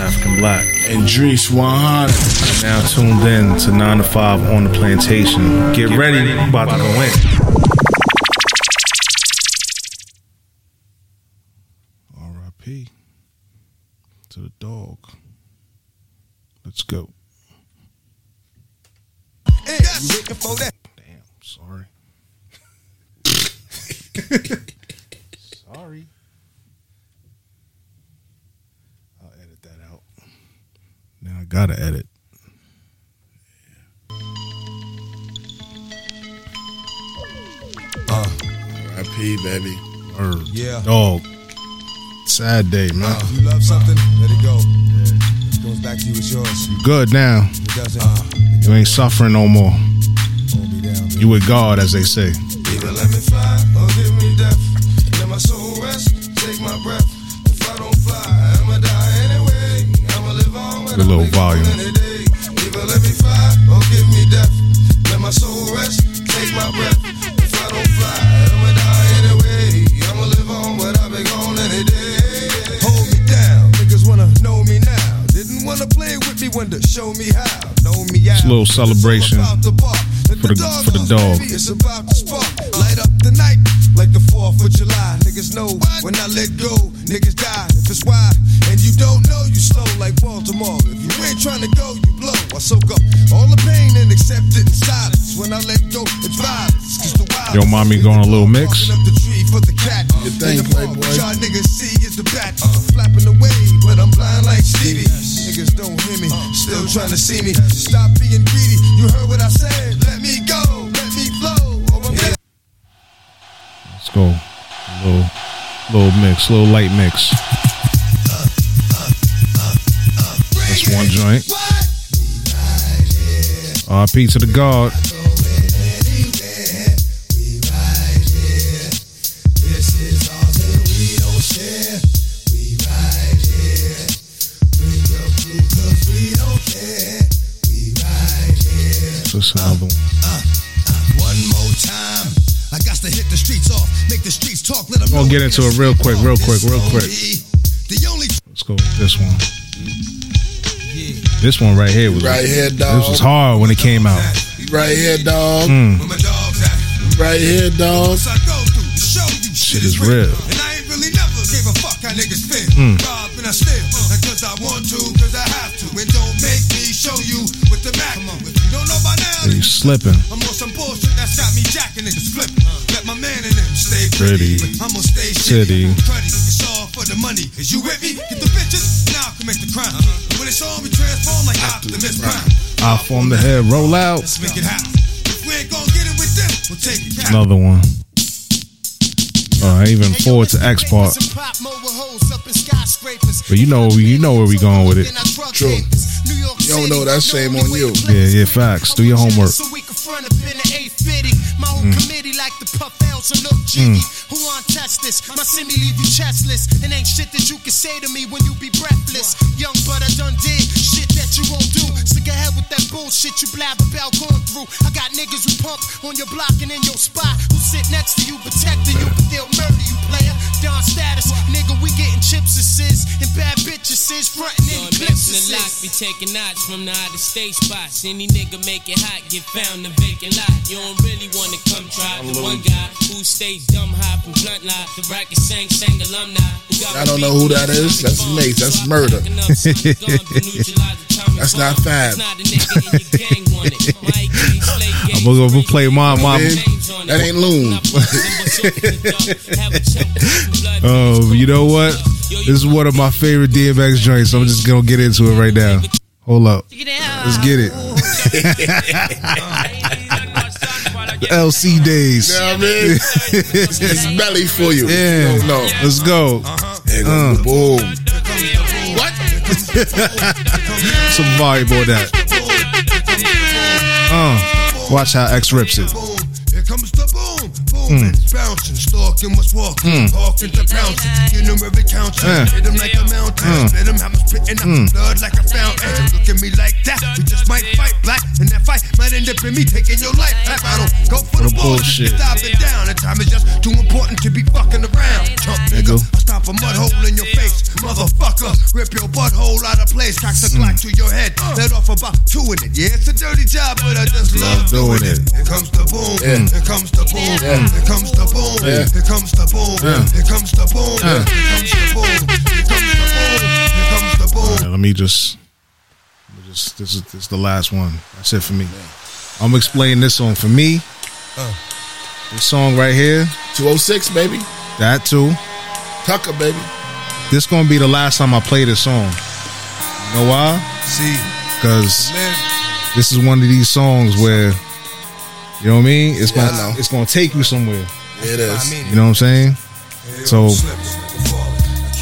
African Black. And Drees 100. Now tuned in to 9 to 5 on the plantation. Get, ready, we about to go in. R.I.P. to the dog. Let's go. Damn, sorry. sorry. I'll edit that out. Now I gotta edit. Uh, R.I.P. baby. Or Yeah. dog. Sad day, man. Uh, you love something, let it go. It goes back to you, it's yours. You good now. It doesn't. it You ain't suffering no more. down. You with God, as they say. Live on when Good little I wake up volume. Either let me fly or give me death. Let my soul rest, take my breath. If I don't fly, I'ma die anyway. I'ma live on when I be gone any day. Hold me down, niggas wanna know me now. Didn't wanna play with me, wanted to show me how. Know me out. It's a little celebration It's all about the bar. Let for the- for the dog. Baby, It's about to spark. Light up the night like the 4th of July. Niggas know when I let go, niggas die. If it's why, and you don't know, you slow like Baltimore. If you ain't trying to go, you blow. I soak up all the pain and accept it in silence. When I let go, it's violence. 'Cause the wild Yo, mommy going a little mix? Barking up the tree for the cat. Uh-huh. Good thing, And the ball Playboy. Y'all niggas see is the bat. Flapping away, but I'm blind like Stevie. Niggas don't hear me, uh-huh. still trying to see me. Stop being greedy. You heard what I said. Let's go. Little, little mix, little light mix. That's one joint. RP to the God. Another. One the streets off, make the streets talk. Let them We'll get into it real quick, real quick, real quick. Let's go with this one. This one right here was Right here, dog. This was hard when it came out. Right here, dog. Mm. where my dogs at. Right here, dog. I go through to show you Shit is real. And I ain't really never gave a fuck how niggas feel. Mm. Rob and I steal. Pretty. pretty. I'ma stay City. shitty. Cruddy. It's all for the money. Is you with me? Get the bitches, now I commit the crime. When it's on, we transform like Optimus Prime. I form the head, roll out. Let's make it happen. If we ain't gonna get it with them, we'll take it. Another one. Uh, I even forward to X part. But you know, you know where we going with it. True. You don't know that shame on you. Yeah, yeah, facts. Do your homework. So we can front up in the 850. My whole Mm. Puff L, so look jiggy. Mm. Who want test this? My semi leave you chestless. And ain't shit that you can say to me when you be breathless. Young but I done did shit that you won't do. Stick ahead with that bullshit you blab about going through. I got niggas who pump on your block and in your spot. Who sit next to you, protecting you, but they'll murder you, player. Don status, nigga, we getting chips assists and bad bitches sis frontin' in Going clips mixing the lock, be taking knots from the out of state spots. Any nigga make it hot, get found in vacant lot. You don't really wanna come try the one guy who stays dumb high from blunt lie. The bracket sang sang alumni. I don't know who that is. That's Mase. That's murder. That's not Fab. I'm gonna go play my my. That ain't Loon. Oh, you know what? This is one of my favorite DMX joints. So I'm just gonna get into it right now. Hold up. Let's get it. The LC days. You know what I mean? it's, it's belly for you. Yeah. You know. Let's go. And Uh. boom. What? Some volume on that. Uh, watch how X rips it. Here comes the boom, boom, Mm. bouncing, stalking what's walking, Mm. talking to pouncing, him every counter, Uh. hit him like a mountain, Mm. spit him, have him spitting up Mm. blood like a fountain. Look at me like that, we just might fight black, and that fight might end up in me taking your life. back. I don't go for the bullshit, stop it down. The time is just too important to be fucking around. Chump nigga, I stop a mud hole in your face, motherfucker. Rip your butthole out of place, cocks a Glock to your head. Let off about two in it. Yeah, it's a dirty job, but I just love doing it. Here comes the boom. Here comes the boom. Here comes the boom. Here comes the boom. Here comes the boom. Here comes the boom. Here comes the boom. Here comes the boom. All right, let me just, let me just this is this is the last one. That's it for me. I'm explaining this song for me. Uh. This song right here, 206, baby. that too. Tucker, baby. This gonna be the last time I play this song. You know why? See, Because this is one of these songs where, you know what I mean? It's Yeah, gonna it's gonna take you somewhere. It I is. mean You know what I'm saying? So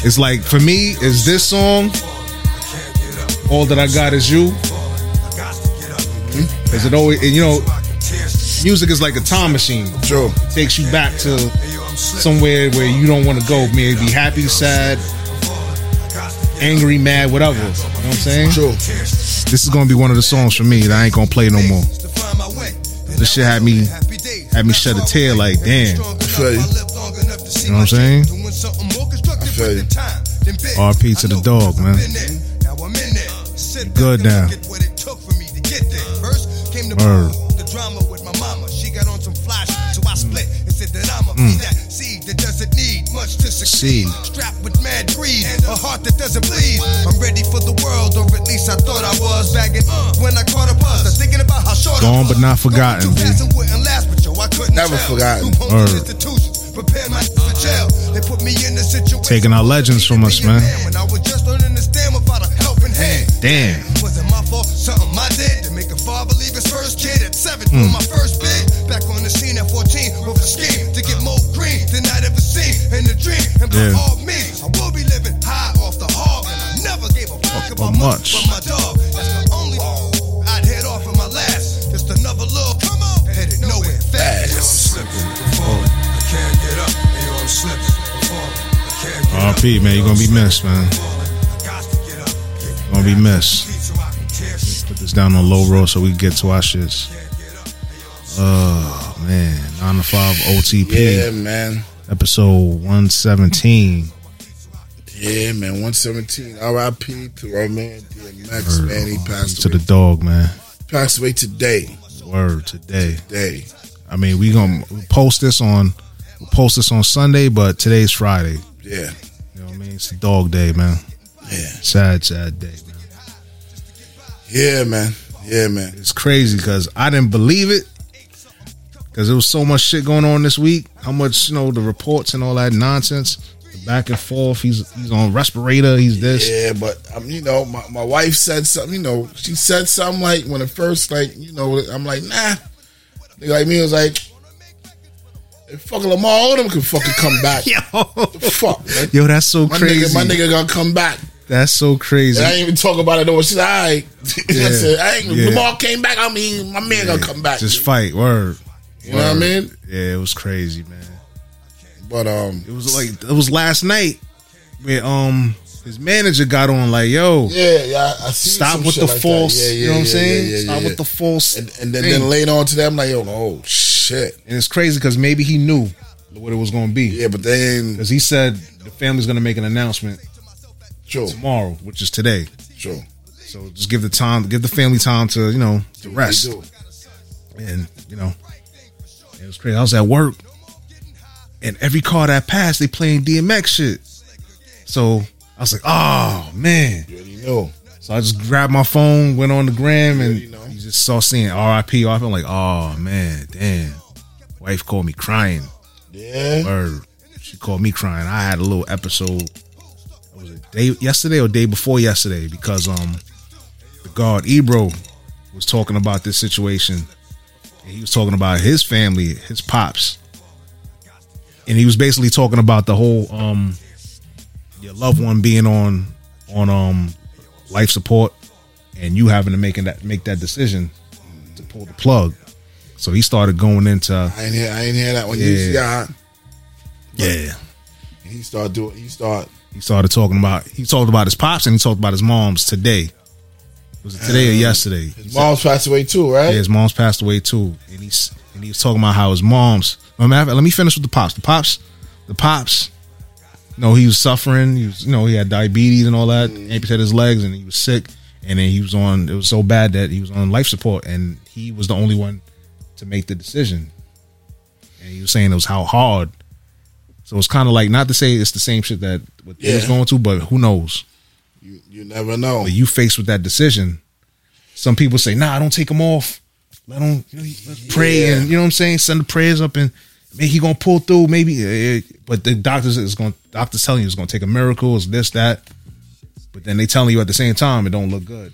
it's like for me, is this song Can't get up. all that I got is you? I got to get up. Is it always? And you know, I can tear music is like a time machine. True. takes you back to Hey, yo, I'm slipping. somewhere where you don't want to go. Maybe happy, sad, angry, mad, whatever. You know what I'm saying? True. This is gonna be one of the songs for me that I ain't gonna play no more. To find my way. This shit had me had me shed a tear like damn. feel you. You know what I'm saying? feel you. RP to the dog, man. Good now. Word. The drama with my mama. She got on some flash, so I split and said that I'ma seed that doesn't need much to succeed. Mm. Strapped with mad greed, a heart that doesn't bleed. I'm ready for the world, or at least I thought I was. Bagging when I caught a Gone but not forgotten. Dude. Never forgotten. Taking our legends from us, man. Damn. Can't get up. RP, man, You're gonna be missed, man. I got to get up. Gonna be missed. So I can tear shit. Put this down on low roll so we can get to our shits. Oh man, nine to five OTP Yeah, man. episode one seventeen. Yeah, man. 117 RIP to our man DMX, man. He passed to away. the dog, man. passed away today. Word today. Day. I mean, we gonna post this on we'll post this on Sunday, but today's Friday. Yeah. It's dog day, man. Yeah. Sad, sad day, man. Yeah, man. Yeah, man. It's crazy because I didn't believe it because there was so much shit going on this week. How much you know the reports and all that nonsense, the back and forth. He's he's on respirator. He's this. Yeah, but um, you know, my, my wife said something. You know, she said something like when it first, like you know, I'm like, nah. Like me was like, if fucking Lamar Odom can fucking come back. Yo, The fuck, man? yo, that's so My crazy. nigga, my nigga gonna come back. That's so crazy. And I ain't even talk about it though. She's like, all right. Yeah. I said, I ain't, Yeah. Lamar came back. I mean, my man gonna come back. Just fight. Word. you know what I mean? Yeah, it was crazy, man. But um, It was like it was last night where um his manager got on like, yo, yeah, yeah, I see. stop with the like false. Yeah, yeah, you know what I'm yeah, saying? yeah, yeah, stop yeah. with the false. And, and then, then later on today, I'm like, yo, oh shit. And it's crazy because maybe he knew what it was going to be. Yeah, but then Because he said the family's going to make an announcement true, tomorrow, which is today. true. So just give the time, give the family time to you know to rest. And you know, it was crazy. I was at work, and every car that passed, they playing DMX shit. So I was like, oh man. You already know. So I just grabbed my phone, went on the gram, and you know. you just saw seeing RIP. RIP. I'm like, oh man, damn. Wife called me crying. Yeah. Or she called me crying. I had a little episode. Was it day yesterday or day before yesterday? Because um, the guard Ebro was talking about this situation. And he was talking about his family, his pops, and he was basically talking about the whole um, your loved one being on on um life support, and you having to make that make that decision to pull the plug. So he started going into I ain't hear. I ain't hear that one. Yeah. You got. yeah. He started doing. He started. He started talking about he talked about his pops and he talked about his mom's today. Was it today or uh, yesterday? His mom's passed away too, right? Yeah, his mom's passed away too, and he's and he was talking about how his mom's. Let me finish with the pops. The pops, the pops. No, he was suffering. He was, you know, he had diabetes and all that. Mm-hmm. Amputated his legs, and he was sick. And then he was on. It was so bad that he was on life support, and he was the only one to make the decision. And he was saying it was how hard. So it's kind of like not to say it's the same shit that what he was going to, but who knows? You you never know. But you faced with that decision. Some people say, "Nah, I don't take him off. Let him you let's pray Yeah. and you know what I'm saying. Send the prayers up and maybe he gonna pull through. Maybe, but the doctors is going. Doctors telling you it's gonna take a miracle. It's this that. But then they telling you at the same time it don't look good.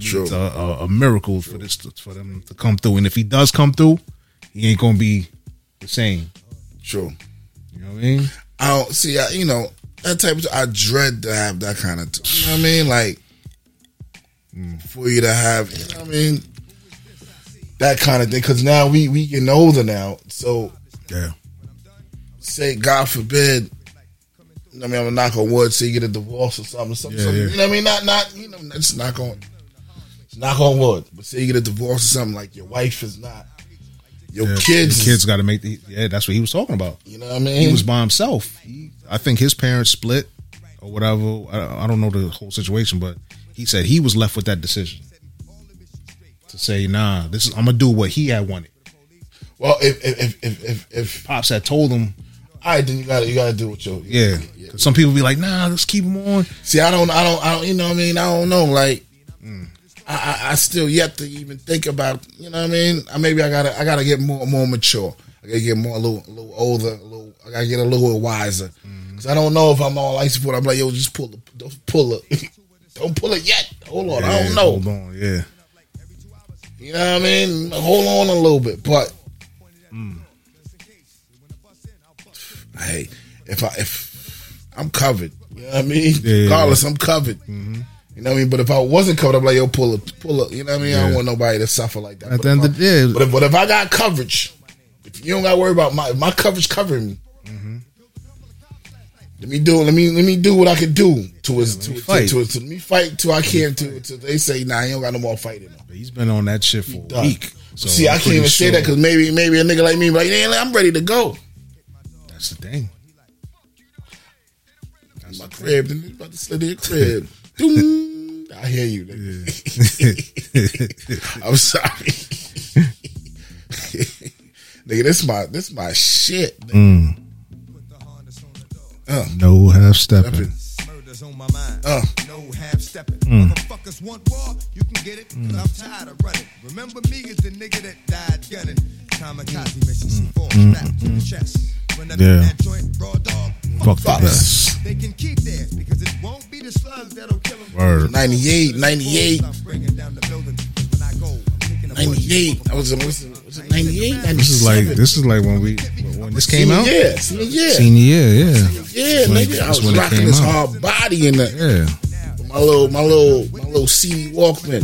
True. It's a, a, a miracle for this to, for them to come through. And if he does come through, he ain't gonna be the same. True. You know what I mean? I don't see. I, you know that type of. I dread to have that kind of. You know what I mean? Like for you to have. You know what I mean? That kind of thing. Because now we we getting older now. So Yeah. say God forbid. I mean, I'm gonna knock on wood. So you get a divorce or something. something, Yeah, something yeah. You know what I mean? Not not. You know, just knock on. Knock on wood. But say you get a divorce or something like your wife is not. Your Yeah, kids. kids got to make the. Yeah, that's what he was talking about. You know what I mean? he was by himself. He, I think his parents split or whatever. I, I don't know the whole situation, but he said he was left with that decision to say, "Nah, this is I'm gonna do what he had wanted." well, if if if if, if, if Pops had told him, all right, then you gotta you gotta do what your yeah. Some people be like, "Nah, let's keep him on." See, I don't, I don't, I don't. You know what I mean? I don't know. Like. I, I, I still yet to even think about. You know what I mean? I, maybe I gotta, I gotta get more, more mature. I gotta get more, a little, a little older. A little, I gotta get a little wiser. Mm-hmm. Because I don't know if I'm on life support. I'm like, yo, just pull it, don't pull it, don't pull it yet. Hold on, I don't know. Hold on, yeah. You know what I mean? Hold on a little bit, but Mm. hey, if I if I'm covered, you know what I mean? Yeah, yeah, I'm covered. You know what I mean? But if I wasn't covered, I'm like, yo, pull up, pull up. You know what I mean? I don't want nobody to suffer like that. At but the end of the day- but if, but if I got coverage, if you don't got to worry about my my coverage covering me. Mm-hmm. Let me do. Let me let me do what I can do to his to, to, fight. to, to, let me fight till I can to, to they say nah you don't got no more fighting. He's been on that shit for a week. So See, I'm I can't even say that because maybe maybe a nigga like me like "Yeah, I'm ready to go. that's the thing. That's my crib, then about to slid in your crib. Doom. I hear you. Nigga. I'm sorry, nigga. This my this my shit. Nigga. No half stepping. Murders on my mind. Uh. No half stepping. Mm. Motherfuckers want war, you can get it. Cause I'm tired of running. Remember me as the nigga that died gunning. Kamikaze mission C4 strapped to the chest. When I Mm. Yeah. that joint, raw dog. Fuck the Fucks. best. They can keep theirs because it won't be the slugs that'll kill them. Word. 98, 98, I'm bringing down the building. 'cause When I go, I'm thinking of what you 98. I was, was, was it 98, 97? This is like this is like when we when this came out. Yeah, senior year. Senior year, yeah. Yeah, when- nigga. I was rocking this out. hard body in the Yeah. my little my little my little CD Walkman.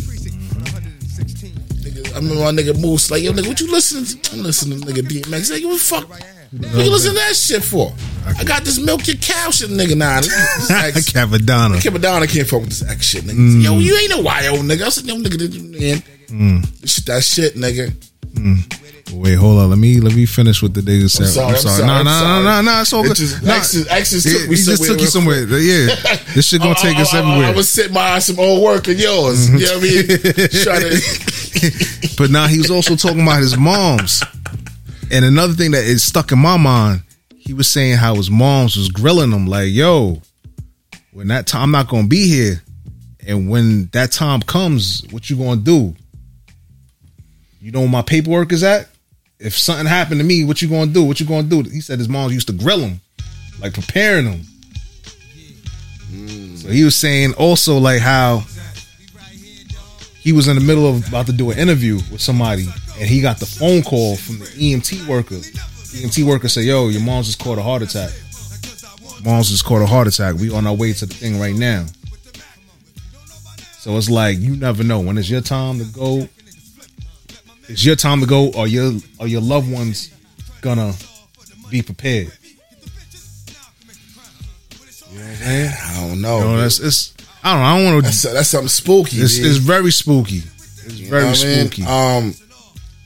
I remember my nigga Moose like, yo, nigga, what you listening to? I'm listening to nigga DMX. Like, what the fuck? What you listen to that shit for? I got this milk your cow shit, nigga. Nah, this, this X, Cavadonna. I can't fuck with this X shit, nigga. Mm. Yo, you ain't no YO, nigga. I said, yo, nigga, this man. Mm. That shit, nigga. Wait, hold on. Let me let me finish with the nigga sorry, I'm sorry, No, no, no, no, no. It's all good. just- Nah, X is- X is took me he just took you somewhere. Yeah, this shit gonna take us everywhere. I was sitting behind some old work of yours. You know what I mean? Trying to. But now he was also talking about his moms. And another thing that is stuck in my mind, he was saying how his moms was grilling him like, "Yo, when that time I'm not gonna be here, and when that time comes, what you gonna do? You know where my paperwork is at? If something happened to me, what you gonna do? What you gonna do?" He said his moms used to grill him, like preparing him. Mm. So he was saying also like how he was in the middle of about to do an interview with somebody, and he got the phone call from the EMT worker. EMT worker said, "Yo, your mom's just caught a heart attack. Mom's just caught a heart attack. We on our way to the thing right now." So it's like you never know when it's your time to go. It's your time to go, or your or your loved ones gonna be prepared. You know I'm saying? I don't know. You know, that's it's. I don't. know. I don't want to. that's, that's something spooky. It's, it's very spooky. It's You very I mean? spooky. Um,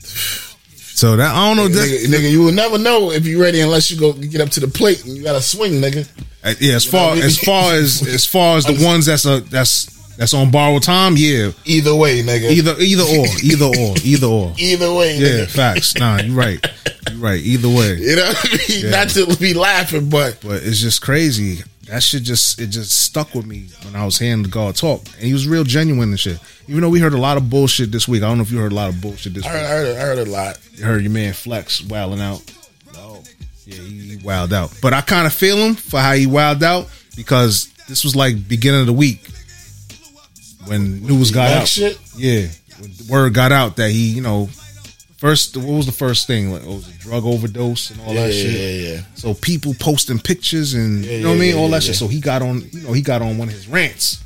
so that I don't know. Nigga, nigga, you will never know if you're ready unless you go get up to the plate and you got to swing, nigga. Uh, yeah, as You far I mean? as far as as far as the ones that's a that's that's on borrowed time, yeah. Either way, nigga. Either either or, either or, either or. Either way, Yeah, nigga. facts. Nah, you're right. You're right. Either way. You know what I mean? Yeah. Not to be laughing, but But it's just crazy. That shit just it just stuck with me when I was hearing the God talk, and he was real genuine and shit. Even though we heard a lot of bullshit this week, I don't know if you heard a lot of bullshit this I week. I heard, I heard a lot. You heard your man Flex wilding out. Oh, yeah, he, he wilded out. But I kind of feel him for how he wilded out because this was like beginning of the week when news got out. shit? Yeah, when the word got out that he, you know, first what was the first thing? Like, oh, was a drug overdose and all Yeah, that yeah, shit? yeah, yeah. So people posting pictures and you know what I mean, yeah, all that yeah, shit. So he got on, you know, he got on one of his rants.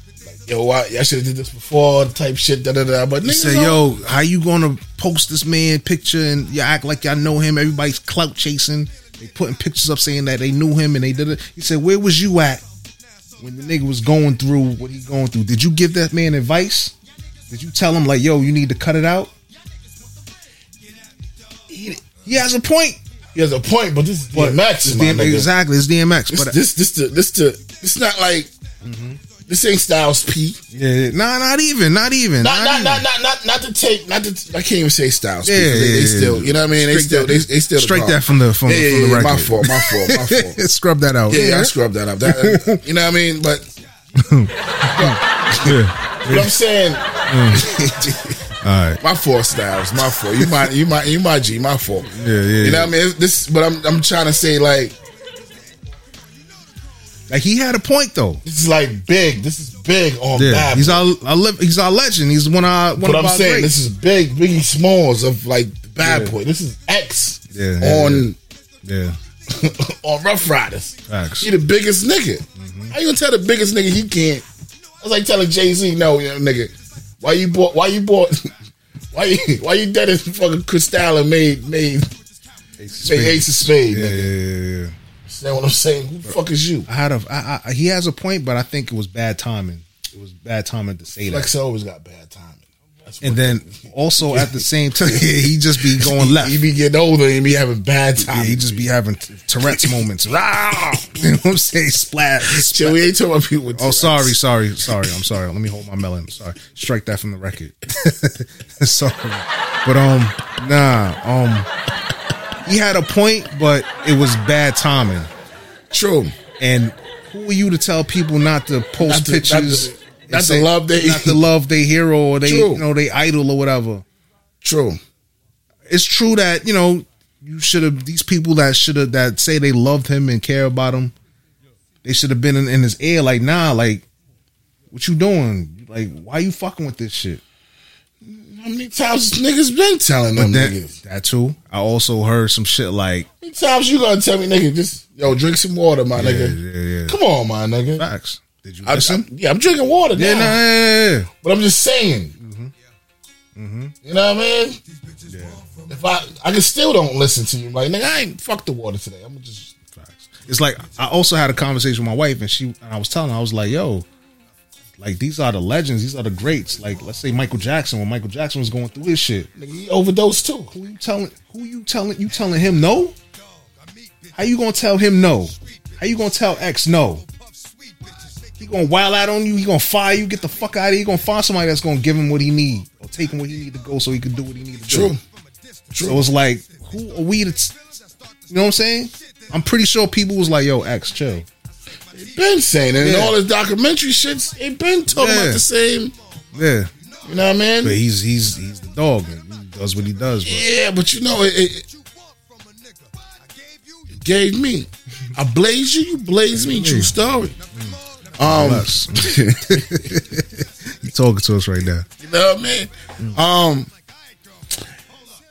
Yo, why, I should have did this before, type shit, da da da. But He said, "Yo, how you gonna post this man picture and you act like y'all know him? Everybody's clout chasing. They putting pictures up saying that they knew him and they did it." He said, "Where was you at when the nigga was going through what he going through? Did you give that man advice? Did you tell him like, yo, you need to cut it out?" he, He has a point. he has a point, but this is But DMX, it's my DM exactly, it's DMX. This, but this, this, the, this, the, it's not like mm-hmm. This ain't Styles P. yeah, nah, not even, not even, Not, not, not, not, not, not to take, not to. I can't even say Styles. P, Yeah, they, yeah, they yeah, still, you know what I mean. They still, they, they still the straight call. that from the- from- yeah, yeah, from the yeah, record. My fault, my fault, my fault. Scrub that out. Yeah, yeah, I scrubbed that up. That, you know what I mean? But, but I'm saying, All right. my fault, Styles, my fault. You my, you my, you my G, my fault. Yeah, yeah. You know yeah. what I mean? This, but I'm, I'm trying to say like, Like he had a point though. this is like big. This is big on Yeah, Bad he's our, our li- he's our legend. He's one of our one But of I'm saying greats. this is big, Biggie Smalls of like Bad Yeah. Boy. This is X Yeah, on yeah, on Ruff Ryders. facts. He the biggest nigga. Mm-hmm. How you gonna tell the biggest nigga he can't? I was like telling Jay Z, no, you know, nigga. Why you bought? Why you bought? Why you? Why you dead as fucking Cristal and made made made Ace of Spades? Yeah, nigga? yeah, yeah, yeah. Understand what I'm saying? Who the fuck is you? I had a. I, I, he has a point, but I think it was bad timing. It was bad timing to say that. Flex always got bad timing. That's And what- then also at the same time, he just be going left. He be getting older and be having bad Yeah, timing. he just be having Tourette's moments. Rah! you know what I'm saying? Splat. So we ain't talking about people with Oh, sorry, sorry, sorry. I'm sorry. Let me hold my melon. Sorry. Strike that from the record. sorry. But um, nah, um, he had a point, but it was bad timing. True. And who are you to tell people not to post Not to- pictures? not to- and not to say- love they- not to love their hero or they True. you know they idol or whatever. True. It's true that you know you should have these people that should have that say they loved him and care about him. They should have been in, in his ear like, nah, like, what you doing? Like, why you fucking with this shit? How many times niggas been telling them then, niggas? that too. I also heard some shit like, How many times you gonna tell me, nigga, just yo drink some water, my yeah, nigga? yeah, yeah. Come on, my nigga. Facts. Did you I, listen? I- yeah, I'm drinking water yeah, now, nah, yeah, yeah, yeah. but I'm just saying. Mm-hmm. Mm-hmm. You know what I mean? If I, I can still don't listen to you. Like, nigga, I ain't fuck the water today. I'm just Facts. It's like I also had a conversation with my wife, and she and I was telling her, I was like, "Yo, like these are the legends, these are the greats. Like, let's say Michael Jackson, when Michael Jackson was going through his shit, nigga, he overdosed too. who you telling? Who you telling? You telling him no? How you gonna tell him no? How you gonna tell X no? He gonna wild out on you. He gonna fire you. Get the fuck out of here. He gonna find somebody that's gonna give him what he need or take him where he need to go so he can do what he need to True. do. So it's like, who are we to? t- You know what I'm saying? I'm pretty sure people was like, "Yo, X, chill." He been saying it, and Yeah. all this documentary shits. He been talking Yeah. about the same. Yeah, You know what I mean? but he's he's he's the dog. and He does what he does. But Yeah, but you know, it, it, it gave me. I blaze you, you blaze me. True story. Um, Us. you talking to us right now? you know what I mean? Um,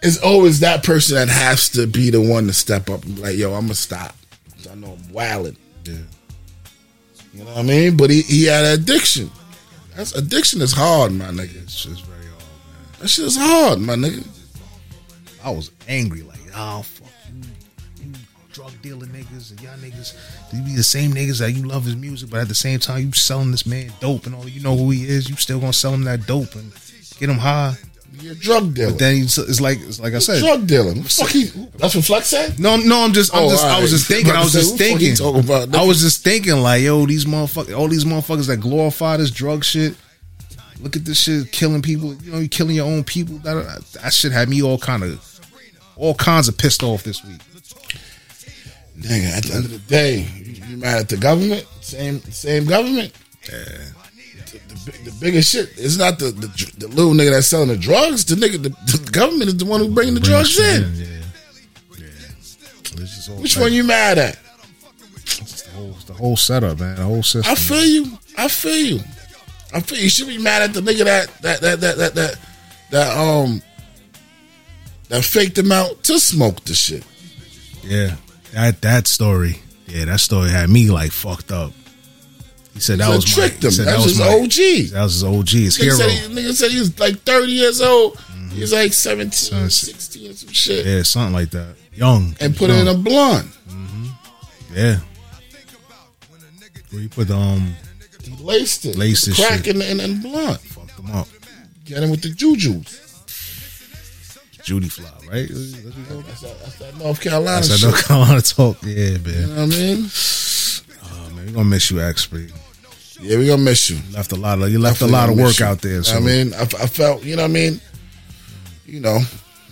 it's always that person that has to be the one to step up and be like, "Yo, I'm gonna stop." I know I'm wilding. Yeah. You know what I mean? But he, he had addiction. That's addiction is hard, my nigga. It's just very hard, man. That shit is hard, my nigga. I was angry, like, oh fuck you, you drug dealing niggas and y'all niggas. You be the same niggas that you love his music, but at the same time you selling this man dope and all. You know who he is. You still gonna sell him that dope and get him high. You're a drug dealer. But then he's, it's like it's like I said. drug dealer. Fuck he, that's what Flex said. No, no, I'm just, I'm Oh, just, I was just thinking, I was just say, what the fuck he thinking, I was just thinking, like, yo, these motherfuckers, all these motherfuckers that glorify this drug shit. Look at this shit, killing people. You know, you killing your own people. That that shit had me all kind of, all kinds of pissed off this week. Nigga, at the end of the day, you, mad at the government? Same, same government. The, the, biggest shit is not the, the the little nigga that's selling the drugs. The nigga, the, the government is the one who's bringing the Bring drugs shit in. Yeah, yeah. This is all Which type- one you mad at? It's the whole, it's the whole setup, man. The whole system. I feel you. I feel you. I feel you should be mad at the nigga that that that that that that, that um that faked him out to smoke the shit. Yeah, that that story. Yeah, that story had me like fucked up. He said that Said was my, tricked he him. said That that was his my- OG. That was his OG, his Nigga hero. said, he, nigga said he was like 30 years old. Mm-hmm. He was like 17, Son, 16, some shit. Yeah, something like that. Young And put it in a blunt. Mm-hmm. yeah. Where you put the um He laced it. Laced his Crack shit. in the, in, in blunt. fucked them up. Get him with the jujus. Judy Fly, right? That's what you call it? That's that, that's that North Carolina That's that. North Carolina talk. Yeah, man. You know what I mean? Oh, man, we gonna miss you, X-Free. Yeah, we're gonna miss you. Left a lot of you left Definitely a lot of work you. out there. So I mean, I, I felt, you know what I mean? You know,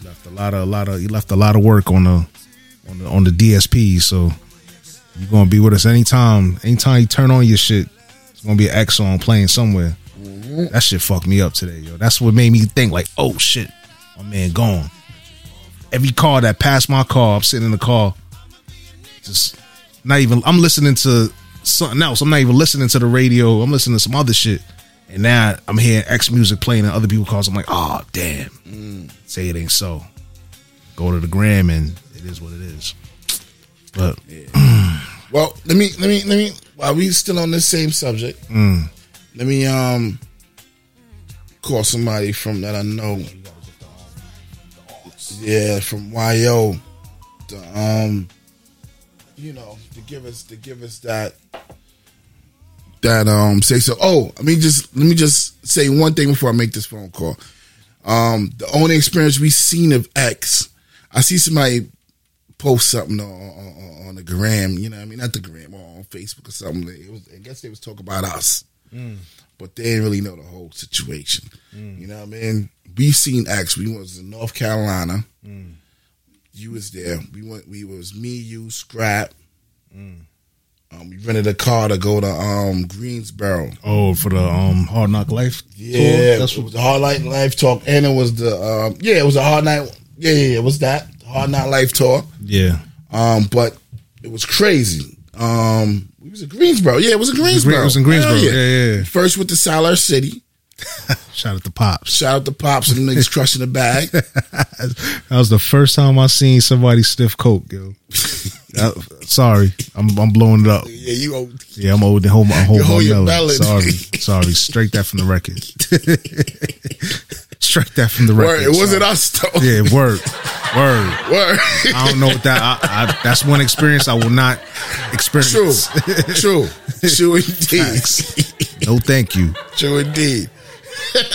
left a lot of a lot of you left a lot of work on the on the on the DSP. So you're gonna be with us anytime. Anytime you turn on your shit, it's gonna be an X on playing somewhere. Mm-hmm. That shit fucked me up today, yo. That's what made me think like, oh shit, my man gone. Every car that passed my car, I'm sitting in the car, just not even. I'm listening to something else. I'm not even listening to the radio. I'm listening to some other shit. And now I'm hearing X music playing and other people cars. I'm like, oh damn. Say it ain't so. Go to the gram and it is what it is. But well, let me, let me, let me, while we still on this same subject, Mm. let me, um, call somebody from that I know. Yeah, from YO. To, um, you know, give us, to give us that, that, um, say so. Oh, let me just, let me just say one thing before I make this phone call. Um, the only experience we seen of X, I see somebody post something on, on, on the gram, you know what I mean? Not the gram, or on Facebook or something. It was, I guess they was talking about us, but they didn't really know the whole situation. You know what I mean? We seen X. We was in North Carolina. You was there. We went. We was me, you, Scrap. Um, we rented a car to go to um, Greensboro. oh, for the um hard knock life. Yeah, tour? that's it what. was a hard night life talk, and it was the um, yeah, it was a hard night. Yeah, yeah, yeah, it was that hard night life tour. Yeah, Um, but it was crazy. Um, it was in Greensboro. Yeah, it was in Greensboro. it was in Greensboro. Hell Yeah, yeah. First with the Siler City. shout out to pops. Shout out to Pops and the niggas crushing the bag. That was the first time I seen somebody stiff coke, yo. Uh, sorry, I'm I'm blowing it up. yeah, you owe Yeah, I'm holding hold, I'm hold my your melon. Sorry, sorry. Straight that from the record. Straight that from the word. record. It wasn't us though. Yeah, word, word. Word. I don't know what that. I, I, that's one experience I will not experience. True. True true indeed. No, thank you. True indeed.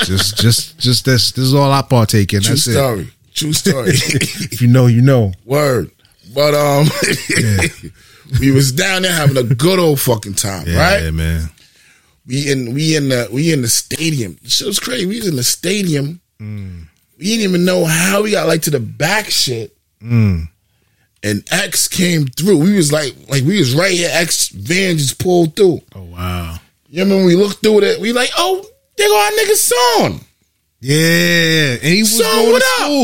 Just, just, just this. This is all I partake in. True That's it. story. True story. If you know, you know. Word. But um we was down there having a good old fucking time, Yeah, right? man. We in we in the we in the stadium. Shit was crazy. We was in the stadium. Mm. We didn't even know how we got like to the back shit. Mm. And X came through. We was like like we was right here. X van just pulled through. Oh wow. You remember when we looked through it? We like, oh, they go our nigga son. Yeah, and he was Son, going to up?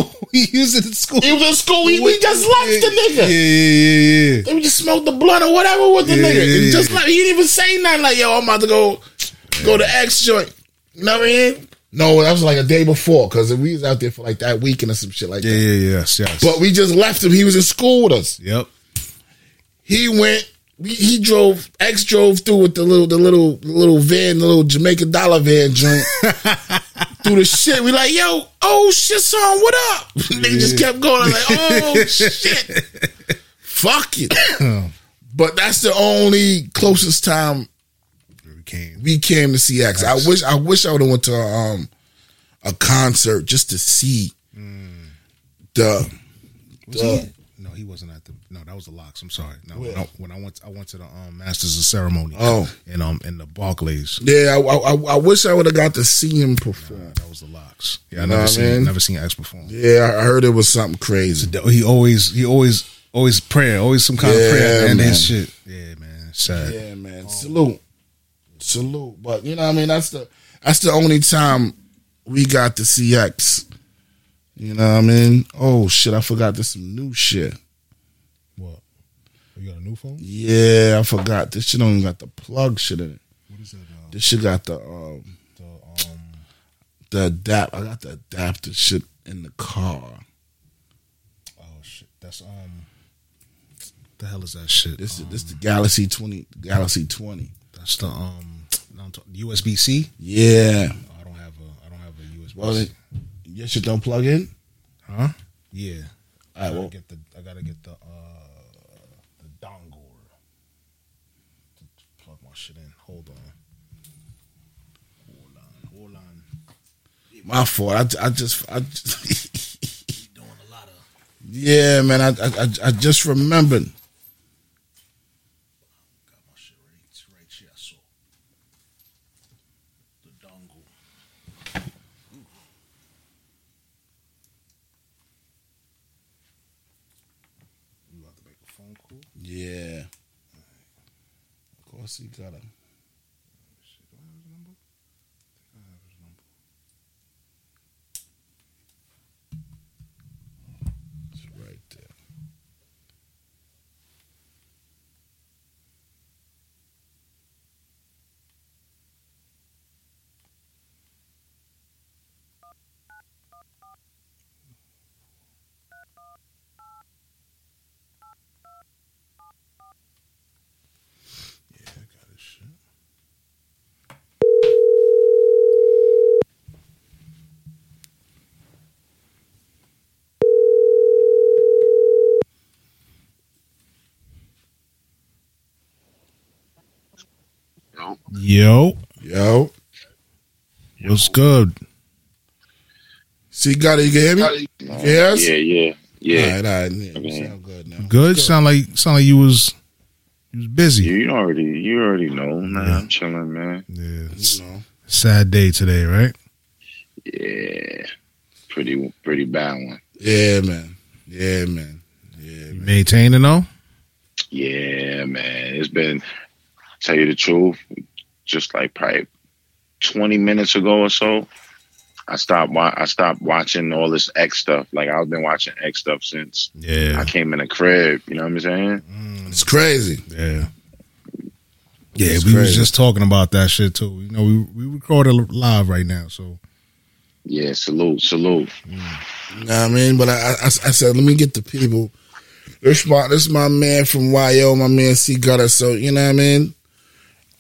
school. He was in school. He was in school. We, we just left the nigga. Yeah, yeah, yeah. We just smoked the blunt or whatever with the Yeah, nigga. yeah, yeah. just like he didn't even say nothing like, yo, I'm about to go go to X joint. You know what I mean? No, that was like a day before because we was out there for like that weekend or some shit like that. yeah, yeah, yes, yes. But we just left him. He was in school with us. yep. He went. He drove. X drove through with the little, the little, little van, the little Jamaican dollar van joint through the shit. We like, yo, oh shit, son, what up? they just kept going. I'm like, oh shit, fuck it. but that's the only closest time We came. we came to see X. I wish, I wish I would have went to a, um a concert just to see the Was the he? No, he wasn't. No, that was the LOX. I'm sorry. No, when I, when I went, I went to the um, Masters of Ceremony. Oh. in um in the Barclays. yeah. I, I, I wish I would have got to see him perform. That was the LOX. Yeah, I never seen never seen X perform. Yeah, I heard it was something crazy. He always he always always prayer, always some kind of prayer at the Yeah, of man. his shit. Yeah, man, sad. Yeah, man. Salute. Salute. But you know what I mean? That's the that's the only time we got to see X. You know what I mean? Oh shit, I forgot there's some new shit. You got a new phone? Yeah, I forgot. This shit don't even got the plug shit in it. What is it? Uh, This shit got the um the um the adapt I got the adapter shit in the car. oh shit, that's um. The hell is that shit? This is Um, this the Galaxy twenty Galaxy twenty. That's the um USB C. Yeah. I don't have a I don't have a USB. Well, your shit don't plug in? huh? Yeah. All I gotta well, get the I gotta get the uh the dongle to plug my shit in. Hold on. Hold on. Hold on. My fault. I, I just I just Doing a lot of Yeah, man. I, I I- just remembered. got my shit right it's right here. So the dongle. You about to make a phone call? Yeah. Of course, he got a. Shit, do I have his number? I think I have his number. It's right there. Yeah, I got his shit. Yo, Yo, what's good? see, got it. You can hear me? You can? Yeah, yeah, yeah. All right, all right. Yeah, you Okay. sound good now. Good. Sound like sound like you was you was busy. You already, you already know, man. I'm chilling, man. Yeah, You know. sad day today, right? Yeah, pretty, pretty bad one. Yeah, man. Yeah, man. Yeah, man. maintaining though? Yeah, man. It's been, tell you the truth, just like probably 20 minutes ago or so. I stopped. Wa- I stopped watching all this X stuff. Like I've been watching X stuff since Yeah, I came in the crib. You know what I'm saying? Mm, it's crazy. yeah, yeah. It's we was just talking about that shit too. You know, we we recorded live right now, so Yeah. Salute, salute. Mm. You know I mean? But I, I, I said, let me get the people. This my this is my man from YO, my man C Gutter. So you know what I mean?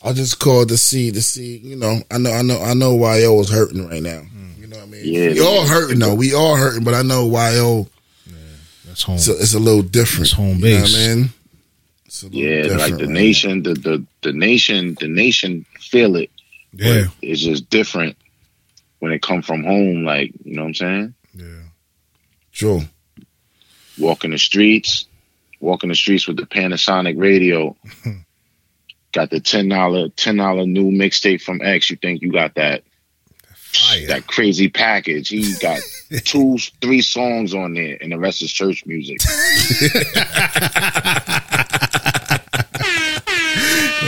I just called to see to see. You know, I know I know I know why YO is hurting right now. Hmm. You know what I mean? Yeah. we all hurting though. We all hurting, but I know YO. that's home. So it's a little different. It's home You know base. what I mean? It's a Yeah, different like the right nation, the, the the nation, the nation feel it. yeah, but it's just different when it come from home. Like you know what I'm saying? yeah. now. True. Walking the streets, walking the streets with the Panasonic radio. got the ten dollar ten dollar new mixtape from X. You think you got that Fire. that crazy package? He got two, three songs on there, and the rest is church music.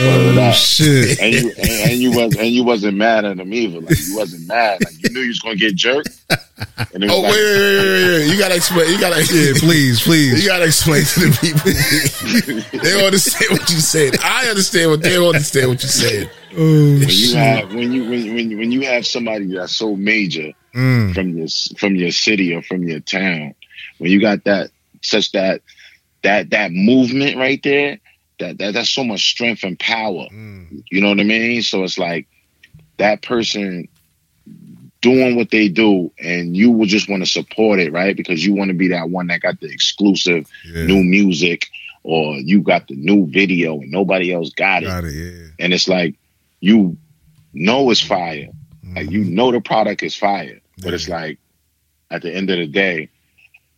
Oh that. shit! And you and, and you was and you wasn't mad at him either. Like you wasn't mad. Like you knew you was gonna get jerked. And Oh wait, like, wait, wait, wait, wait, wait! You gotta explain. You gotta. Yeah, please, please. You gotta explain to the people. they understand what you said. I understand what they don't understand what you said. Oh when you have when you when when when you have somebody that's so major Mm, from your from your city or from your town, when you got that such that that that movement right there, that that that's so much strength and power. mm, You know what I mean? So it's like that person doing what they do, and you will just want to support it, right? Because you want to be that one that got the exclusive yeah. new music, or you got the new video and nobody else got it. Got it. Yeah. and it's like you know it's fire. Like you know the product is fire. But it's like at the end of the day,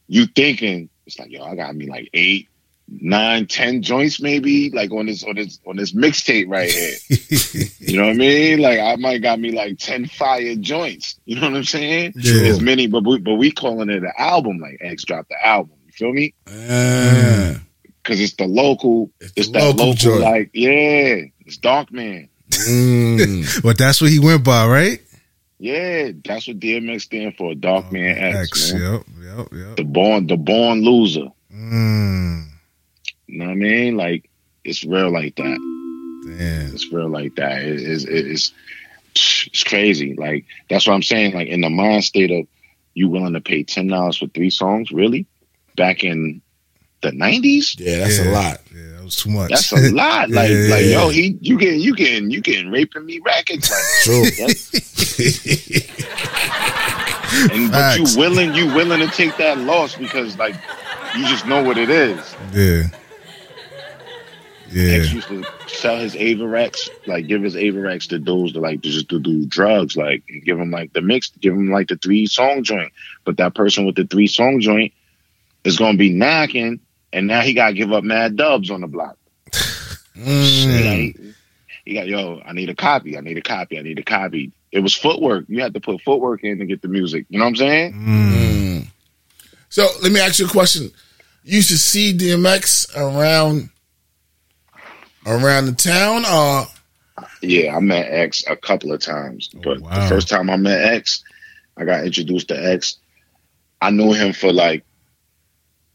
you thinking it's like, yo, I got me like eight, nine, ten joints maybe, like on this on this on this mixtape right here. you know what I mean? Like I might got me like ten fire joints. You know what I'm saying? Yeah. As many, but we, but we calling it an album. Like X dropped the album. You feel me? Ah. Because it's the local. It's It's, the that local local, joint. like yeah. It's Dark Man. Mm. But that's what he went by, right? Yeah, that's what DMX stand for. Dark Man X. man. Yep, yep, yep. The born, the born loser. Mm, You know what I mean? Like it's real like that. damn. It's real like that. It- it's, it's it's crazy. Like that's what I'm saying. Like in the mind state of you willing to pay ten dollars for three songs, really? Back in the nineties? Yeah, that's Yeah. a lot. Yeah, that was too much. That's a lot. Like Yeah. like yo, he you getting you getting you getting raping me records. Like True. and but you willing you willing to take that loss because like you just know what it is. yeah. Yeah. X used to sell his Avarex, like give his Avarex to dudes to like to just to do drugs, like give him like the mix, give him like the three song joint. But that person with the three song joint is gonna be knocking, and now he gotta give up mad dubs on the block. Mm. Like, he got yo, I need a copy, I need a copy, I need a copy. It was footwork. You had to put footwork in to get the music. You know what I'm saying? Mm. So let me ask you a question. You used to see DMX around around the town, or Yeah, I met X a couple of times, but wow. the first time I met X, I got introduced to X. I knew him for like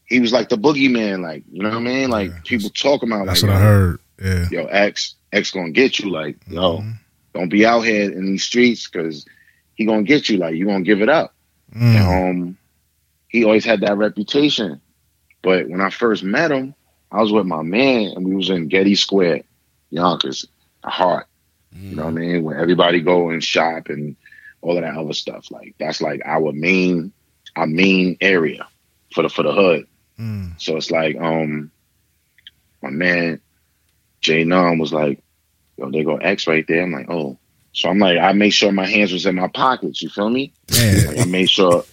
he was like the boogeyman, like you know what I mean. Like Yeah. people talk about That's like what I heard. Yeah. yo X X gonna get you, like yo Mhm. don't be out here in these streets because he gonna get you, like you gonna give it up. Mm. And, um, he always had that reputation. But when I first met him, I was with my man and we was in Getty Square, Yonkers, a heart. You know what I mean? Where everybody go and shop and all of that other stuff. Like that's like our main our main area for the for the hood. Mm. So it's like um my man Jay Num was like, yo, they go X right there. I'm like, oh. So I'm like, I made sure my hands was in my pockets, you feel me? Like I made sure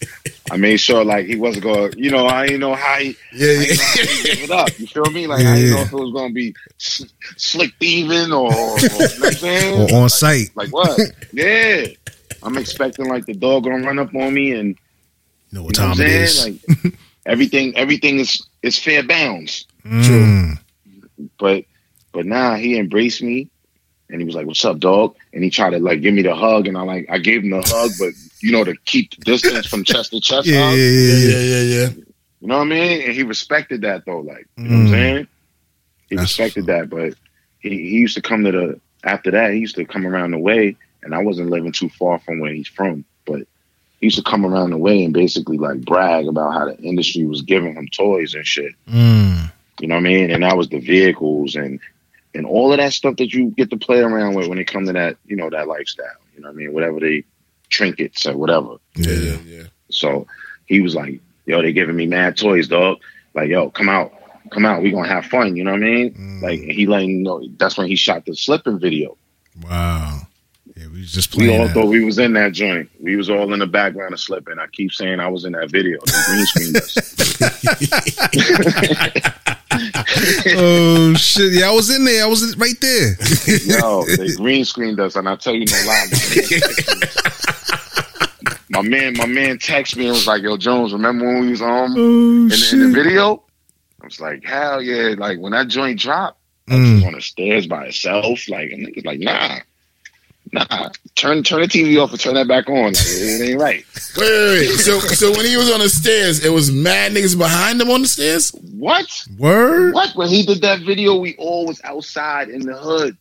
I made sure like he wasn't going you know, I didn't know how he yeah, yeah. Know how he give it up. You feel me? Like yeah, I didn't yeah. know if it was gonna be slick thieving or, or, you know what I'm? Or on site. Like what? Yeah. I'm expecting like the dog gonna run up on me and You know you what know time what I'm it saying? is. Like everything everything is is fair bounds. Mm. But but now he embraced me and he was like, What's up, dog? And he tried to like give me the hug and I like I gave him the hug, but you know, to keep the distance from chest to chest Yeah, hug. yeah, yeah, yeah, yeah. You know what I mean? And he respected that though, like you know what I'm Mm. saying? He That's respected that, but he, he used to come to the after that, he used to come around the way and I wasn't living too far from where he's from, but he used to come around the way and basically like brag about how the industry was giving him toys and shit. Mm. You know what I mean? And that was the vehicles and and all of that stuff that you get to play around with when it comes to that, you know, that lifestyle. You know what I mean? Whatever they trinkets or whatever. Yeah, Yeah. yeah, yeah. So he was like, "Yo, they giving me mad toys, dog. Like, yo, come out, come out. We gonna have fun. You know what I mean? Mm. Like, he letting you know. That's when he shot the slipping video. Wow. Yeah, we was just We playing. all that. thought we was in that joint. We was all in the background of slipping. I keep saying I was in that video. The green screen us. oh shit! Yeah, I was in there. I was right there. Yo, they green screened us, and I tell you no lie. My man, my man texted me and was like, "Yo, Jones, remember when we was on oh in, the, in the video?" I was like, "Hell yeah!" Like when that joint dropped, I Mm. was on the stairs by itself. Like, and niggas like, "Nah, nah, turn turn the TV off and turn that back on. Like, it ain't right." Wait, wait, wait. So, so when he was on the stairs, it was mad niggas behind him on the stairs. What? Word. What? When he did that video, we all was outside in the hood,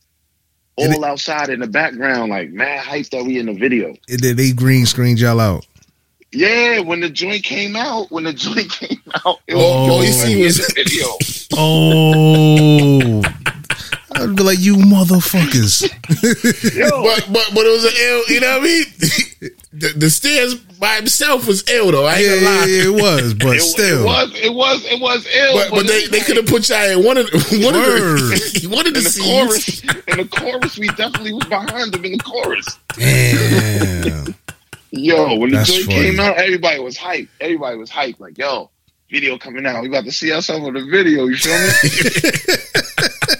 all outside in the background, like mad hype that we in the video. And then they green screened y'all out. Yeah, when the joint came out, when the joint came out, it Oh, was you all see in was- the video. Oh. I'd be like, you motherfuckers. But, but, but it was an ill. You know what I mean? the, the stairs by himself was ill though. I ain't yeah, gonna yeah, lie. yeah, it was, but it, still. it was, it was, it was ill. But, but they, they like, could have put y'all in one of the, one of the one of the in the chorus. In the chorus, we definitely was behind them in the chorus. Damn. Yo, when the That's joint came out, everybody was hyped. Everybody was hyped. Like, yo, video coming out. We about to see ourselves on the video. You feel me?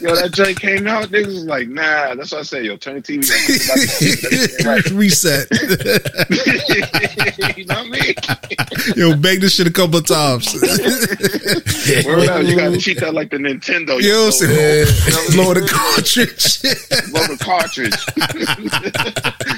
Yo, that joint came out. Niggas was like, nah. That's what I say. Yo, turn the TV. Right. Reset. you know what I mean? Yo, bang this shit a couple of times. Word you gotta cheat that like the Nintendo. Yo, Yo, know, blow the cartridge. blow the cartridge.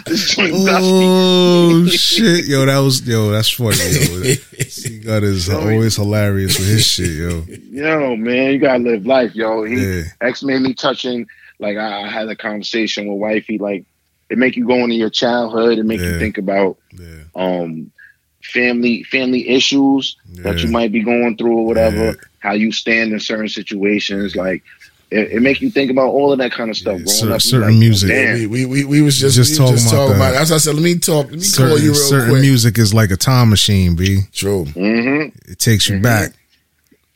this joint dusty. oh shit, yo, that was yo, that's funny. Yo. C God is always hilarious with his shit, yo. Yo, man, you gotta live life, yo. He Yeah. X made me touching. Like I, I had a conversation with wifey. Like it make you go into your childhood. It make Yeah. you think about Yeah, um family family issues that you might be going through or whatever. Yeah. How you stand in certain situations. Like it, it make you think about all of that kind of stuff. Yeah, Growing cer- up, certain like, music. Damn. We, we, we, we was just, Just we talking was just about talking that. about. That's why I said, let me talk. Let me call you real certain quick. music is like a time machine, b. True. hmm It takes you Mhm. back.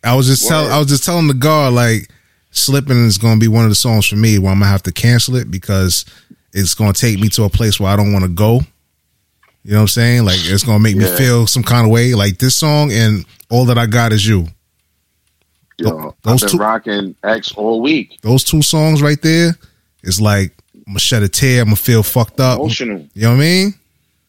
I was just tell, Word. I was just telling the guard like, "Slipping" is going to be one of the songs for me where I'm gonna have to cancel it because it's going to take me to a place where I don't want to go. You know what I'm saying? Like it's going to make me feel some kind of way. Like this song and "All That I Got Is You." Yo, Those I've been two- rocking X all week. Those two songs right there is like I'm gonna shed a tear. I'm gonna feel fucked up. Emotional. You know what I mean?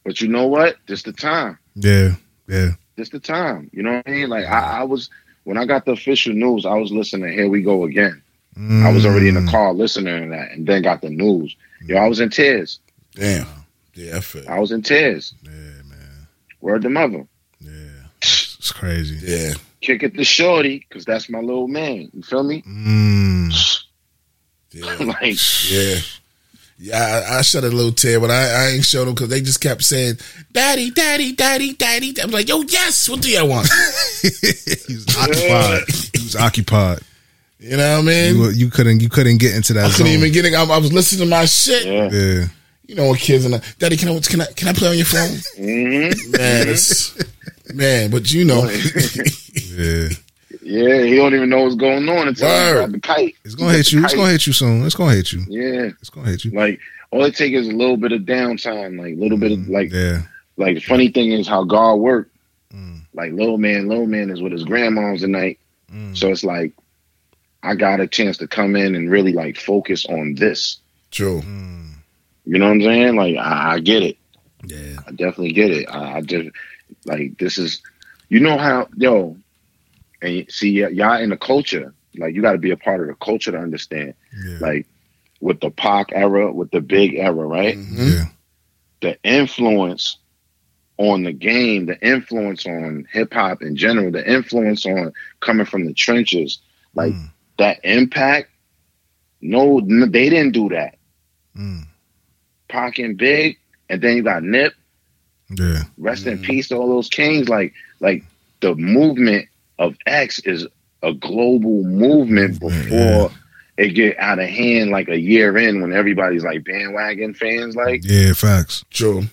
But you know what? This the time. Yeah, yeah. This the time. You know what I mean? Like I, I was when I got the official news, I was listening Here We Go Again. I was already in the Mm. car listening to that and then got the news. Yo, I was in tears. Damn. Yeah, I feel. I was in tears. Yeah, man. Word to mother. Yeah, it's crazy. Yeah. Kick it to Shorty, because that's my little man. You feel me? Mm. Yeah. like, Yeah. Yeah, I, I shed a little tear, but I, I ain't showed them because they just kept saying, Daddy, Daddy, Daddy, Daddy. I'm like, yo, yes, what do you want? he was occupied. He was occupied. You know what I mean? You, you couldn't you couldn't get into that I couldn't zone. even get it. I, I was listening to my shit. yeah. yeah. You know, when kids and Daddy, can I, can I can I play on your phone? hmm Man, it's man, but you know, Yeah. Yeah, he don't even know what's going on until he Word. got the kite. It's gonna hit you. It's gonna hit you soon. It's gonna hit you. Yeah. It's gonna hit you. Like all it takes is a little bit of downtime, like a little bit of like Yeah. like the funny thing is how God worked. Mm. Like little man, little man is with his grandmoms tonight. Mm. So it's like I got a chance to come in and really like focus on this. true. Mm. You know what I'm saying? Like I, I get it. Yeah. I definitely get it. I, I just like this is, you know how yo, and see y- y'all in the culture. Like you got to be a part of the culture to understand. Yeah. Like with the Pac era, with the Big era, right? Mhm. yeah. The influence on the game, the influence on hip hop in general, the influence on coming from the trenches, like Mm. that impact. No, n- they didn't do that. Mm. Pac and Big, and then you got Nip. Yeah. Rest in peace to all those kings. Like, like the movement of X is a global movement Movement, before it get out of hand. Like a year in, when everybody's like bandwagon fans, like Yeah. Facts. True.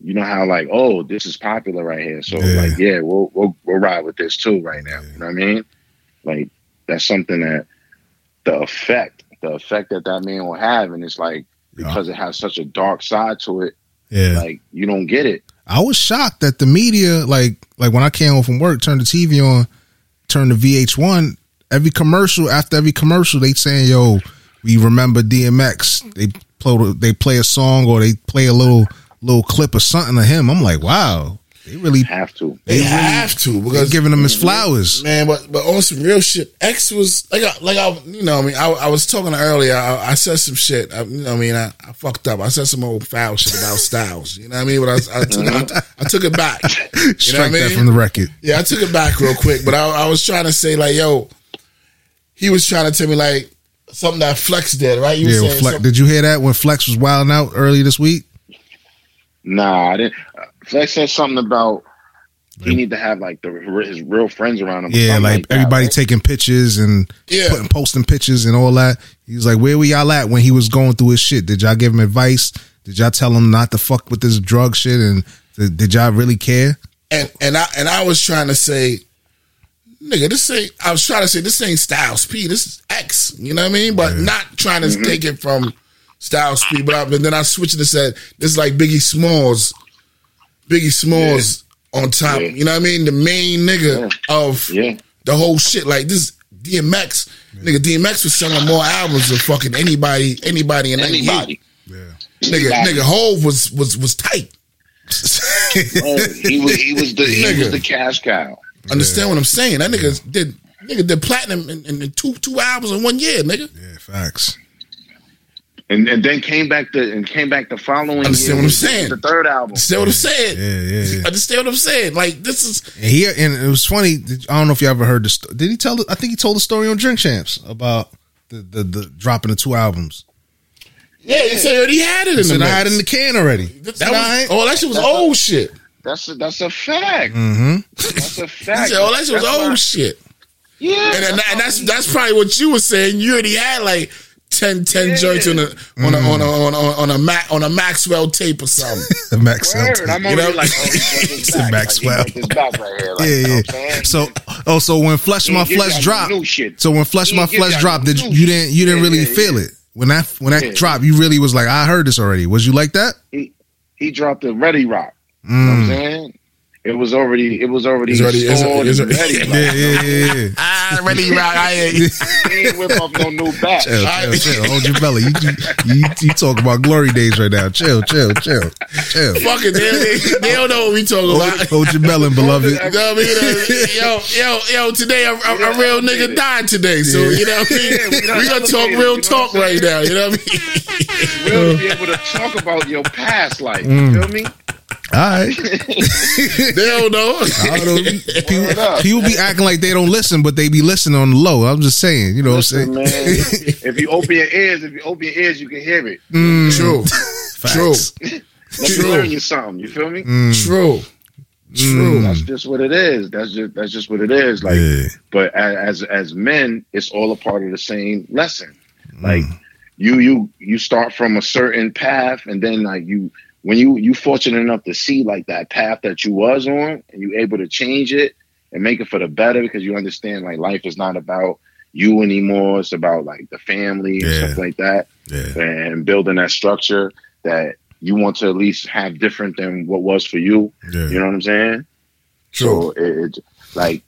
you know how like, oh, this is popular right here. So Yeah. like, yeah, we'll we'll we'll ride with this too right now. You know what I mean? Like that's something that the effect, the effect that that man will have, and it's like because it has such a dark side to it, Yeah. like you don't get it. I was shocked that the media, like, like when I came home from work, turned the TV on, turned the VH1. Every commercial after every commercial, they saying, "Yo, we remember DMX." They play, they play a song or they play a little little clip or something of him. I'm like, wow, they really Have to. They have to they because giving him his flowers. man, but but on some real shit, X was like I, like I you know I mean I, I was talking earlier. I, I said some shit. I, you know what I mean I, I fucked up. I said some old foul shit about Styles. You know what I mean? But I, I took I, uh-huh. I took it back. You know what I Strike that mean? from the record. Yeah, I took it back real quick, but I, I was trying to say like, yo, he was trying to tell me like something that Flex did, right? You Yeah, were saying Flex, did you hear that when Flex was wilding out early this week? Nah, I didn't. Flex said something about he need to have like the his real friends around him. Yeah, something like, that, everybody right? taking pictures and Yeah. putting posting pictures and all that. He was like, "Where were y'all at when he was going through his shit? Did y'all give him advice? Did y'all tell him not to fuck with this drug shit? And did, did y'all really care?" and and I and I was trying to say, nigga, this ain't. I was trying to say this ain't Styles P. This is X. You know what I mean? But not trying to mm-hmm. take it from Styles P. But, I, but then I switched it and said this is like Biggie Smalls Biggie Smalls on top. Yeah. You know what I mean? The main nigga of Yeah. the whole shit. Like this DMX, nigga. DMX was selling more albums than fucking anybody, anybody in Anybody. anybody. Nigga, Anybody. nigga, Hove was was was tight. Oh, he was he was the he Nigga. was the cash cow. Understand what I'm saying? That nigga did nigga did platinum in, in, in two two albums in one year, nigga. Yeah, facts. And and then came back to and came back the following Understand year what I'm saying? The third album. Understand what I'm saying? Yeah, yeah, yeah. Understand what I'm saying? Like this is And he and it was funny. I don't know if you ever heard the. sto- Did he tell? the- I think he told the story on Drink Champs about the the, the dropping the two albums. yeah. He said he already had it in He the said I had it in the can already. That Said, "All was, oh, that shit was That's old shit. That's a, that's a fact. Mm-hmm. That's a He fact. said, oh, that shit was That's old why- shit. Yeah, And, and, and that's that's probably what you were saying. You already had like 10, 10 joints on a on a, on a mm. on a on a Mac on a Maxwell tape or something. The Max Word, I'm You know? like, oh, this It's back. Maxwell. Like, he got this back right here. Like, yeah, you know yeah. what I'm saying? So, oh, so when Flesh He My ain't Flesh dropped, no new shit. so when Flesh He My ain't Flesh dropped, did new you didn't you didn't Yeah, really yeah, feel yeah. it when that when that Yeah. dropped? You really was like, I heard this already. Was you like that? he he dropped the Ready Rock. You know what I'm mm. saying? It was already it was already, It's already- it's- stored it's and already- ready. Yeah, Like, yeah, yeah. yeah. ah, ready rock. I ain't. Ain't whip up no new batch. Chill, chill, chill. Hold your belly. You, you, you, you talking about glory days right now. Chill, chill, chill, chill. Fuck it, they, they, they don't know what we talking Hold, about. hold your belly, beloved. You know what I mean? Yo, yo, yo, today a, a, a real nigga died today. So, you know what I mean? Yeah, we done we gonna talk real you know talk right now. You know what I mean? Really be able to talk about your past life. Mm. You feel me? All right. They don't know. I don't People, up. people be acting like they don't listen, but they be listening on the low. I'm just saying, you know what I'm saying? man. if you open your ears, if you open your ears, you can hear it. Mm, True. True. facts. Let True. me learn you something. You feel me? Mm. True. True. That's just what it is. That's just that's just what it is. Like, Yeah. but as as men, it's all a part of the same lesson. Mm. Like you you you start from a certain path, and then like you when you you fortunate enough to see like that path that you was on, and you able to change it and make it for the better because you understand like life is not about you anymore. It's about like the family and Yeah. stuff like that, Yeah. and building that structure that you want to at least have different than what was for you. Yeah. You know what I'm saying? So it, it like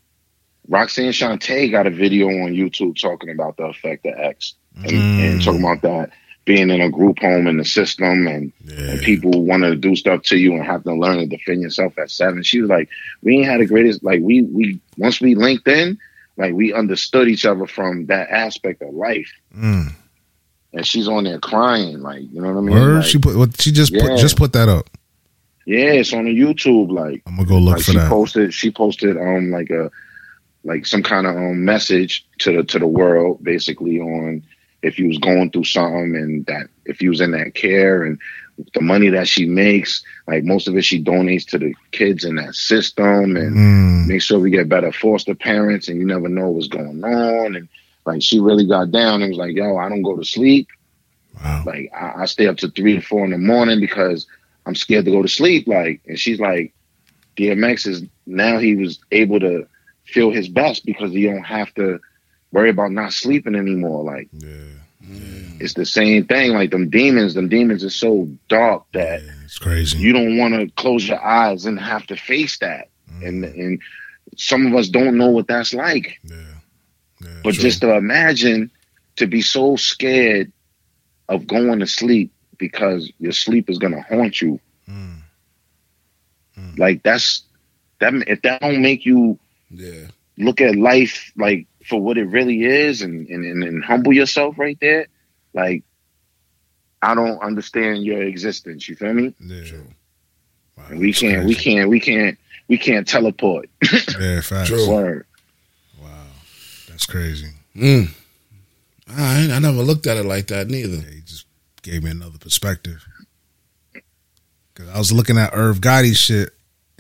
Roxanne Shante got a video on YouTube talking about the effect of X and, and mm. talking about that being in a group home in the system and, and people want to do stuff to you and have to learn to defend yourself at seven. She was like, we ain't had the greatest like we we once we linked in, like we understood each other from that aspect of life. Mm. And she's on there crying, like you know what I mean? Word. Like, she put. What she just put. Just put that up. yeah, it's on the YouTube. Like I'm gonna go look like for she that. posted she posted um like a like some kind of um message to the to the world basically on if you was going through something and that if you was in that care and the money that she makes like most of it she donates to the kids in that system and Mm. make sure we get better foster parents and you never know what's going on and like she really got down and was like yo i don't go to sleep Wow. like I, I stay up to three to four in the morning because I'm scared to go to sleep. Like, and she's like, DMX is now he was able to feel his best because he don't have to worry about not sleeping anymore. Like, yeah it's the same thing. Like them demons, them demons are so dark that It's crazy. you don't want to close your eyes and have to face that. And and some of us don't know what that's like. yeah. Yeah. But true. just to imagine to be so scared of going to sleep because your sleep is gonna haunt you. Mm. Like that's that if that don't make you Yeah. look at life like for what it really is and, and, and, and humble yourself right there, like I don't understand your existence. You feel me? Yeah. Wow, we can't we can't we can't we can't teleport. Yeah, facts. True. Word. Wow, that's crazy. Mm. I, I never looked at it like that neither. Yeah, he just gave me another perspective. Cause I was looking at Irv Gotti's shit,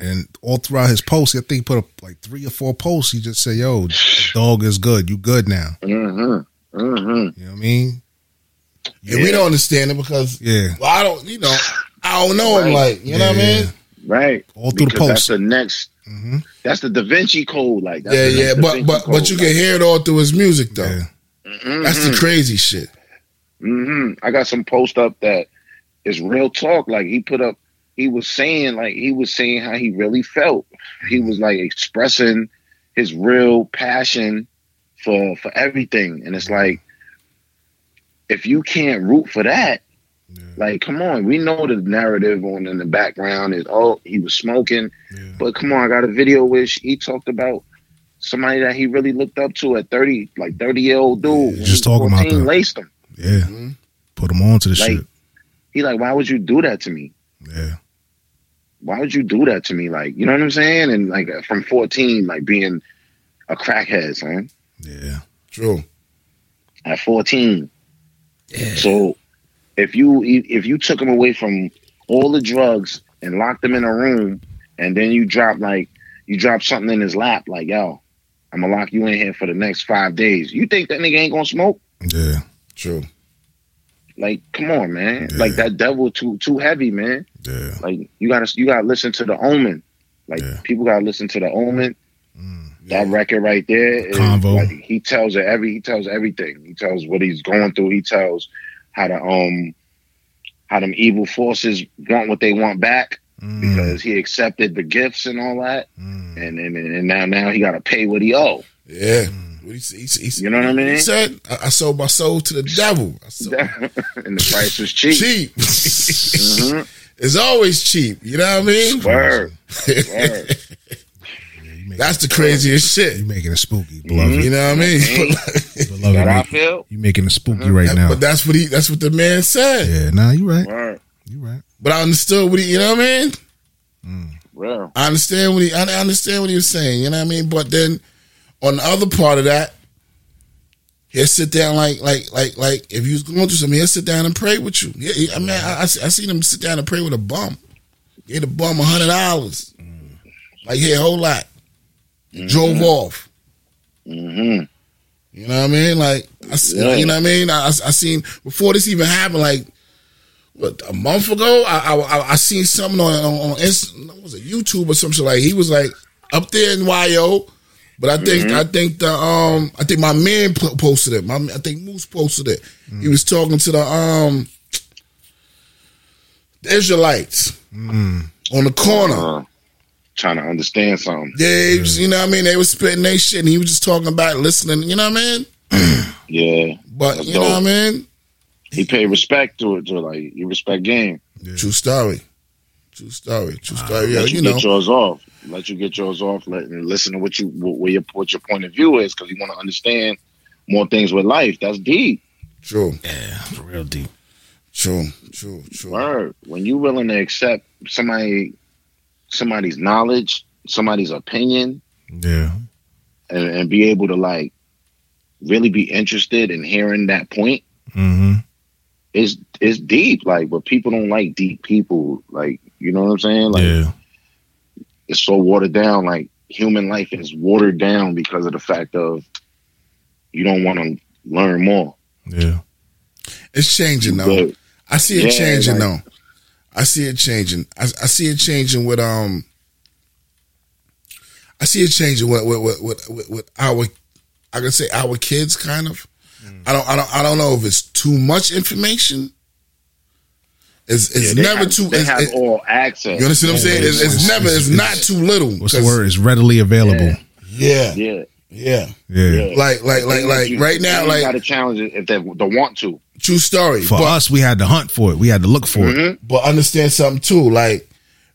and all throughout his posts, I think he put up like three or four posts. He just said, "Yo, the dog is good. You good now." Mm-hmm. Mm-hmm. You know what I mean? And we don't understand it because Yeah. well, I don't, you know, I don't know him like, you know what I mean? Right. All through the Because That's the next hmm that's the Da Vinci Code. Like that's Yeah, yeah, Da but Vinci but Code. but you can hear it all through his music though. Yeah. Mhm. That's the crazy shit. hmm I got some post up that is real talk. Like he put up, he was saying like he was saying how he really felt. He was like expressing his real passion for for everything, and it's like if you can't root for that, like come on, we know the narrative on in the background is oh he was smoking, but come on, I got a video where he talked about somebody that he really looked up to at thirty, like thirty year old dude. when he just was talking about 14, that. laced him. Yeah. Mm-hmm. Put them on to the Like, shit. He like, why would you do that to me? Yeah. Why would you do that to me? Like, you know what I'm saying? And like uh, from 14, like being a crackhead, son. Yeah. True. At 14. Yeah. So if you if you took him away from all the drugs and locked him in a room, and then you drop like you drop something in his lap, like yo, I'm gonna lock you in here for the next five days. You think that nigga ain't gonna smoke? Yeah. True. Like, come on, man. Like that devil too too heavy, man. Yeah. Like you gotta you gotta listen to the omen. Like people gotta listen to the omen. Mm, that record right there is Convo. like he tells it every he tells everything. He tells what he's going through. He tells how to um how them evil forces want what they want back mm. because he accepted the gifts and all that. Mm. And, and and now now he gotta pay what he owe. Yeah. What he, he, he, You know what I mean? He said, I, I sold my soul to the devil. I sold and the price was cheap. cheap. Mhm. It's always cheap. You know what I mean? Word. Word. That's the craziest shit. You making it spooky, beloved. You know what I mean? Beloved, That I feel. you making it spooky right now. But that's what he. That's what the man said. Yeah, nah, you right. Word. You right. But I understood what he. You know what I mean? Real. I understand what he. I understand what he was saying. You know what I mean? But then on the other part of that, he'll sit down like like like like if you was going through something, he'll sit down and pray with you. Yeah, he- I mean, I, I, I seen him sit down and pray with a bum. Gave the bum a hundred dollars. Like here, a whole lot. Drove off. Mm-hmm. You know what I mean? Like, I, Yeah. you know what I mean? I, I seen before this even happened, like what a month ago. I I, I seen something on on, on was it YouTube or some shit. Like he was like up there in YO, but I think Mm-hmm. I think the um I think my man posted it. My I think Moose posted it. He was talking to the um the Israelites on the corner. Uh, trying to understand something. Yeah, he was, you know what I mean. They was spitting their shit, and he was just talking about listening. You know what I mean? Yeah. But you know what I mean? He paid respect to it, to it, like you respect game. True story. True story. True story. Yeah, you you, know. yours off. Let you get yours off. Let and listen to what you what, where your what your point of view is because you want to understand more things with life. That's deep. True. Yeah, real deep. True. True. True. Word. When you willing to accept somebody somebody's knowledge, somebody's opinion, Yeah. and, and be able to like really be interested in hearing that point Mm-hmm. is is deep. Like, but people don't like deep people. Like, you know what I'm saying? Like, yeah. It's so watered down. Like, human life is watered down because of the fact of you don't want to learn more. Yeah. It's changing though. But I see it Yeah, changing like- though. I see it changing. I, I see it changing with um. I see it changing with with with, with, with, with our, I can say our kids kind of. Mm. I don't I don't I don't know if it's too much information. It's it's yeah, never have, too. They It's, have it- all access. you understand what I'm saying? It's, it's it's- never. It's, it's- not too little. What's the word? It's readily available. Yeah, Yeah, yeah. Yeah. yeah. Like like like like You- right now you like got to challenge it if they don't want to. true story. For but us, we had to hunt for it. We had to look for it. Mm-hmm. but understand something too. Like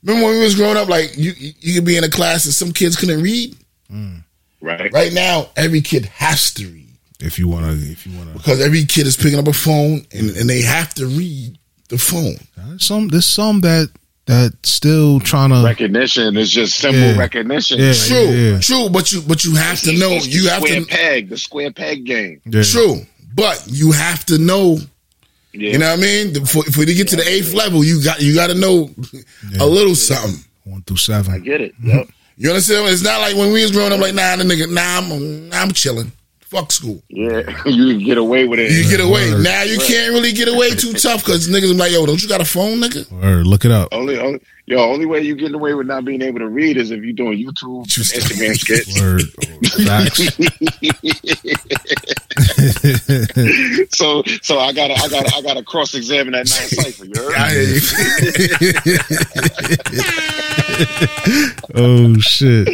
remember when we was growing up? Like you you you could be in a class and some kids couldn't read. Mm. Right. Right now, every kid has to read If you wanna, if you wanna. because every kid is picking up a phone and, and they have to read the phone. There's some, there's some that that still trying to. Recognition is just simple Yeah. recognition. Yeah. True, yeah. true. But you but you have to know. You have square to peg, the square peg game. Yeah. true. But you have to know. Yeah. You know what I mean? For, for you to get to the eighth level, you got you got to know a little something. One through seven. I get it. Yep. You understand? It's not like when we was growing up. Like nah, the nigga, nah, I'm I'm chilling. Fuck school. Yeah, you can get away with it. You get away. Word. Now you can't really get away too tough because niggas be like, yo, don't you got a phone, nigga? Or look it up. Only, only, yo, only way you getting away with not being able to read is if you're doing YouTube, Just- Instagram skits. Word. Facts. so so I gotta I gotta I gotta cross examine that nine cipher. You heard? I hear you. oh shit.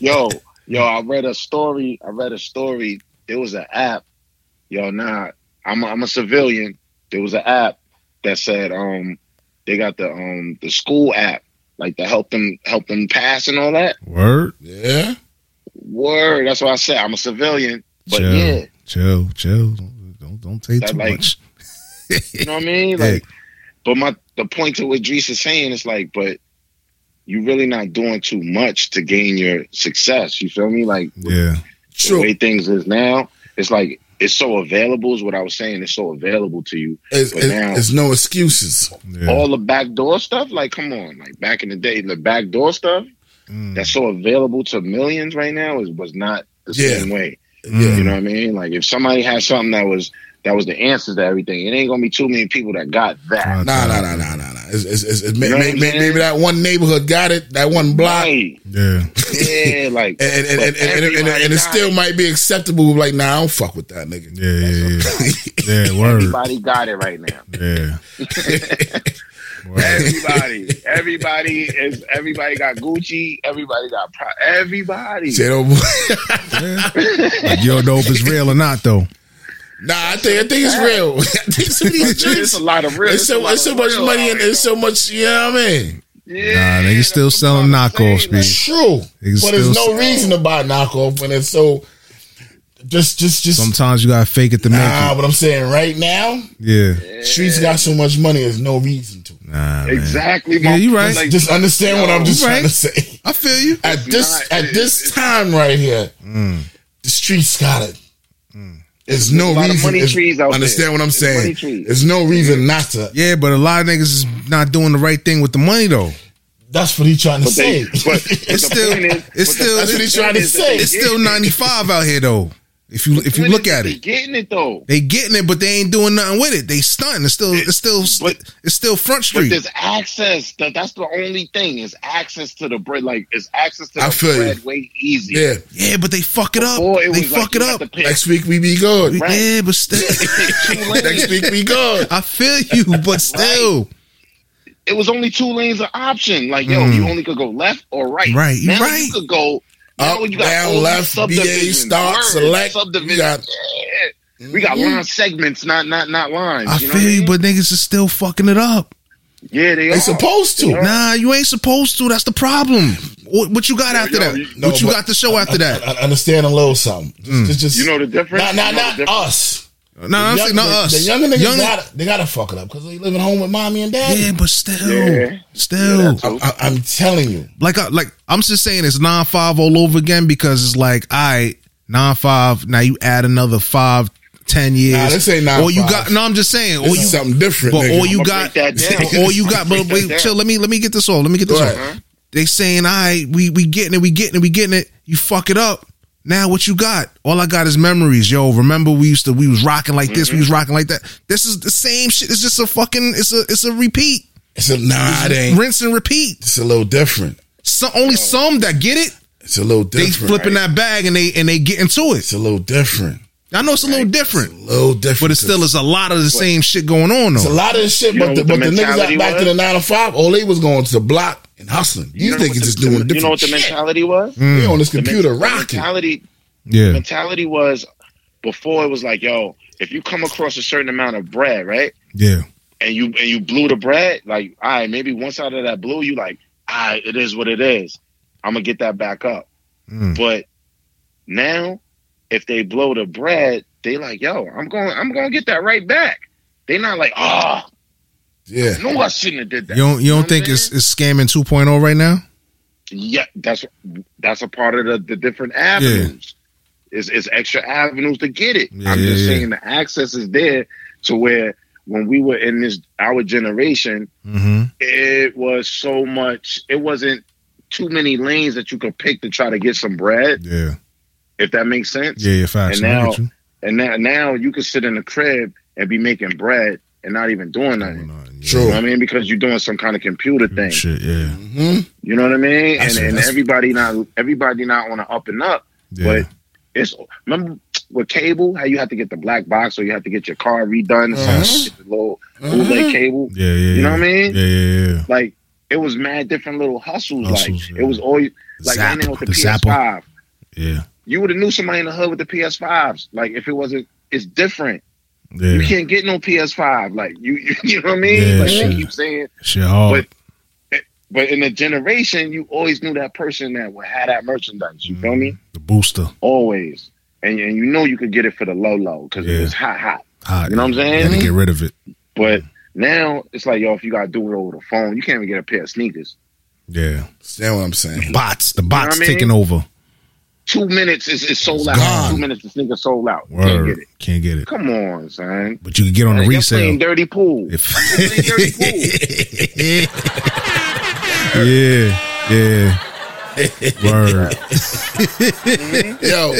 yo, yo, I read a story. I read a story. There was an app. Yo, nah, I'm a, I'm a civilian. There was an app that said um they got the um the school app like to help them help them pass and all that. Word. Yeah. Word. That's what I said. I'm a civilian, but chill, yeah, chill, chill. Don't don't, don't take That, too like, much. you know what I mean. Yeah. Like, but my the point to what Drees is saying is like, but you really not doing too much to gain your success. You feel me? Like Yeah. the True. way things is now, it's like it's so available. Is what I was saying. It's so available to you. It's, But it's, now- it's no excuses. Yeah. All the backdoor stuff, like come on, like back in the day, the backdoor stuff Mm. that's so available to millions right now is was not the Yeah. same way. Mm. You know what I mean? Like if somebody had something that was that was the answer to everything, it ain't gonna be too many people that got that. Right. Nah, nah, nah, nah, nah, nah. It's, may- may- maybe that one neighborhood got it, that one block, Right. Yeah. Yeah, like and and, and, but and, and, and, everybody and it got still might be acceptable. Like, nah, I don't fuck with that nigga. Yeah, yeah, yeah. Yeah, word. Everybody got it right now. Yeah. Everybody, everybody is. Everybody got Gucci. Everybody got. Pro- everybody. Say no more. Like, you don't know if it's real or not, though. Nah, I think I think it's real. I think some of these There's streets. a lot of real. There's so, a lot there's so much real money out and here. there's so much. You know what I mean? Yeah, Nah, niggas still selling knockoffs, like, B. True, Niggas but there's still- no reason to buy knockoff when it's so. Just, just, just. Sometimes you gotta fake it to make Nah, it. but I'm saying right now, Yeah. streets got so much money. There's no reason to. Nah, man. Exactly. Yeah, my- you right. Like, Just understand what I'm just You trying to say. I feel you. At this, not- at this it's- time right here, Mm. the streets got it. There's no a lot of reason. money trees out understand there. what I'm There's saying? money. There's no reason not to. Yeah, but a lot of niggas is not doing the right thing with the money though. That's what he's trying to but they, say. but, but It's still- is, it's but still- That's what he's trying to say. It's still 95 out here though. If you if you look at they it, getting it though. they getting it, but they ain't doing nothing with it. They stunting. It's still it's still But- it's still front But street. there's access. That that's the only thing is access to the bread. Like it's access to I the feel you. bread way easier. yeah. Yeah, but they fuck it up. Before, it They was like fuck it up. Next week we be good. Right. Yeah, but still, Next week we good. I feel you, but still, it was only two lanes of option. Like, yo, Mm. you only could go left or right. Right, now right. you could go now Up, you got down, left, BA, subdivisions, start, Word, select. subdivisions. You got- Yeah. We got mm-hmm. line segments, not not not lines. I you know feel what I you, mean? but niggas is still fucking it up. yeah, they, They are. supposed to. Nah, you ain't supposed to. That's the problem. What, what you got after yo, that? you- No, what you got to show after that? I, I understand a little something. Just, mm. just, just You know the difference? Not, not, You know not the difference? us. No, no, I'm The saying not young- us. The younger niggas Young- gotta, they gotta fuck it up because they living home with mommy and daddy. yeah, but still, Yeah. still, Yeah, I, I, am telling you. like, I, like I'm just saying it's nine five all over again because it's like, I nine five. Now you add another five, ten years. Nah, this ain't nine Or you five. got no. I'm just saying. Or you is something different. But nigga. all you I'ma got, break that down. all you got, but wait, down. chill. Let me let me get this off. Let me get this Go off. ahead. They saying, I we we getting it, we getting it, we getting it. You fuck it up. Now what you got? All I got is memories, yo. Remember we used to we was rocking like this, we was mm-hmm. rocking like that. This is the same shit. It's just a fucking it's a it's a repeat. It's a nah, it ain't. Rinse and repeat. It's a little different. So only some that get it, It's a little different. they different. flipping that bag and they and they get into it. It's a little different. I know it's a little different, A little different. but it still is a lot of the same shit going on though. It's a lot of the shit, You but the, but the niggas mentality out back was? to the nine to five, all they was going to the block and hustling. These You know what niggas the- just doing different You know what the shit. mentality was? They on this The computer men- the rocking. mentality Yeah, mentality was before it was like, yo, if you come across a certain amount of bread, right? yeah, and you and you blew the bread, like, all right, maybe one side of that blew, you like, all right, it is what it is. I'm gonna get that back up. Mm. But now, if they blow the bread, they like, yo, I'm going, I'm gonna get that right back. They not like, oh, Yeah. I no, I shouldn't have did that. You don't you don't think it's it's scamming 2.0 right now? yeah, that's that's a part of the, the different avenues. It's, it's extra avenues to get it. Yeah, I'm just yeah. saying the access is there to where when we were in this our generation, Mm-hmm. it was so much it wasn't too many lanes that you could pick to try to get some bread Yeah, if that makes sense yeah, yeah. Facts. And now- and now now you can sit in the crib and be making bread and not even doing nothing you True. know what i mean because you're doing some kind of computer thing Shit, yeah, hmm you know what i mean That's- and and everybody not everybody not on the up and up yeah. but it's remember with cable how you have to get the black box or you have to get your car redone. So Yes. get the little bootleg cable. Yeah, yeah. You know what I mean? Yeah, yeah, yeah. Like it was mad different little hustles. Hustles, like yeah. it was always like Zap, right with the, the PS5. Zapper. Yeah, You would have knew somebody in the hood with the PS5s. Like if it wasn't, it's different. Yeah. You can't get no PS5. Like you, you, you know what I mean? Yeah, like sure. they keep saying, Shit hard. but in the generation, you always knew that person that would have that merchandise. You feel me? Mm-hmm. the booster. Always, and, and you know you could get it for the low low because Yeah. it was hot hot. Hot. You know what I'm saying? You had to get rid of it. But now it's like yo, if you gotta do it over the phone, you can't even get a pair of sneakers. Yeah. Understand what I'm saying? Bots. The bots what I mean? taking over. Two minutes is, is sold It's out. gone. Two minutes the sneaker sold out. Can't get it. Can't get it. Come on, son. But you can get on the Y'all resale. playing dirty pool. If You're playing dirty pool. yeah, yeah. Word. Mm-hmm. Yo,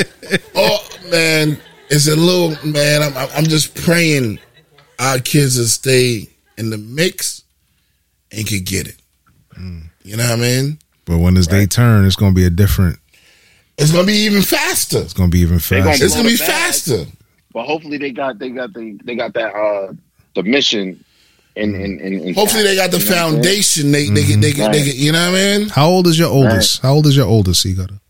oh man, it's a little man. I'm I'm just praying our kids will stay in the mix and could get it. Mm. You know what I mean? But when it's they turn, it's gonna be a different. It's gonna be even faster. It's gonna be even gonna faster. It's gonna be Blow faster. But hopefully they got they got the they got that uh the mission in in, in, in Hopefully they got the You know what I'm saying? foundation. They they get they get they. You know what I mean? How old is your oldest? How old is your oldest? He got a.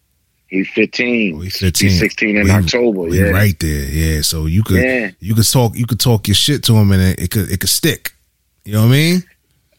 He's 15. Oh, he's fifteen. He's 16 in Well, he- October. he Yeah. right there. Yeah, so you could Yeah. you could talk you could talk your shit to him and it, it could it could stick. You know what I mean?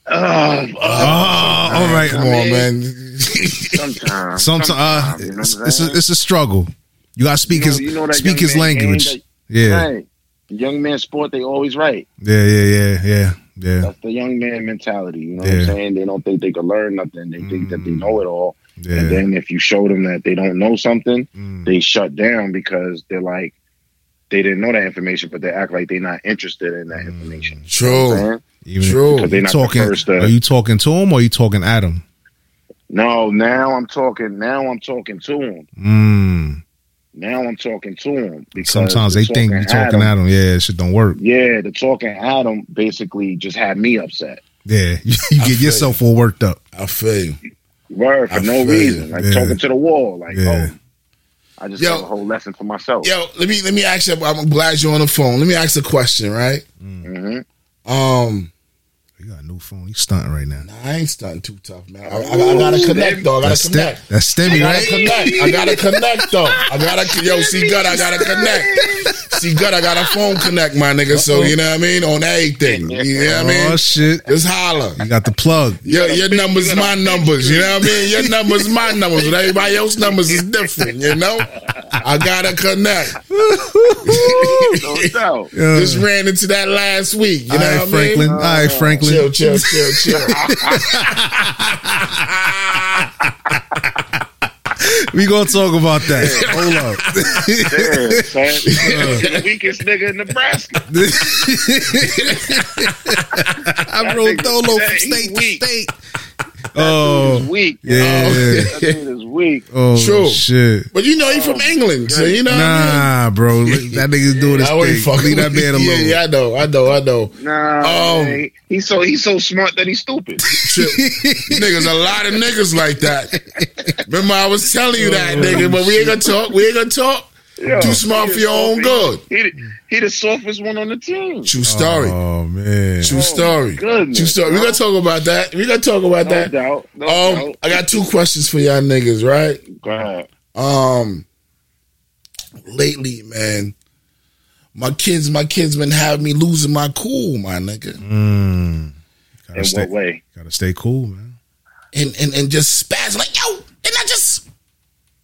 Oh, oh, Oh, all right. Come on, man. Sometimes. Sometimes uh, you know it's, it's a it's a struggle. You gotta speak You know- his you know speak his language. that- Yeah, Right. Young man sport, they always right. yeah, yeah, yeah, yeah, yeah. That's the young man mentality. You know Yeah. what I'm saying? They don't think they can learn nothing. They think that they know it all. Yeah. And then if you show them that they don't know something, Mm. they shut down because they're like, they didn't know that information, but they act like they're not interested in that Mm. information. True. Man. Even True. Because they're you not the talking. first to- Are you talking to him or are you talking at him? No, now I'm talking. Now I'm talking to him. Mm. Now I'm talking to him because Sometimes the they think you're talking at him. Yeah, shit don't work. Yeah, the talking at him basically just had me upset. Yeah, you, you get feel yourself all worked up. I feel you. Word for I no reason, you. like Yeah. talking to the wall. Like, Yeah. oh, I just Yo. a whole lesson for myself. Yo, let me let me ask you. I'm glad you're on the phone. Let me ask a question, right? Mm-hmm. Um, You got a new phone. You stunting right now. nah, I ain't stunting too tough, man. I, I, I gotta connect, though. I gotta That's connect. stem, that's I gotta right? connect. I gotta connect though. I gotta yo see gut. I gotta connect. See gut. I got a phone connect, my nigga. So you know what I mean on everything. You know what I oh, mean? Oh shit! Just holler. You got the plug. Your your numbers, my numbers. You know what I mean? Your numbers, my numbers. But everybody else numbers is different. You know. I gotta connect. no doubt. Yeah. Just ran into that last week. You know right, what I All mean? right, Franklin. Chill, chill, chill, chill. We gonna talk about that. Hold up. Yeah, son. the weakest nigga in Nebraska. I rode nigga Dolo from state to weak. State. He's Oh, weak. yeah. That dude is weak. oh True. shit. But you know he from oh, England, so you know. what I mean? Nah, bro. That nigga's doing his I thing. fuck Leave that man alone. Yeah, yeah, I know, I know, I know. Nah, Oh. man, he's so he's so smart that he's stupid. Niggas, a lot of niggas like that. Remember, I was telling you Oh, that, nigga. But we ain't gonna talk. We ain't gonna talk. Yo, Too smart for your own softest- good. He, the- he the softest one on the team. True story. Oh man. True story. goodness, True story. We bro. gonna talk about that. We gonna talk about No that. doubt. No Um, doubt. I got two questions for y'all niggas, right? Go ahead. Um, lately, man, my kids, my kids been having me losing my cool, my nigga, Mm. Gotta In stay, what way? gotta stay cool, man. and and and just spaz like, yo, and I just,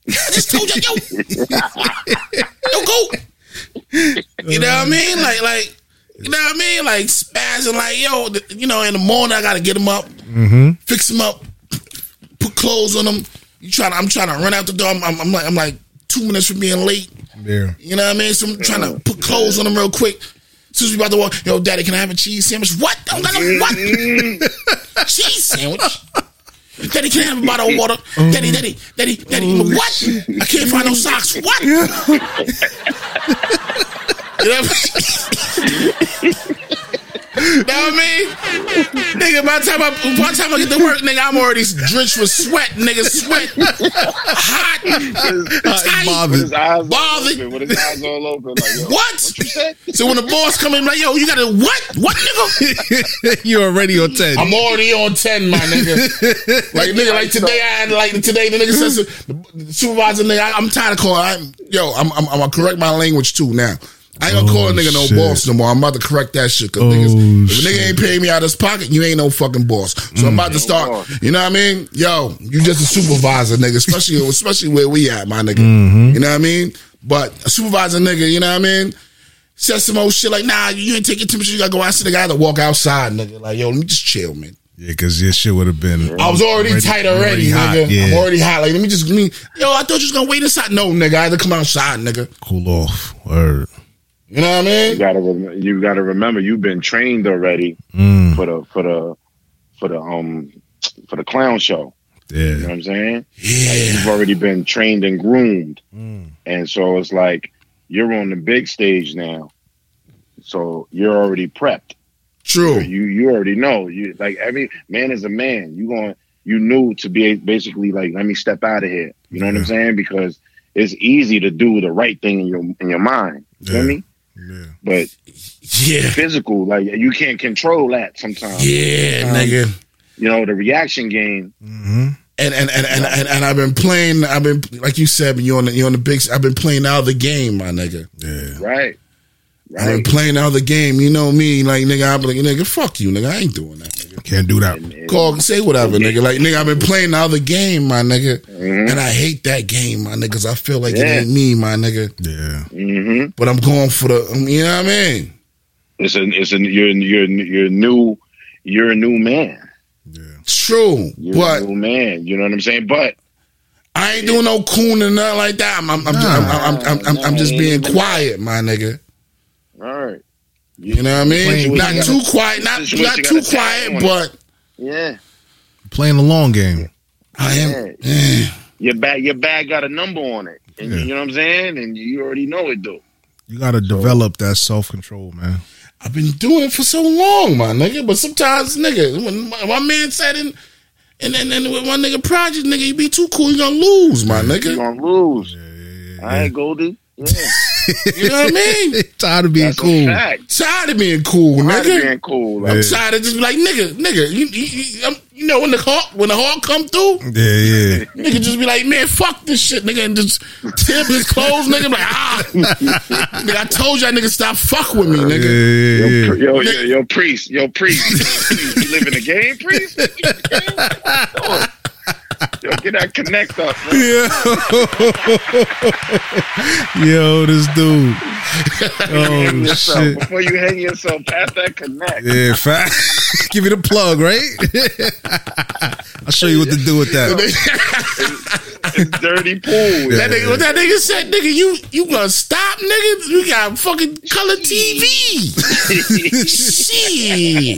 I just told you, yo, yo, go. You know what I mean? Like, like, you know what I mean? Like spazzing, like, yo, you know, in the morning I gotta get them up, Mm-hmm. fix them up, put clothes on them. You trying? to I'm trying to run out the door. I'm, I'm, I'm like, I'm like two minutes from being late. There. You know what I mean? So I'm trying to put clothes on them real quick. As soon as we about to walk, yo, daddy, can I have a cheese sandwich? What? No what? cheese sandwich? Daddy, can I have a bottle of water? Daddy, daddy, daddy, daddy, what? I can't find no socks. What? You know what I mean? know what I mean? Nigga, by the time I by the time I get to work, nigga, I'm already drenched with sweat, nigga, sweat, hot, tight, bothered. With his eyes all Bothered. open. With his eyes all open. Like, What? What? So when the boss come in, like, yo, you gotta what? What nigga? You're already on 10. I'm already on ten, my nigga. Like nigga, like today I had like today the nigga says the supervisor nigga, I, I'm tired of calling. I'm, yo, I'm, I'm I'm gonna correct my language too now. I ain't gonna call a Oh, nigga no boss no more. I'm about to correct that shit. Cause Oh, niggas, if a shit. nigga ain't paying me out of his pocket, you ain't no fucking boss. So I'm about to start. You know what I mean? Yo, you just a supervisor, nigga. Especially especially where we at, my nigga. Mm-hmm. You know what I mean? But a supervisor, nigga. You know what I mean? Says some old shit like, nah, you ain't taking temperature. You gotta go outside. The guy to walk outside, nigga. Like, yo, let me just chill, man. Yeah, because your shit would have been. I was already, tight already, hot, nigga. yeah. I'm already hot. Like, let me just, let me, yo, I thought you was gonna wait inside. No, nigga, I had to come outside, nigga. Cool off. Word. You know what I mean? You gotta rem- you gotta remember you've been trained already Mm, for the for the for the um for the clown show. You know what I'm saying? Yeah. Like you've already been trained and groomed. Mm. And so it's like you're on the big stage now. So you're already prepped. True. You you already know. You like every man is a man. You going you knew to be basically like let me step out of here. You know what I'm saying? Because it's easy to do the right thing in your in your mind. You Yeah. feel me? Yeah. But Yeah. physical, like you can't control that sometimes. Yeah, Um, nigga. You know, the reaction game. Mm-hmm. And and, and, and, and and I've been playing. I've been like you said, you on the you on the big. I've been playing out of the game, my nigga. Yeah. Right. I've been playing out of the game. You know me, like nigga. I'm like nigga, fuck you, nigga. I ain't doing that. Nigga. Can't do that. And- and- Call, say whatever, nigga. Like nigga, I've been playing out of the game, my nigga. Mhm. And I hate that game, my niggas. I feel like it ain't me, my nigga. Yeah. Mhm. But I'm going for the. You know what I mean? It's a it's a you're you're you're new you're a new man. Yeah. True, You're but a new man. You know what I'm saying? But I ain't doing no coon and nothing like that. I'm I'm I'm, I'm, I'm, I'm, I'm, I'm just being quiet, my nigga. all right. You know what I mean? Not too quiet, not this is what not too quiet, but Yeah. Playing the long game. I am. Your bag your bag got a number on it. And Yeah. you know what I'm saying? And you already know it though. You got to develop that self control, man. I've been doing it for so long, my nigga. But sometimes, nigga, when my, my man said in, and then and, with my nigga project, nigga, you be too cool, you gonna lose, my nigga. You're gonna lose. All right, Goldie. Yeah. You know what I mean? Tired of being That's cool. Tired of being cool, Tired of nigga. being cool. I'm tired of just be like, nigga, nigga, you, you, you, you know when the hawk when the hawk come through, Yeah, yeah. nigga just be like, man, fuck this shit, nigga, and just tip his clothes, nigga. I'm like, ah, nigga, I told y'all, nigga, stop fuck with me, Yeah, nigga. yeah, yeah. Yo, yo, yo, priest, yo, priest, priest, you live in the game, priest? You live in the game? Yo, get that connect up, man. Yo, this dude. Oh yourself. shit. Before you hang yourself, pass that connect. Yeah, fat. Give you the plug, right? I'll show you what to do with that. It's dirty pool. That nigga, what that nigga said, nigga, you you gonna stop, nigga? You got fucking color TV. Shit.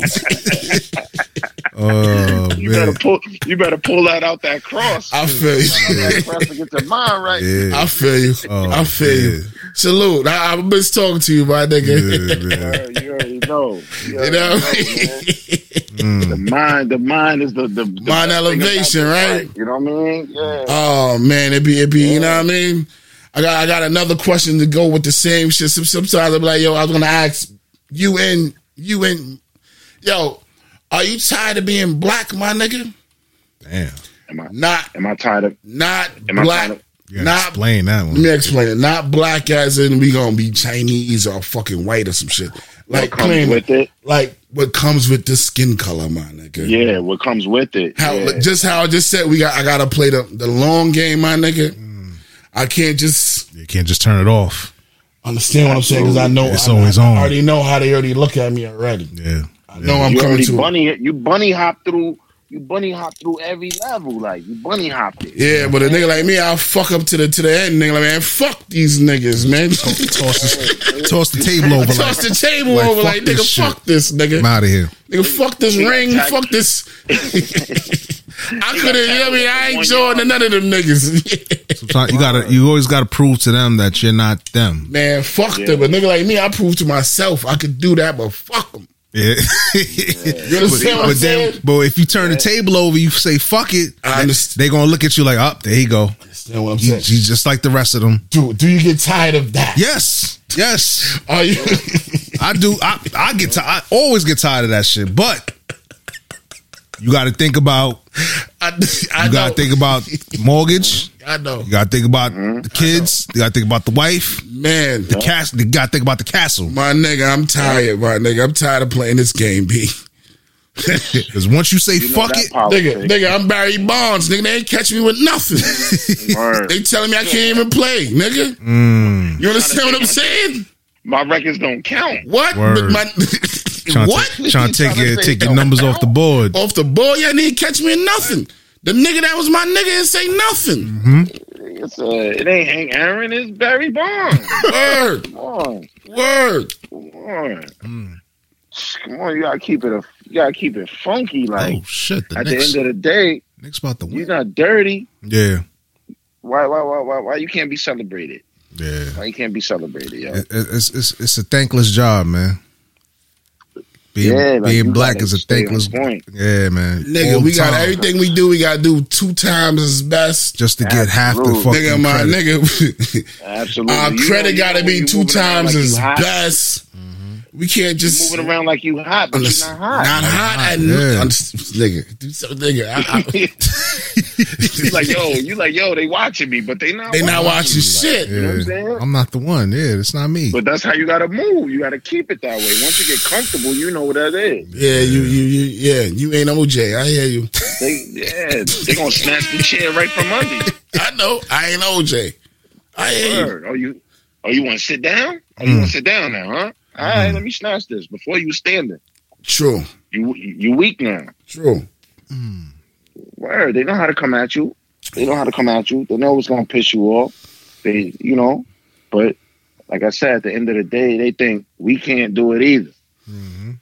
Oh You better pull. You better pull that out that cross. I feel that you. cross to get your mind right. Yeah. I feel you. Oh, I feel you. Salute. I, I miss talking to you, my nigga. Yeah, man. You already know. You, You already know know, what I man. mean? The mind, the mind is the the, the Mind best thing about elevation, right? fight, You know what I mean? Yeah. Oh man, it be it be. You know what I mean? I got I got another question to go with the same shit. Sometimes I'm like, yo, I was gonna ask you and you and yo, are you tired of being black, my nigga? Damn. am I Not am I tired of? not Am I black. tired of- Not explain that one. Let me explain it. Not black as in we gonna be Chinese or fucking white or some shit. What Like comes plain- with it? like what comes with the skin color, my nigga. Yeah, what comes with it? How yeah. just how I just said we got I gotta play the, the long game, my nigga. Mm. I can't just You can't just turn it off. understand what I'm saying because I know It's I, always I, on. I already know how they already look at me already. Yeah. I know I'm you coming to bunny you bunny hop through you bunny hop through every level like you bunny hopped it. Yeah, but a nigga like me, I'll fuck up to the to the end. Nigga like man, fuck these niggas, man. Toss, this, toss the table over. Toss Like, the table like, over like nigga, shit. fuck this nigga. I'm out of here. Nigga, fuck this ring, got fuck this. I could have, you know I mean? I ain't joining none of them niggas. Sometimes you gotta, you always gotta prove to them that you're not them. Man, fuck them. A nigga like me, I prove to myself I could do that, but fuck them. Yeah. You understand what I'm but then, saying? but if you turn the table over, you say fuck it. I understand. They gonna look at you like, up there you go. Understand what I'm He- saying? He's just like the rest of them. Do do you get tired of that? Yes, yes, Are you? I do. I I get. ti- I always get tired of that shit. But you got to think about. I, I You got to think about mortgage. I know, You got to think about Mm-hmm. the kids. You got to think about the wife. man. The castle. You got to think about the castle. My nigga, I'm tired. My nigga, I'm tired of playing this game, B. Because once you say You fuck it. Nigga, nigga, I'm Barry Bonds. Nigga, they ain't catch me with nothing. They telling me I can't even play, nigga. Mm. You understand what I'm saying? My records don't count. What? Word. My, trying what? to trying to take Trying your say take your numbers off the board. Off the ball, yeah, didn't catch me in nothing. The nigga that was my nigga and say nothing. Mm-hmm. It's, uh, it ain't Hank Aaron. It's Barry Bonds. Word, Come on, word. come on. Mm. Come on, you gotta keep it. A, you gotta keep it funky. Like oh shit! The at Knicks, the end of the day, Knicks about to you're not dirty. Yeah, Why, why, why, why, why you can't be celebrated? yeah. Why you can't be celebrated, yo? It- It's it's it's a thankless job, man. Being, Yeah, like, being black is a thankless. point. Yeah, man. Nigga, All we the got everything we do, we gotta do two times as best. just to get half the Absolutely. fucking Nigga, my credit. nigga. Absolutely. Our You credit gotta be two times like as you hot. best. Mm-hmm. We can't just Moving around like you hot, but you're not hot. Not hot and Yeah. I'm just- nigga. Do something, nigga. I, I, you like yo, you like yo. They watching me, but they not. they not watching you. shit. You know what I'm saying? I'm not the one. Yeah, it's not me. But that's how you gotta move. You gotta keep it that way. Once you get comfortable, you know what that is. Yeah, you, you, you, yeah, you ain't OJ. I hear you. They, yeah, they gonna snatch the chair right from under you. I know. I ain't OJ. I hear you. Word. Oh, you, oh, you want to sit down? Oh, you mm. want to sit down now, huh? All right, mm-hmm. let me snatch this. Before you was standing, True. you you weak now. True. Mm. Word. They know how to come at you. They know how to come at you. They know what's gonna piss you off. They, you know, but like I said, at the end of the day, they think we can't do it either.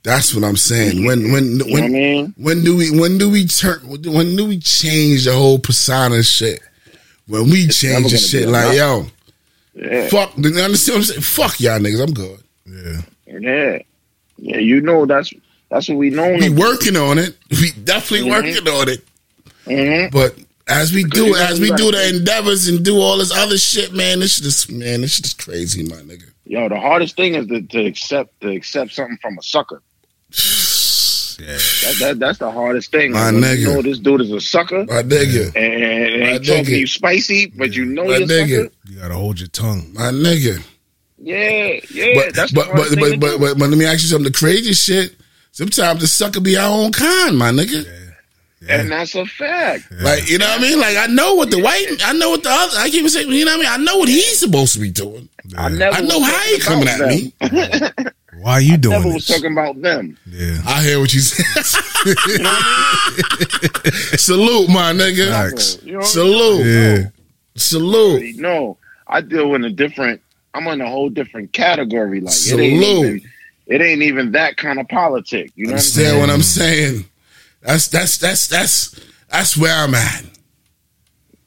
That's what I'm saying. When, when, You know what I when, mean? when do we, when do we turn, when do we change the whole persona shit? When we never change the shit, like, yo, enough. Yeah. fuck, you understand what I'm saying? Fuck y'all niggas. I'm good. yeah. Yeah, yeah. You know that's that's what we know. We working on it. We definitely Mhm. working on it. Hmm But as we do, as we do the endeavors and do all this other shit, man, this shit is man, this shit is crazy, my nigga. Yo, the hardest thing is to, to accept to accept something from a sucker. Yeah. That, that that's the hardest thing. My nigga. You know this dude is a sucker, My nigga, and it ain't talking to you spicy, but you know My you're nigga. sucker. You gotta hold your tongue. my nigga. Yeah, yeah. But that's but hardest but thing but, to but, do. but but let me ask you something. The crazy shit. Sometimes the sucker be our own kind, my nigga. And that's a fact. Like you know what I mean? Like I know what the white, I know what the other. I keep saying, you know what I mean? I know what he's supposed to be doing. I never. I know how he talking coming at them. me. Why are you doing Never was talking about them. Yeah. I hear what you say. Salute, my nigga. Facts. You know, Salute. Yeah. Salute. No, I deal in a different. I'm in a whole different category. Like it ain't Salute. even. It ain't even that kind of politic. You know what I'm Understand saying? what I'm saying? That's that's that's that's that's where I'm at.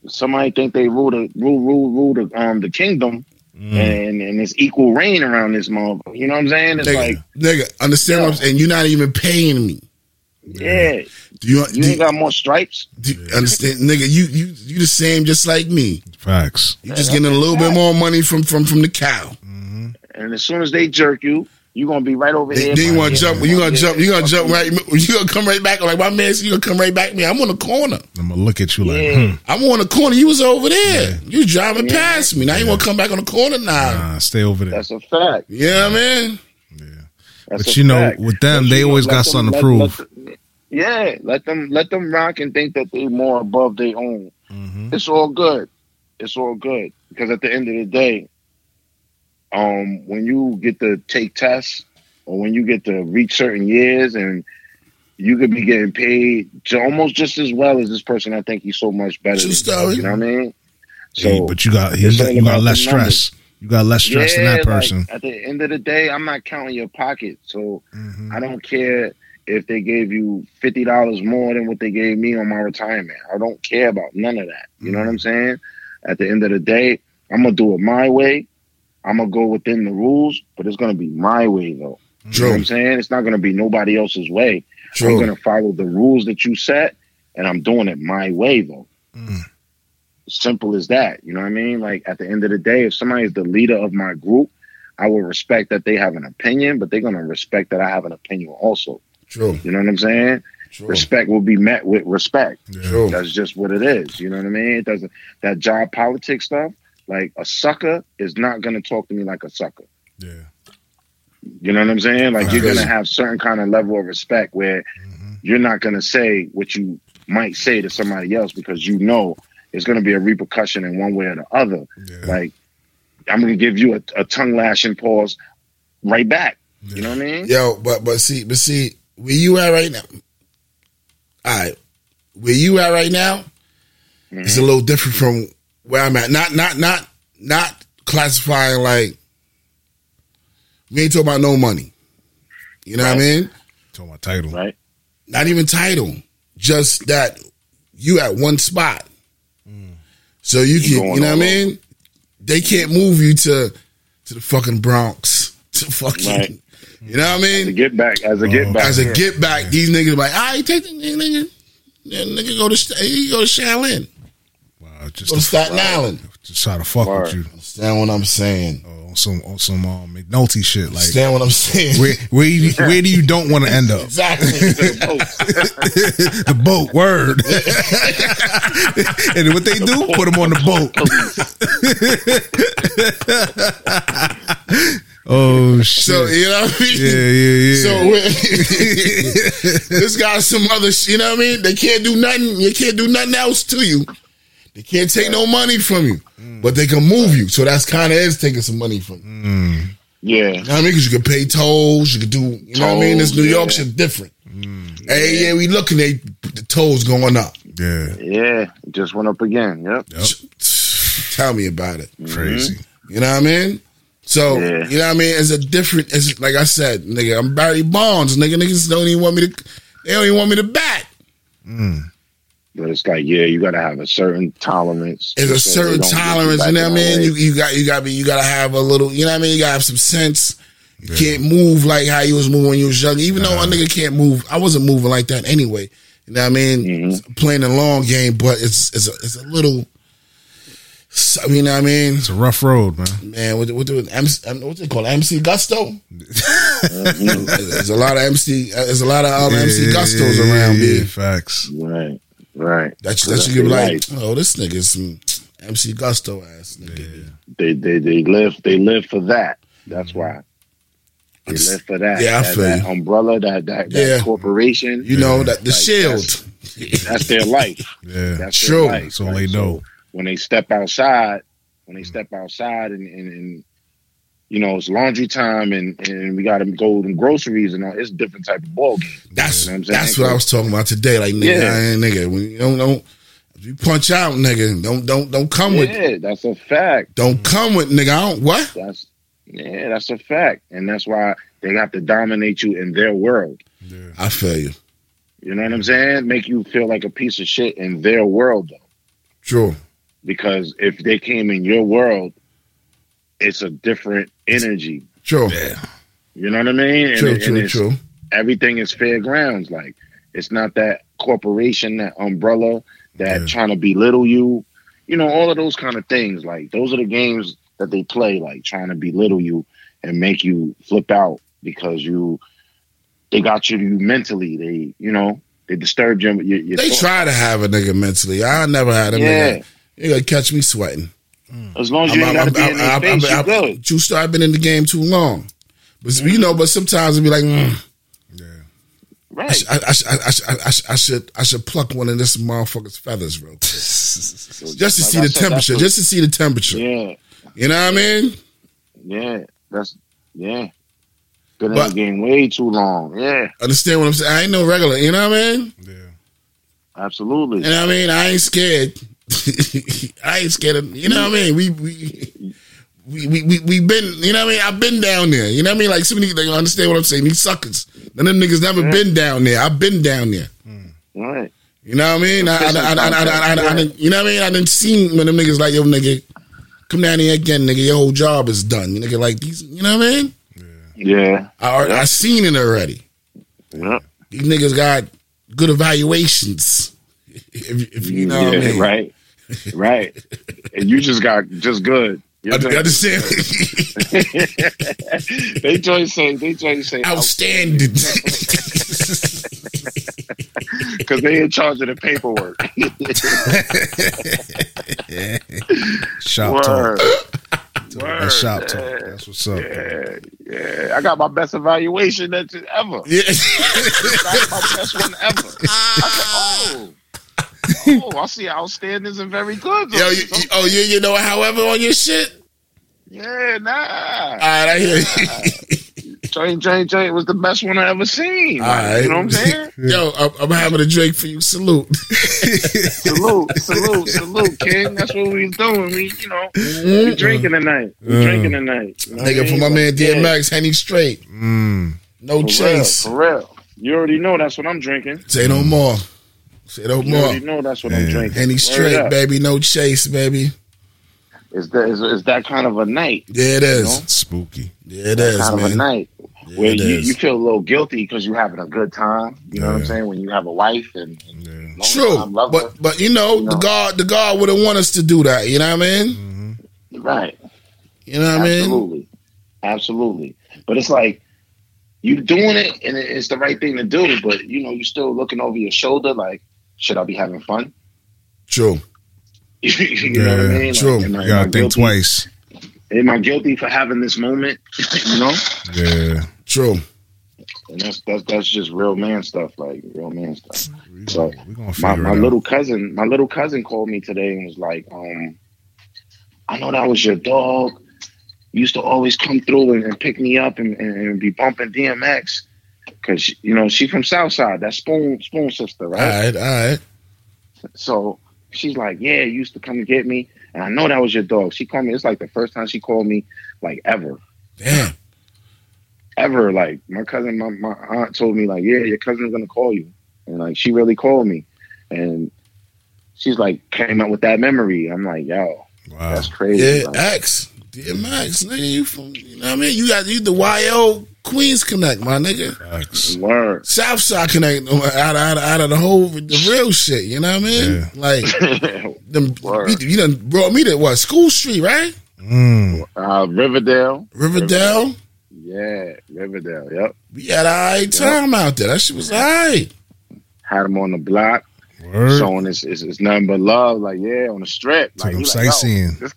Somebody think they rule the rule rule rule the um the kingdom, Mm. and and it's equal reign around this motherfucker. You know what I'm saying? It's Nigga, like, nigga, understand what I'm saying? You're not even paying me. yeah, Do you, you do, ain't got more stripes. do you understand, nigga? You you you the same, just like me. Facts. You just getting a little bit more money from from from the cow. And as soon as they jerk you, you gonna be right over there. then you want to jump? You gonna jump? You gonna jump right? You gonna come right back? Like my man said, you gonna come right back? Me, I'm on the corner. I'm gonna look at you like, Yeah. hmm. I'm on the corner. You was over there. You was driving past me. Now you want to come back on the corner now? Nah, stay over there. That's a fact. You know what I mean? That's But a you know, fact. with them, But they always got them- something to prove. let them- yeah, let them let them rock and think that they more above their own. Mm-hmm. It's all good. It's all good because at the end of the day, um, when you get to take tests or when you get to reach certain years and you could be getting paid almost just as well as this person. I think he's so much better. True than story. You, you know what I mean? So, Hey, but you got you got, you got less the numbers. stress. You got less stress than that like, person. at the end of the day, I'm not counting your pocket, so Mhm. I don't care if they gave you fifty dollars more than what they gave me on my retirement. I don't care about none of that. You know what I'm saying? At the end of the day, I'm gonna do it my way. I'm gonna go within the rules, but it's gonna be my way though. You know what I'm saying? It's not gonna be nobody else's way. True. I'm gonna follow the rules that you set, and I'm doing it my way though. Mm. Simple as that. You know what I mean? Like at the end of the day, if somebody is the leader of my group, I will respect that they have an opinion, but they're gonna respect that I have an opinion also. True. You know what I'm saying? True. Respect will be met with respect. True. That's just what it is. You know what I mean? It doesn't that job politics stuff. Like a sucker is not gonna talk to me like a sucker. Yeah. You know what I'm saying? Like you're gonna have certain kind of level of respect where Mm-hmm. you're not gonna say what you might say to somebody else because you know it's gonna be a repercussion in one way or the other. Yeah. Like I'm gonna give you a, a tongue lashing pause right back. You know what I mean? Yo, but but see, but see, where you at right now? All right, where you at right now? It's a little different from where I'm at. Not not not not classifying like we ain't talking about no money. You know what I mean? Talking about title. Right? Not even title. Just that you at one spot. Mm. So you You can, going you know what I mean? They can't move you to to the fucking Bronx. To fucking Right. you know what I mean? To get back as a get back. As a get oh, back, these niggas like, all right, take the nigga, nigga, nigga go to St- you go to Shaolin, Wow, just go to to, Island. just try to fuck Word. with you Understand what I'm saying? oh, on some on some um, McNulty shit. Like Understand what I'm saying? where where you, where do you don't want to end up? exactly. the boat. Word. and what they do? Put them on the boat. oh shit. so you know what I mean? yeah, yeah, yeah. So this guy's some other, sh- you know what I mean? They can't do nothing. You can't do nothing else to you. They can't take no money from you, but they can move you. So that's kind of is taking some money from you. yeah. You know what I mean? Because you can pay tolls, you can do, you know what I mean? This New Tolls, York yeah. shit different. Mm. Hey, yeah, we looking at the tolls going up. yeah, Yeah. Just went up again. Yep. Yep. Tell me about it. Mm-hmm. crazy. You know what I mean? So Yeah. you know what I mean? It's a different. It's like I said, nigga. I'm Barry Bonds, nigga. Niggas don't even want me to. They don't even want me to bat. Mm. But it's like, yeah, you gotta have a certain tolerance. It's a so certain tolerance. You know what I mean? You you got you got to be you got to have a little. You know what I mean? You got to have some sense. You can't move like how you was moving when you was young. Even though a nigga can't move, I wasn't moving like that anyway. You know what I mean? Mm-hmm. Playing a long game, but it's it's a, it's a little. so- You know what I mean? It's a rough road, man. Man, what what do MC, what's it called? MC Gusto. There's a lot of MC. uh, There's a lot of um, Yeah, MC yeah, Gustos yeah, around, yeah, B. Facts. Right. Right. That's you, That's you give their like, life. oh, this nigga's some MC Gusto ass nigga. They they they live they live for that. That's mm-hmm. why. They It's- live for that. yeah, I that, feel that you. umbrella, that that, that Yeah. corporation. You know that the Like, shield. That's their life. Yeah. That's True. their life. That's all they know. So when they step outside, when they mm. step outside and, and, and you know, it's laundry time and, and we got to go to groceries and all. It's a different type of ball game. That's You know what that's what I was talking about today. Like nigga, Yeah. I ain't nigga. When you don't don't you punch out, nigga, don't don't don't come with Yeah, that's a fact. don't come with nigga. I don't what? That's yeah, that's a fact, and that's why they have to dominate you in their world. I feel you. You know what I'm saying? Make you feel like a piece of shit in their world, though. True. Because if they came in your world, it's a different energy. True. You know what I mean? And, True. and True. it's- True. everything is fair grounds. Like it's not that corporation, that umbrella, that Yeah. trying to belittle you. You know, all of those kind of things. Like those are the games that they play, like trying to belittle you and make you flip out because you they got you you mentally. They, you know, they disturbed you. They thoughts. try to have a nigga mentally. I never had a Yeah. nigga. You gonna catch me sweating. As long as you ain't got to be in their face, you good. True story. I've been in the game too long, but you know. But sometimes it'd be like, mm, I, Right. I, I, I, I, should I should pluck one of this motherfucker's feathers real quick, just to Like see I the said, temperature. Just to see the temperature. Yeah. You know what I mean? Yeah. That's yeah. Been in the game way too long. Yeah. Understand what I'm saying? I ain't no regular. You know what I mean? Yeah. Absolutely. You know what I mean? I ain't scared. I ain't scared of you know what I mean. We we. We, we, we, we been, you know what I mean? I've been down there. You know what I mean? Like, some of these, they understand what I'm saying. These suckers. None of them niggas never been down there. I've been down there. Hmm. Right. You know what I mean? I, I, I, I, I, I, I, didn't, you know what I mean? I didn't see when them niggas like, yo, nigga, come down here again, nigga. Your whole job is done. You nigga, like these, you know what I mean? Yeah. yeah. I, I seen it already. Yeah. These niggas got good evaluations. If, if you know yeah, I mean. Right. Right. and you just got just good. You understand. they just say they just say Outstanding. because they in charge of the paperwork. Shop Word. talk. Word. That's shop talk. That's what's up. Yeah, yeah. I got my best evaluation that's ever. yeah. My best one ever. I said, oh. Oh, I see outstandings and very good. Yo, you, you- oh, you, you know, however, on your shit? yeah, nah. All right, I hear you. Joint, joint, joint was the best one I ever seen. All Like, right. You know what I'm saying? Yo, I'm, I'm having a drink for you. Salute. salute, salute, salute, King. That's what we was doing. We, you know, Mm-hmm. we drinking tonight. We drinking tonight. You know Nigga, for my man Yeah, DMX, Henny Straight. Mm. No for chase. Real, for real. You already know that's what I'm drinking. Say no more. Say no You more. already know that's what I'm drinking. Henny Word Straight, baby. No chase, baby. It's that, it's, it's that kind of a night. Yeah, it is. know? Spooky. Yeah, it That is, kind of a night Yeah, where you, is. you feel a little guilty because you're having a good time. You know what I'm saying? When you have a wife and, and Yeah. long True, time lover. but but you know, You the. God the God wouldn't want us to do that. You know what I mean? Mm-hmm. right. You know what I mean? Absolutely. Absolutely. But it's like you doing it and it's the right thing to do, but you know, you're still looking over your shoulder like, should I be having fun? True. you know what I Yeah, mean? true. Like, I- You gotta think guilty? twice. Am I guilty for having this moment? you know? Yeah. True. And that's that's that's just real man stuff, like real man stuff. We So, gonna, gonna My my little cousin, my little cousin called me today and was like, um, I know that was your dog. You used to always come through and, and pick me up and, and, and be bumping DMX. Cause you know, she from Southside, that spoon spoon sister, All right? right, all right. So she's like, Yeah, you used to come and get me. And I know that was your dog. She called me, it's like the first time she called me like ever. Damn. Ever. Like my cousin, my, my aunt told me, like, yeah, your cousin's gonna call you. And like she really called me. And she's like came up with that memory. I'm like, yo, Wow. that's crazy. Yeah, Like, X. DMX, nigga, you from you know what I mean? You got you the YO Queens Connect, my nigga. Facts. word. Southside Connect out of, out of, out of the whole the real shit, you know what I mean? Yeah. Like them Word. you, you done brought me to what, School Street, right? Mm. uh, Riverdale. Riverdale. Yeah, Riverdale. Yep. We had a high time out there. That shit was high. Had him on the block, Word. showing it's, it's, it's nothing but love. Like, yeah, on the strip. Took Like, him he like, sightseeing. this,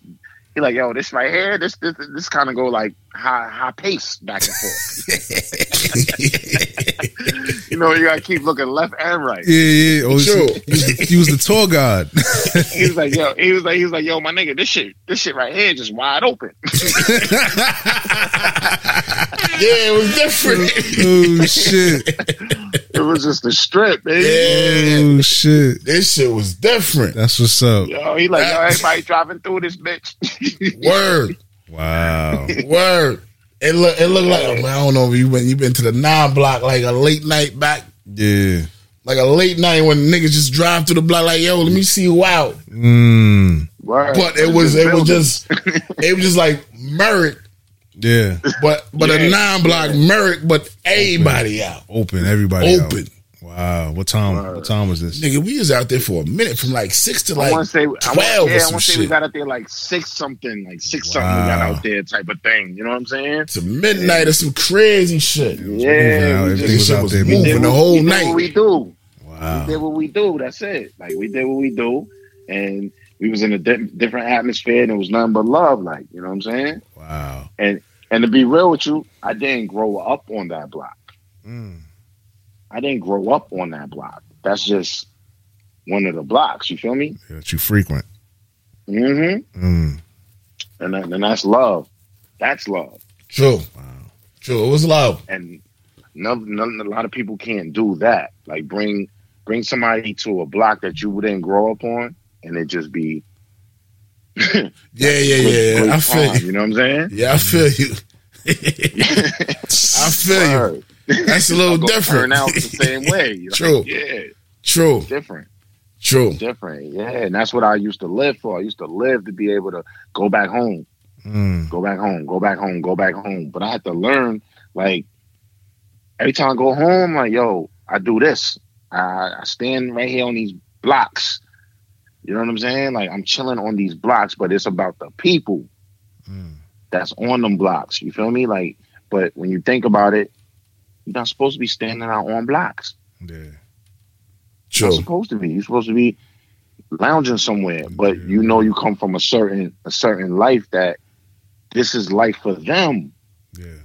he like, yo, this right here, this this this kind of go like high high pace back and forth. you know, you gotta keep looking left and right. Yeah, yeah. Oh, True. he, was the, he was the tour guide. He was like, yo, he was like, he was like, yo, my nigga, this shit, this shit right here just wide open. Yeah, it was different. oh, oh shit. it was just a strip, baby. yeah. Oh shit. This shit was different. That's what's up. Yo, he like, yo, everybody driving through this bitch. Word. Wow. Word. It look it looked like I don't know if you been you been to the nine block like a late night back Yeah. like a late night when niggas just drive through the block like yo let me see you out. Mm. Word. But it was it was just it was just like Merrick, Yeah. but but a Yeah. nine block Merrick, but everybody out. Open. Everybody out. Open. Wow. What time? What time was this? Nigga, we was out there for a minute from like six to I like want to say, I twelve want, yeah, or I want to say we got out there like six something, like six something. We got out there, type of thing. You know what I'm saying? to midnight or some crazy shit. Yeah, out. we Everything just- was out there moving moving. the whole we did night. What we do, Wow. we did what we do. That's it. Like we did what we do, and we was in a di- different atmosphere, and it was nothing but love. Like you know what I'm saying? Wow. And to be real with you, I didn't grow up on that block. Mm. I didn't grow up on that block. That's just one of the blocks. You feel me? That you frequent. Mm-hmm. Mm. And that, and that's love. That's love. True. Wow. True. It was love. and none, none, a lot of people can't do that. Like bring bring somebody to a block that you didn't grow up on, and it just be Yeah, yeah, yeah. yeah. great I feel time, you. You know what I'm saying? Yeah, I feel you. I feel you. That's a little different. Turn out the same way. Like, True. Yeah, True. different, True. different. Yeah, and that's what I used to live for. I used to live to be able to go back home, Mm. go back home, go back home, go back home. But I had to learn Like every time I go home, like yo, I do this. I, I stand right here on these blocks. You know what I'm saying? Like I'm chilling on these blocks, but it's about the people that's on them blocks. You feel me? Like, but when you think about it, you're not supposed to be standing out on blocks. Yeah. You're not supposed to be. You're supposed to be lounging somewhere. But you know you come from a certain a certain life that this is life for them. Yeah.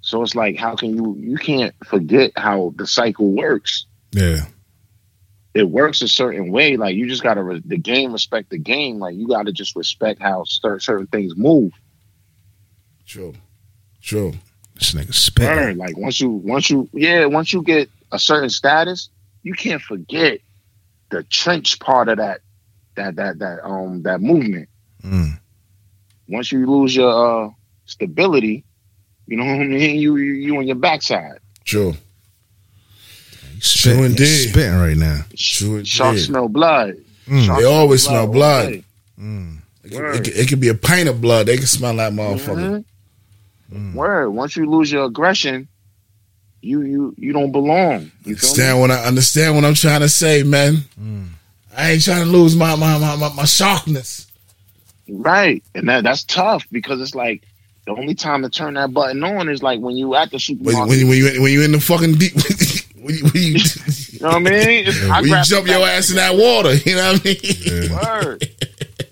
So it's like, how can you you can't forget how the cycle works. Yeah. It works a certain way. Like you just gotta re- the game respect the game. Like you gotta just respect how cer- certain things move. True. True. This nigga spit. Burn. Like once you once you yeah once you get a certain status, you can't forget the trench part of that that that that um that movement. Mm. Once you lose your uh, stability, you know what I mean. You you, you on your backside. True. He spitting, True he indeed. spitting right now. True. Sharks indeed. smell blood. Mm. Sharks They always smell all blood. Mm. It could, it, could, it could be a pint of blood. They can smell that motherfucker. Mhm. Word. Once you lose your aggression, you you you don't belong. You? Understand what I understand what I'm trying to say, man. I ain't trying to lose my my my my, my sharpness. Right. And that that's tough because it's like the only time to turn that button on is like when you at the When, supermarket. when, you- when you when you in the fucking deep, when you, when you, you know what I mean? It's- I when you jump your ass in that water, you know what I mean? Word.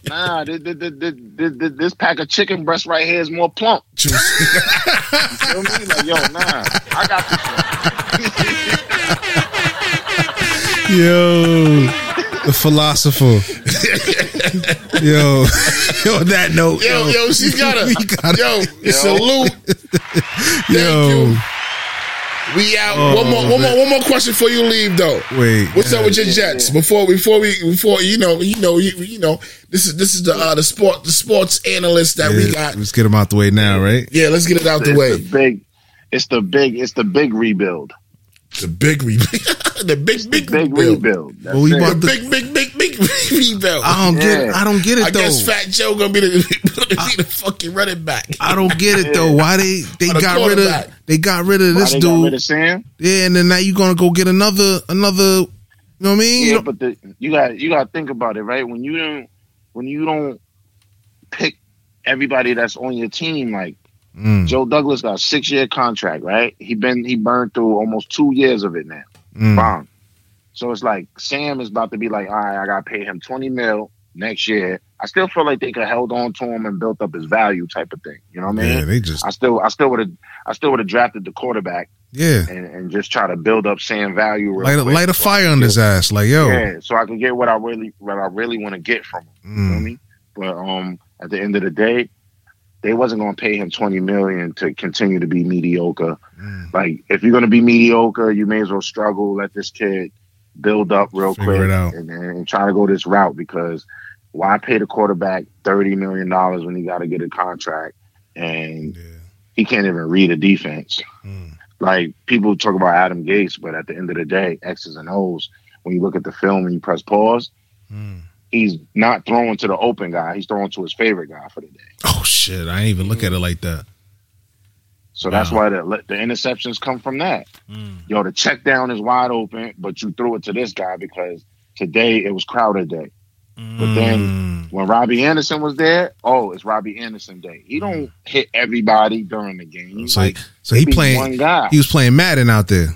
Nah, this, this, this, this, this, this pack of chicken breast right here is more plump. True. You feel me? Like, yo, nah, I got this one. Yo, the philosopher. yo, yo, on that note, Yo, yo, she got a we got yo, salute. yo. You. We out. Oh, one more, one more, one more question before you leave, though. Wait, What's up with your yeah, Jets? yeah. Before, before we, before you know, you know, you, you know, this is this is the uh, the sport the sports analyst that we got. let's get him out the way now, right? Yeah, let's get it out the way. the big, it's the big, it's the big rebuild. The big re- the big big, Big rebuild. rebuild. That's Well, we it. about The big big big big rebuild. I don't get. Yeah. I don't get it I though. guess Fat Joe gonna be the, be the fucking running back. I don't get it though. Why they they Or got rid of they got rid of Why this they got rid dude? of Sam? Yeah, and then now you gonna go get another another. You know what I mean? Yeah, don't- but the, you got you got to think about it, right? When you don't when you don't pick everybody that's on your team, like Mm, Joe Douglas got a six year contract, right? He been he burned through almost two years of it now. mm, Bomb. So it's like Sam is about to be like, all right, I gotta pay him twenty mil next year. I still feel like they could held on to him and built up his value, type of thing. You know what I mean? yeah, they just I still I still would have I still would have drafted the quarterback yeah. and, and just try to build up Sam value. Light a, quick light a so fire on his ass, like yo. Yeah, so I can get what I really what I really want to get from him. You feel Mm, me? But um, at the end of the day, they wasn't going to pay him twenty million to continue to be mediocre. mm. Like, if you're going to be mediocre, you may as well struggle. Let this kid build up real Figure quick and, and try to go this route because why pay the quarterback thirty million dollars when he got to get a contract and Yeah. he can't even read a defense? Mm. Like people talk about Adam Gase, but at the end of the day, X's and O's. When you look at the film and you press pause, Mm. He's not throwing to the open guy. He's throwing to his favorite guy for the day. Oh shit! I ain't even look at it like that. So that's why the the interceptions come from that. Mm. Yo, the check down is wide open, but you threw it to this guy because today it was Crowder day. But then Mm. when Robbie Anderson was there, oh, it's Robbie Anderson day. He don't hit everybody during the game. so, like so he playing. one guy. He was playing Madden out there.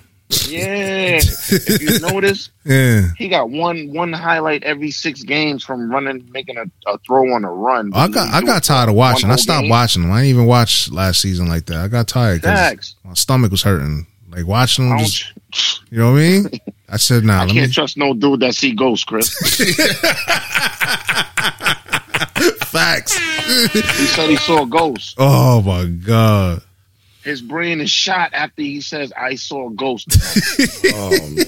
Yeah. if you notice, Yeah. he got one one highlight every six games from running, making a, a throw on a run. Oh, I got I got tired of watching. I stopped watching them. I didn't even watch last season like that. I got tired because my stomach was hurting. Like watching them, just you know what I mean. I said, "Nah, I can't me." trust no dude that see ghosts, Chris. Facts. he said he saw ghosts. Oh my god. His brain is shot after he says, "I saw a ghost." Oh man,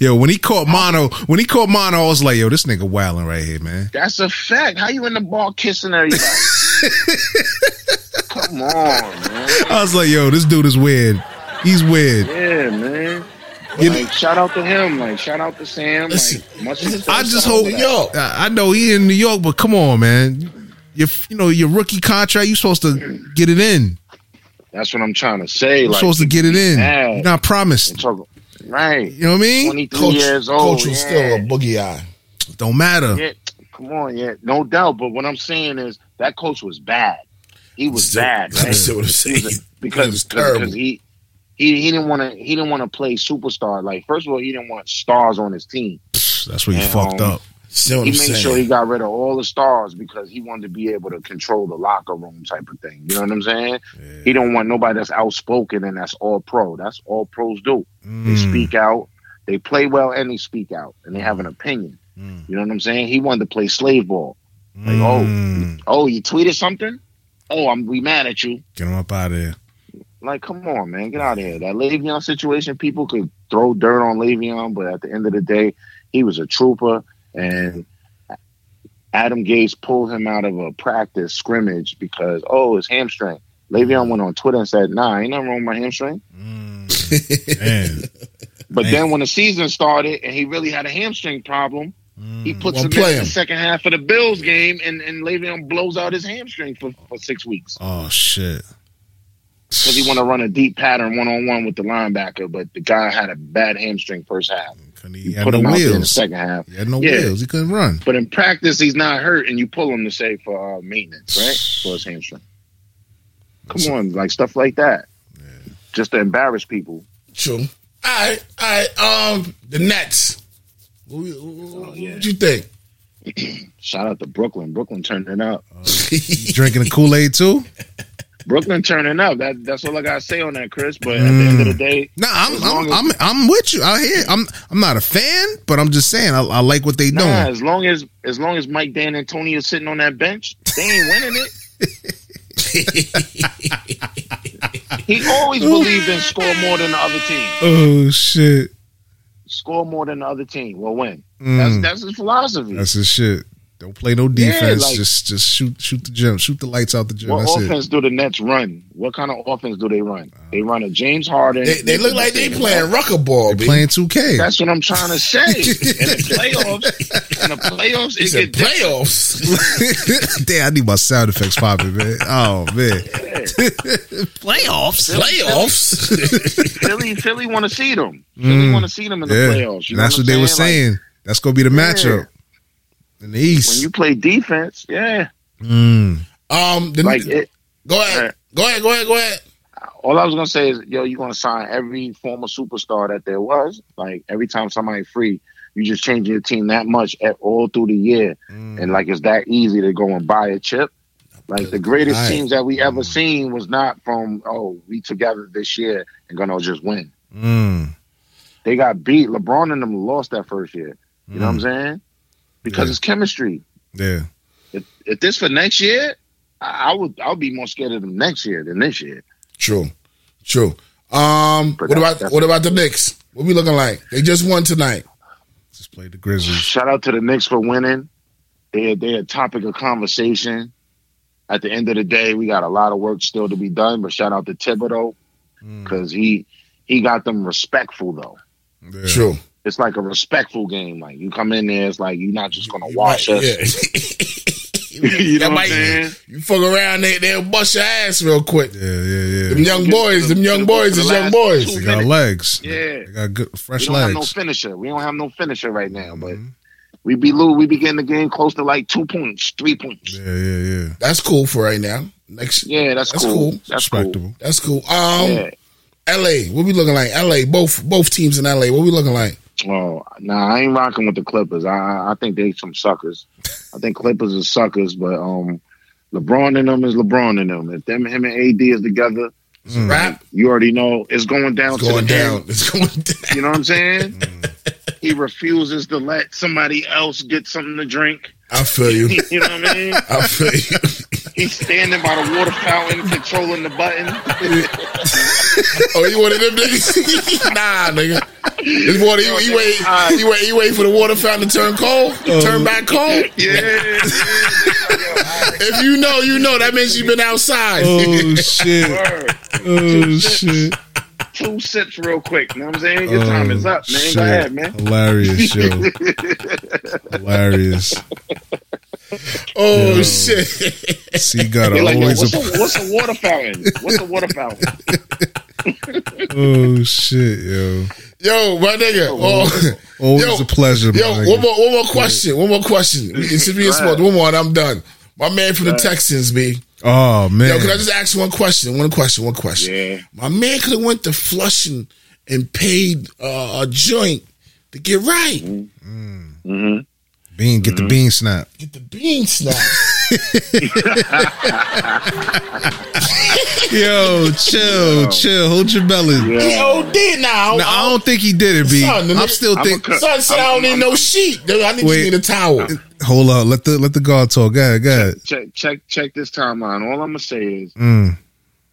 Yo, when he caught mono, when he caught mono, I was like, "Yo, this nigga wilding right here, man." That's a fact. How you in the bar kissing everybody? Come on, man. I was like, "Yo, this dude is weird. He's weird." Yeah, man. You- Like, shout out to him. Like, shout out to Sam. Like, much as I just New hope. York. I I know he in New York, but come on, man. You you know your rookie contract. You supposed to get it in. That's what I'm trying to say. You're like, supposed to get it in. mad. You're not promised. talk, right. You know what I mean? 23 Coach, years old. coach was yeah. still a boogie eye. Don't matter. Yeah, come on, yeah, no doubt. But what I'm saying is that coach was bad. He was Still- bad, right? That's what I'm saying. a- because He was terrible. because he he he didn't want to he didn't want to play superstar. Like first of all, he didn't want stars on his team. That's where you And, fucked um, up. What He made saying. sure he got rid of all the stars because he wanted to be able to control the locker room type of thing. You know what I'm saying? He don't want nobody that's outspoken and that's all pro. That's all pros do. They Mm. speak out. They play well and they speak out and they have an opinion. Mm. You know what I'm saying? He wanted to play slave ball. Like, Mm. oh, oh, you tweeted something? Oh, I'm we mad at you. Get him up out of there. Like, come on, man, get out of here. That Le'Veon situation, people could throw dirt on Le'Veon, but at the end of the day, he was a trooper, and Adam Gase pulled him out of a practice scrimmage because oh, his hamstring. Le'Veon went on Twitter and said, "Nah, ain't nothing wrong with my hamstring." Mm. Man. But Man. then when the season started and he really had a hamstring problem, he mm. puts Won't him play in him. the second half of the Bills game, and and Le'Veon blows out his hamstring for, for six weeks Oh shit. because he want to run a deep pattern one on one with the linebacker, but the guy had a bad hamstring first half. Couldn't- He You had put no him out there in the wheels. second half. He had no Yeah. wheels. He couldn't run. But in practice, he's not hurt, and you pull him to say for uh, maintenance, right? For his hamstring. Come on, like stuff like that, just to embarrass people. True. All right, all right. Um, the Nets. What, what, Oh, yeah. what you think? Shout out to Brooklyn. Brooklyn turning up. You drinking the Kool Aid too? Brooklyn turning up. That that's all I gotta say on that, Chris. But at the end of the day, Nah, I'm I'm, I'm I'm with you. I hear. I'm I'm not a fan, but I'm just saying I, I like what they nah, doing. as long as as long as Mike Dan Antonio is sitting on that bench, they ain't winning it. he always believed in score more than the other team. Oh shit. Score more than the other team will win. Mm. That's that's his philosophy. That's his shit. Don't play no defense. like- just just shoot shoot the gym. Shoot the lights out the gym. what That's offense do the Nets run? What kind of offense do they run? They run a James Harden. They, they look like they playing Rucker ball. it. B. Playing 2K. That's what I'm trying to say. In the playoffs, in the playoffs, He it said get different. playoffs. Damn, I need my sound effects popping, man. Oh man. Playoffs. playoffs. Philly, Philly want to see them. Philly want to see them in the Mm. Yeah. playoffs. You That's what I'm they were Like, saying. That's gonna be the matchup in the East. when you play defense, yeah. Mm. um, the, Like it, go ahead, go ahead, go ahead, go ahead. all I was gonna say is, yo, you're gonna sign every former superstar that there was. Like every time somebody free, you just change your team that much at all through the year, Mm. and like it's that easy to go and buy a chip. Like the greatest Right. teams that we ever seen was not from oh we together this year and gonna just win. Mm. They got beat. LeBron and them lost that first year. You know what I'm saying? Because Yeah. it's chemistry. Yeah. If, if this for next year, I, I would I would be more scared of them next year than this year. True, true. Um, But what about what about the Knicks? What we looking like? They just won tonight. Just played the Grizzlies. Shout out to the Knicks for winning. They they a topic of conversation. At the end of the day, we got a lot of work still to be done. But shout out to Thibodeau Mm. because he he got them respectful though. Yeah. True. It's like a respectful game. Like you come in there, it's like you're not just gonna You wash might- us. Yeah. you know That what I'm saying? You fuck around, they they'll bust your ass real quick. Yeah, yeah, yeah. Them young boys, them young boys The is young boys. two They got legs. Yeah. They got good fresh legs. We fresh don't have no finisher. We don't have no finisher right now. But Mhm. we be lo- we be getting the game close to like two points, three points. Yeah, yeah, yeah. That's cool for right now. Next, Yeah, that's, That's cool. cool. That's cool. Respectable. that's cool. Um, Yeah. L.A. What we looking like? L.A. Both both teams in L.A. What we looking like? Oh, nah, I ain't rocking with the Clippers. I I I think they some suckers. I think Clippers are suckers, but um, LeBron and them is LeBron and them. If them him and AD is together, Mm. Rap you already know it's going down it's to going the down. end. It's going down. You know what I'm saying? he refuses to let somebody else get something to drink. I feel you. You know what I mean? I feel you. He's standing by the water fountain, controlling the button. Oh, you one of them niggas? nah, nigga. This water, he, he wait, he wait, he wait for the water fountain to turn cold, oh, turn back cold. Yeah, If you know, you know. That means you've been outside. Oh shit! word. Oh shit! Two sips real quick. You know what I'm saying? Your time is oh, up, man. Oh, Shit. Go ahead, man. Hilarious, yo. Hilarious. Oh shit! See, got They're like, always what's, a. a, what's a water fountain? What's a water fountain? Oh shit, yo! Yo, my nigga. Oh, Always Yo, a pleasure, my yo, nigga. one more, one more question. One more question. It should be a small. One more, and I'm done. My man from the Texans, B. Oh man, Yo, can I just ask one question? One question. One question. Yeah. My man could have went to Flushing and paid uh, a joint to get right. Mm-hmm. Bean, get the bean snap. Get the bean snap. Yo, chill, chill, hold your belly. He OD now. No, I don't think he did it, B. Son, I'm nigga- still I'm think. a cut. Son said I don't need no sheet. I need, Wait. need a towel. Hold up, let the let the guard talk. Go ahead, go ahead. Check, check, check this timeline. All I'm gonna say is, Mm,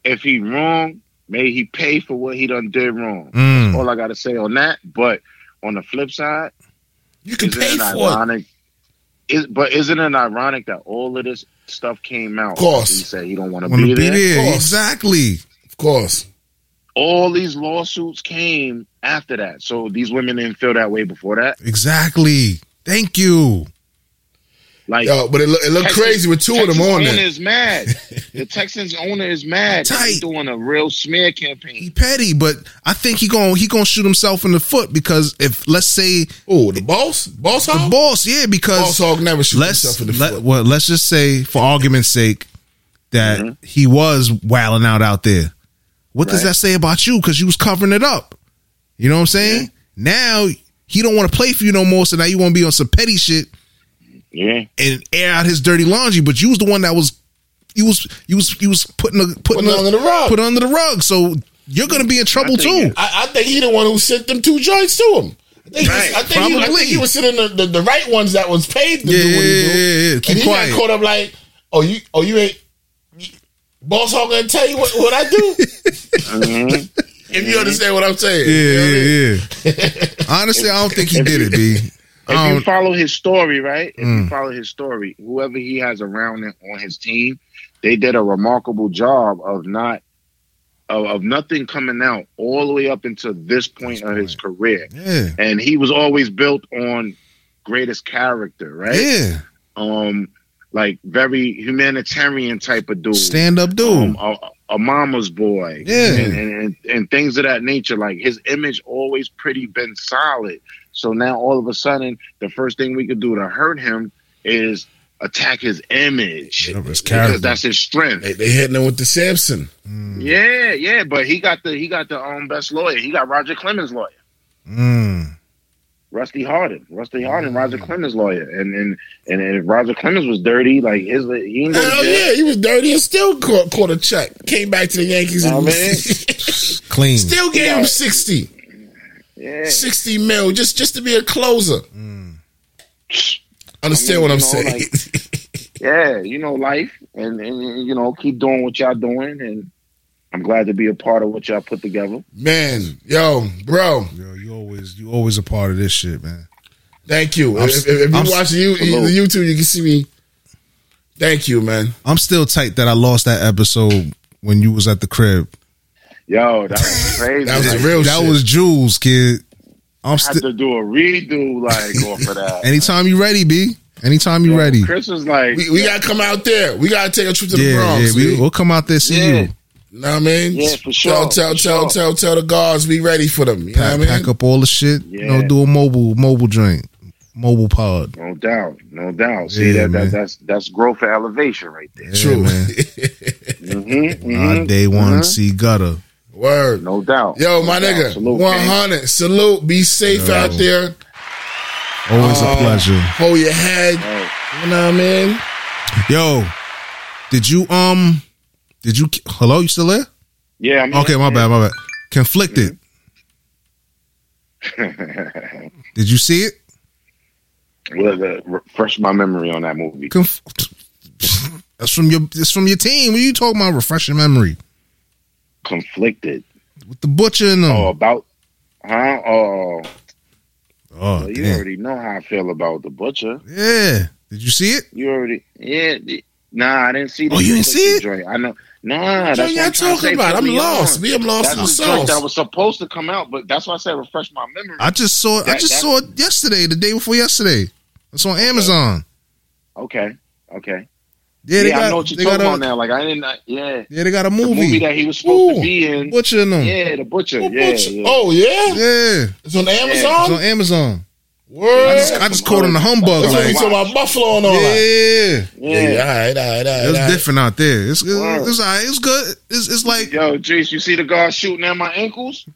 if he wrong, may he pay for what he done did wrong. mm. All I gotta say on that. But on the flip side, You can isn't pay it for it. Is, but isn't it ironic that all of this stuff came out? Of course. He said he don't want to be, there. there? course. Exactly. Of course. All these lawsuits came after that. So these women didn't feel that way before that. Exactly. Thank you. Like Yo, but it looked it look crazy with two of them Texans on owner there. is mad. the Texans owner is mad. that He's Tight. doing a real smear He campaign. petty, but I think he going he gonna shoot himself in the foot because if let's say Oh, the boss? Boss hog? the boss, yeah, because Boss hog never shoots let's himself in the let, foot. well, let's just say for argument's sake that Mm-hmm. he was wilding out out there. What does that say about you? Because you was covering it up. You know what I'm saying? Now he don't want to play for you no more, so now you want to be on some petty shit Yeah. and air out his dirty laundry. But you was the one that was you was you was you was putting the putting Putting it under the rug. put it under the rug. So you're gonna be in trouble I too. I, I think he the one who sent them two joints to him. I think, he was, Right. I, think he, I think he was sending the, the, the right ones that was paid to Yeah, do what he do. yeah, yeah, yeah. Keep and he quiet. got caught up like, oh you oh you ain't you- boss hog gonna tell you what, what I do. Mhm. if you understand what I'm saying. Yeah, You know what I mean? yeah, yeah. Honestly, I don't think he did it, B. If you follow his story, right? If Mm. you follow his story, whoever he has around him on his team, they did a remarkable job of not of, of nothing coming out all the way up until this point of his career. Yeah, And he was always built on greatest character, right? yeah. Um like very humanitarian type of dude. Stand up, dude. um, a, a mama's boy, Yeah. and, and, and things of that nature. Like his image always pretty been solid. So now all of a sudden, the first thing we could do to hurt him is attack his image Yeah, his because that's his strength. They, they hitting him with the Samson. Yeah, yeah, but he got the he got the um best lawyer. He got Roger Clemens' lawyer, Mm. Rusty Hardin. Rusty Hardin, Roger Clemens' lawyer, and and and if Roger Clemens was dirty, like his he ain't Hell jail. yeah, he was dirty and still caught, caught a check. Came back to the Yankees Know and what I? Clean. still gave Yeah. him 60. Yeah. 60 mil just just to be a closer. Mm. Understand I mean, what I'm know, saying? like- yeah, you know, life, and, and you know, keep doing what y'all doing, and I'm glad to be a part of what y'all put together. Man, yo, bro, Yo, you always you always a part of this shit, man. thank you. I'm If, if, if you I'm watch you, Salute. the YouTube, you can see me. Thank you, man. I'm still tight that I lost that episode when you was at the crib. Yo, that was crazy. That was Like, real that shit. was Jules, kid. I'm I had to do a redo, like off of that. Anytime you ready, B. Anytime you Yo, ready. Chris was like, we, we gotta come out there. We gotta take a trip to the Bronx. yeah. we, we'll come out there see Yeah. you. know what I mean? Yeah, for sure, Tell, tell, tell, sure. tell, tell the guards be ready for them. You know what I mean? pack up all the shit. You know, Yeah. do a mobile mobile drink, mobile pod. no doubt, no doubt. See Yeah, that, that that's that's growth for elevation right there. Yeah, True. man. hmm Our day one, see gutter. Word. No doubt. Yo, No my doubt. nigga, Salute, one King. hundred. Salute. Be safe out there. Always a Uh, pleasure. Hold your head. Hey, You know what I mean? Yo, did you um, did you? Hello, you still there? Yeah. I mean, Okay, my bad, my bad. Conflicted. Did you see it? Well, uh, refresh my memory on that movie. Conf- That's from your. It's from your team. What are you talking about? Refreshing memory Conflicted. with the butcher and them. Oh, about huh? Oh, Oh, well, you already know how I feel about the butcher. Yeah. Did you see it? You already, yeah. Nah, I didn't see. The Oh, you didn't see it? Joint. I know. Nah, that's What what y'all I'm trying to say. talking about? I'm lost. on. Me, I'm lost That's in the joint that was supposed to come out, but that's why I said refresh my memory. I just saw. it. I just that- saw it yesterday. The day before yesterday. It's on Amazon. okay, okay. Yeah, they yeah, I know what you're they talking got about a now. Like I didn't. uh, Yeah, yeah they got a movie. the movie. movie that he was supposed Ooh, to be in. Butcher and them. Yeah, the butcher. What Yeah, butcher? yeah. Oh yeah, Yeah, it's on Amazon? it's on Amazon. Word. I just, I just called him the humbug. That's what we Like, talking about Buffalo and all that. yeah, yeah. Yeah, all right, all right, all right. it was all right. different out there. It's it's, it's, all right. it's good. It's, it's like Yo, Jace, you see the guy shooting at my ankles?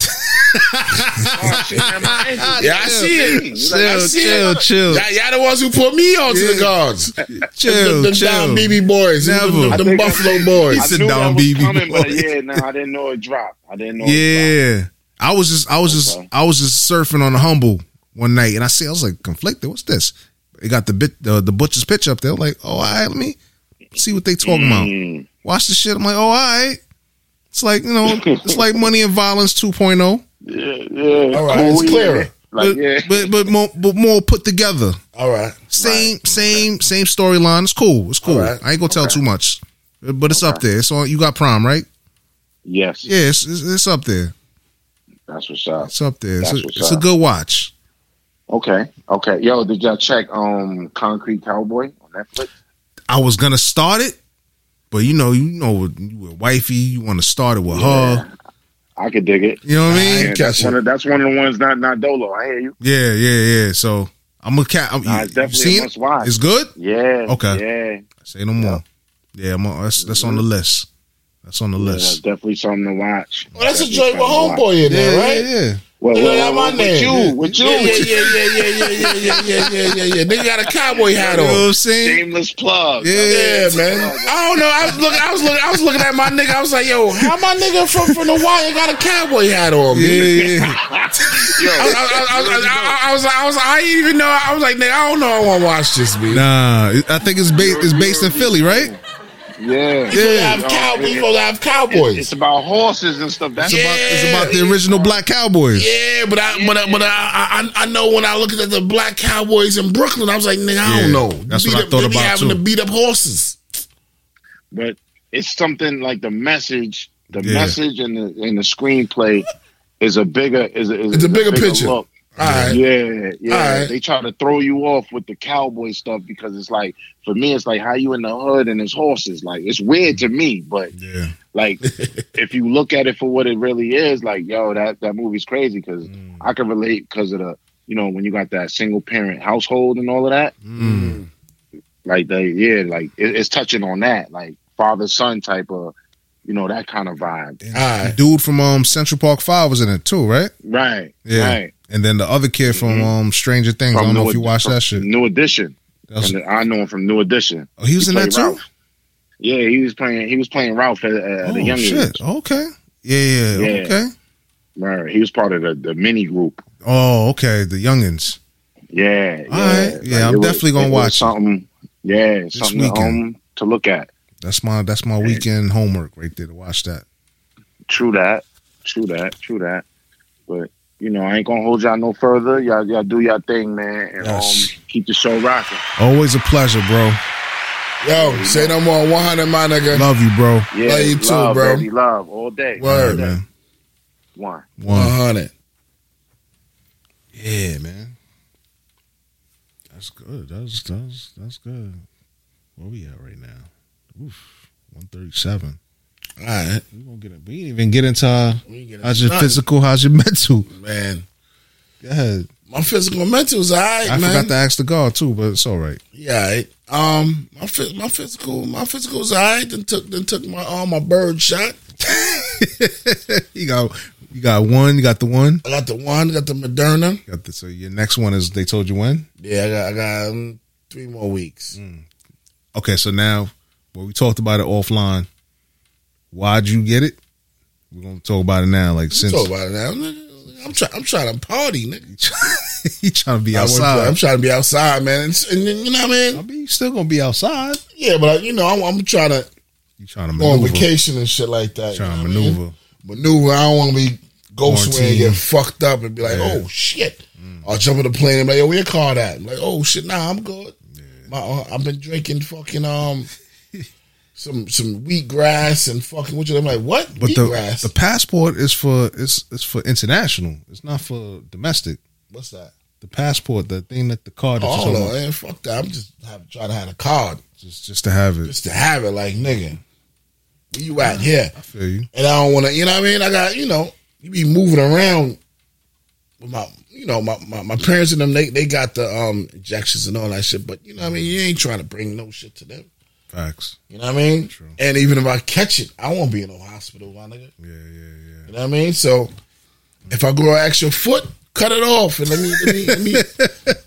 Guy shooting at my ankles. Yeah, I see it. He's Like, I chill, see chill, it. chill, Y'all, y'all the ones who put me on to Yeah. the guards. chill, them, them chill. down BB boys, them, Never. them, I them think I- Buffalo boys. I Sit down, BB coming, but yeah, no, I didn't know it dropped. I didn't know. It. Yeah, I was just I was just Okay. I was just surfing on the humble one night, and I see I was like conflicted. What's this? It got the bit the, the butcher's pitch up there. Like, oh, all right, let me see what they talking about. Mm. Watch the shit. I'm like, oh, all right. It's like you know, it's like Money and Violence 2.0, Yeah, yeah. All right, cool, it's yeah. clearer. Like, but, yeah. but but more but more put together. All right. Same same same storyline. It's cool. It's cool. All right. I ain't gonna tell Okay. too much, but it's up there. It's on. You got Prime, right? yes, Yeah, it's, it's, it's up there. that's what's up. It's up there. It's, a, what's it's a good watch. Okay, okay. Yo, did y'all check um Concrete Cowboy on Netflix? I was gonna start it, but you know, you know, with, with wifey, you want to start it with her. I could dig it. You know what I mean? Yeah, that's one of that's one of the ones not not Dolo. I hear you. Yeah, yeah, yeah. So I'm a cat. I'm, Nah, it's you definitely seen it? must watch. It's good. Yeah. Okay. Yeah. Say no more. Yeah, I'm on, that's that's on the mm-hmm. list. That's on the Yeah, that's list. definitely something to watch. Well, that's a Definitely joint with something to watch. homeboy in Yeah, there, right? yeah, yeah. Well, Nigga well, my well, name. with you, with you, Yeah, yeah, yeah, yeah, yeah, yeah, yeah, yeah, yeah, yeah, yeah, yeah. Nigga got a cowboy hat You know what on. I'm saying? Shameless plug. Yeah. Yeah, man. I don't know. I was looking. I was looking. I was looking at my nigga. I was like, "Yo, how my nigga from from the wire got a cowboy hat on?" Yeah, man? yeah. Yo, I, I, I, I, I, I was, I was, I didn't even know. I was like, nigga, I don't know. I want to watch this, man. Nah, I think it's based it's based in Philly, right? Yeah, You Yeah. have oh, cow, It- you supposed to have cowboys. It's about horses and stuff. That's It's about about it's about the original Black Cowboys. Yeah, but I, but I, but I, I, I know when I looked at the black cowboys in Brooklyn, I was like, nigga, I Yeah, don't know. that's Beat what I thought they be about, having too. to beat up horses. but it's something like the message, the Yeah. message and the and the screenplay is a bigger is a, is It's a bigger picture. look. Right. Yeah, yeah. Right. They try to throw you off with the cowboy stuff because it's like for me, it's like how you in the hood and it's horses. Like it's weird to me, but Yeah. like if you look at it for what it really is, like yo, that that movie's crazy because Mm. I can relate because of the you know when you got that single parent household and all of that. Mm. Like they yeah, like it, it's touching on that like father son type of you know that kind of vibe. Right. the dude from um Central Park Five was in it too, right? Right. Yeah. Right. And then the other kid from um Stranger Things. I don't know New if you Ed- watched that shit. New Edition. That's- I know him from New Edition. oh, he was in that too. Ralph. Yeah, he was playing. He was playing Ralph at, at oh the young shit! age. Okay. Yeah, yeah, Yeah. Okay. Right. He was part of the, the mini group. Oh, okay. The youngins. Yeah. All yeah. right. Yeah, I'm definitely gonna it was watch it. something. Yeah, something weekend. um, to look at. That's my that's my weekend homework right there to watch that. True that. True that. True that. But you know, I ain't gonna hold y'all no further. Y'all, y'all do y'all thing, man, and Yes. um, keep the show rocking. Always a pleasure, bro. Yo, say no more. 100, my nigga. Love you, bro. Yeah, Love you too, love, bro. baby, love all day. Word. All right, man. One. One. 100. Yeah, man. That's good. That's that's that's good. Where we at right now? Oof, one thirty seven. All right. We gonna get it. We didn't even get into uh, ain't get how's your nothing. physical, how's your mental. Man, Go ahead. my physical mental is all right, I man. forgot to ask the guard too, but it's all right. Yeah, all right. Um, my my physical, my physical is all right. Then took then took my all my bird shot. you got you got one. You got the one. I got the one, got the Moderna. Got the, so your next one is they told you when. Yeah, I got I got um, three more weeks. Mm. Okay, so now, well, we talked about it offline. Why'd you get it? We're gonna talk about it now. Like since Talk about it now. nigga. I'm trying. I'm trying to party, nigga. he trying to be outside. I'm trying to be outside, man. And, and you know what I I mean? mean, you still gonna be outside. Yeah, but I, you know, I'm, I'm trying to You trying to go on vacation and shit like that. Trying you to know what I mean? maneuver. maneuver. I don't want to be go somewhere and get fucked up and be like, Yeah. oh shit. I'll jump on the plane and be like, yo, where your car at? I'm like, oh shit, nah, I'm good. My, uh, I've been drinking fucking um some some wheatgrass and fucking what you. I'm like, what? But the wheatgrass? the passport is for it's it's for international. It's not for domestic. What's that? the passport, the thing that the card. Oh, you're hold talking on, about. man. Fuck that. I'm just have, trying to have a card Just just to have it. just to have it. Like nigga, where you at here? I feel you. And I don't want to. You know what I mean? I got you know you be moving around with my you know my, my, my parents and them. They they got the um injections and all that shit. But you know what I mean? You ain't trying to bring no shit to them. Facts. You know what I mean? True. And even if I catch it, I won't be in no hospital, my nigga. Yeah, yeah, yeah. You know what I mean? So if I grow an extra foot, cut it off and let me let me, let me,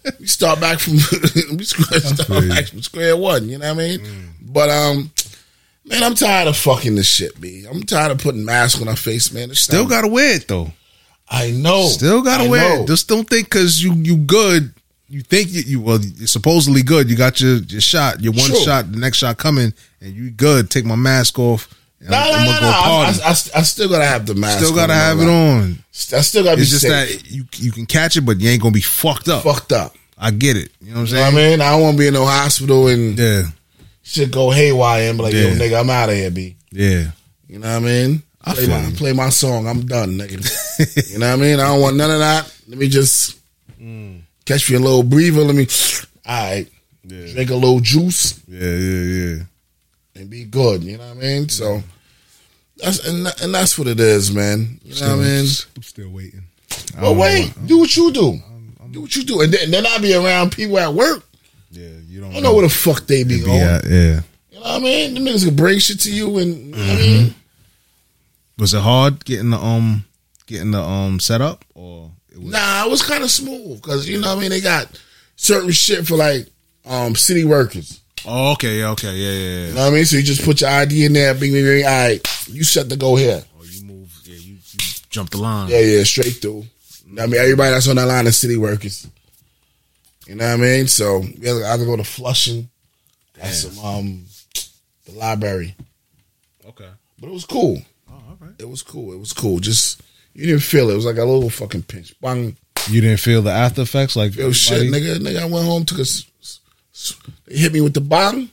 let me start back from let me square, start back from square one. You know what I mean? But um, man, I'm tired of fucking this shit, b. I'm tired of putting masks on our face, man. It's Still time- gotta wear it though. I know. Still gotta I wear know. it. Just don't think because you you good. You think you, you well you're supposedly good. You got your your shot. Your one True. shot. The next shot coming, and you good. Take my mask off. No, I'm, no, I'm no, gonna no. go I, party. I, I, I still gotta have the mask. Still gotta on, have it on. I still gotta be It's just safe. that you you can catch it, but you ain't gonna be fucked up. fucked up. I get it. You know what I'm You know what saying? I mean? I don't want to be in no hospital and Yeah, shit go haywire and be like, yo, nigga, I'm out of here, b. yeah. You know what I mean? I Play feel my, play my song. I'm done, nigga. you know what I mean? I don't want none of that. Let me just Mm. Catch me a little breather. Let me, all right, Yeah, drink a little juice yeah, yeah, yeah. and be good. You know what I mean? So that's and, and that's what it is, man. You know what I mean? I'm still waiting. But know wait, what- do what you do. Do what you do, and then, then I be around people at work. yeah, you don't I don't know where the fuck they be be going. yeah. You know what I mean? The niggas can bring shit to you, and know what I Mm-hmm. mean, Was it hard getting the um getting the um setup or it was Nah, it was kind of smooth because you know what I mean. They got certain shit for like um city workers. Oh, okay, okay, yeah, yeah, You yeah. know what I mean? So you just put your ID in there, bing, bing, bing. All right, you set to go here. Oh, you move, yeah, you, you jump the line. Yeah, yeah, straight through. I mean, everybody that's on that line is city workers. You know what I mean? So we had to either go to Flushing, that's some um the library, Okay. but it was cool. Oh, all right. It was cool. It was cool. Just you didn't feel it. It was like a little fucking pinch. Bang. You didn't feel the after effects like Feel shit, nigga. Nigga, I went home, took a. s- s- They hit me with the bong.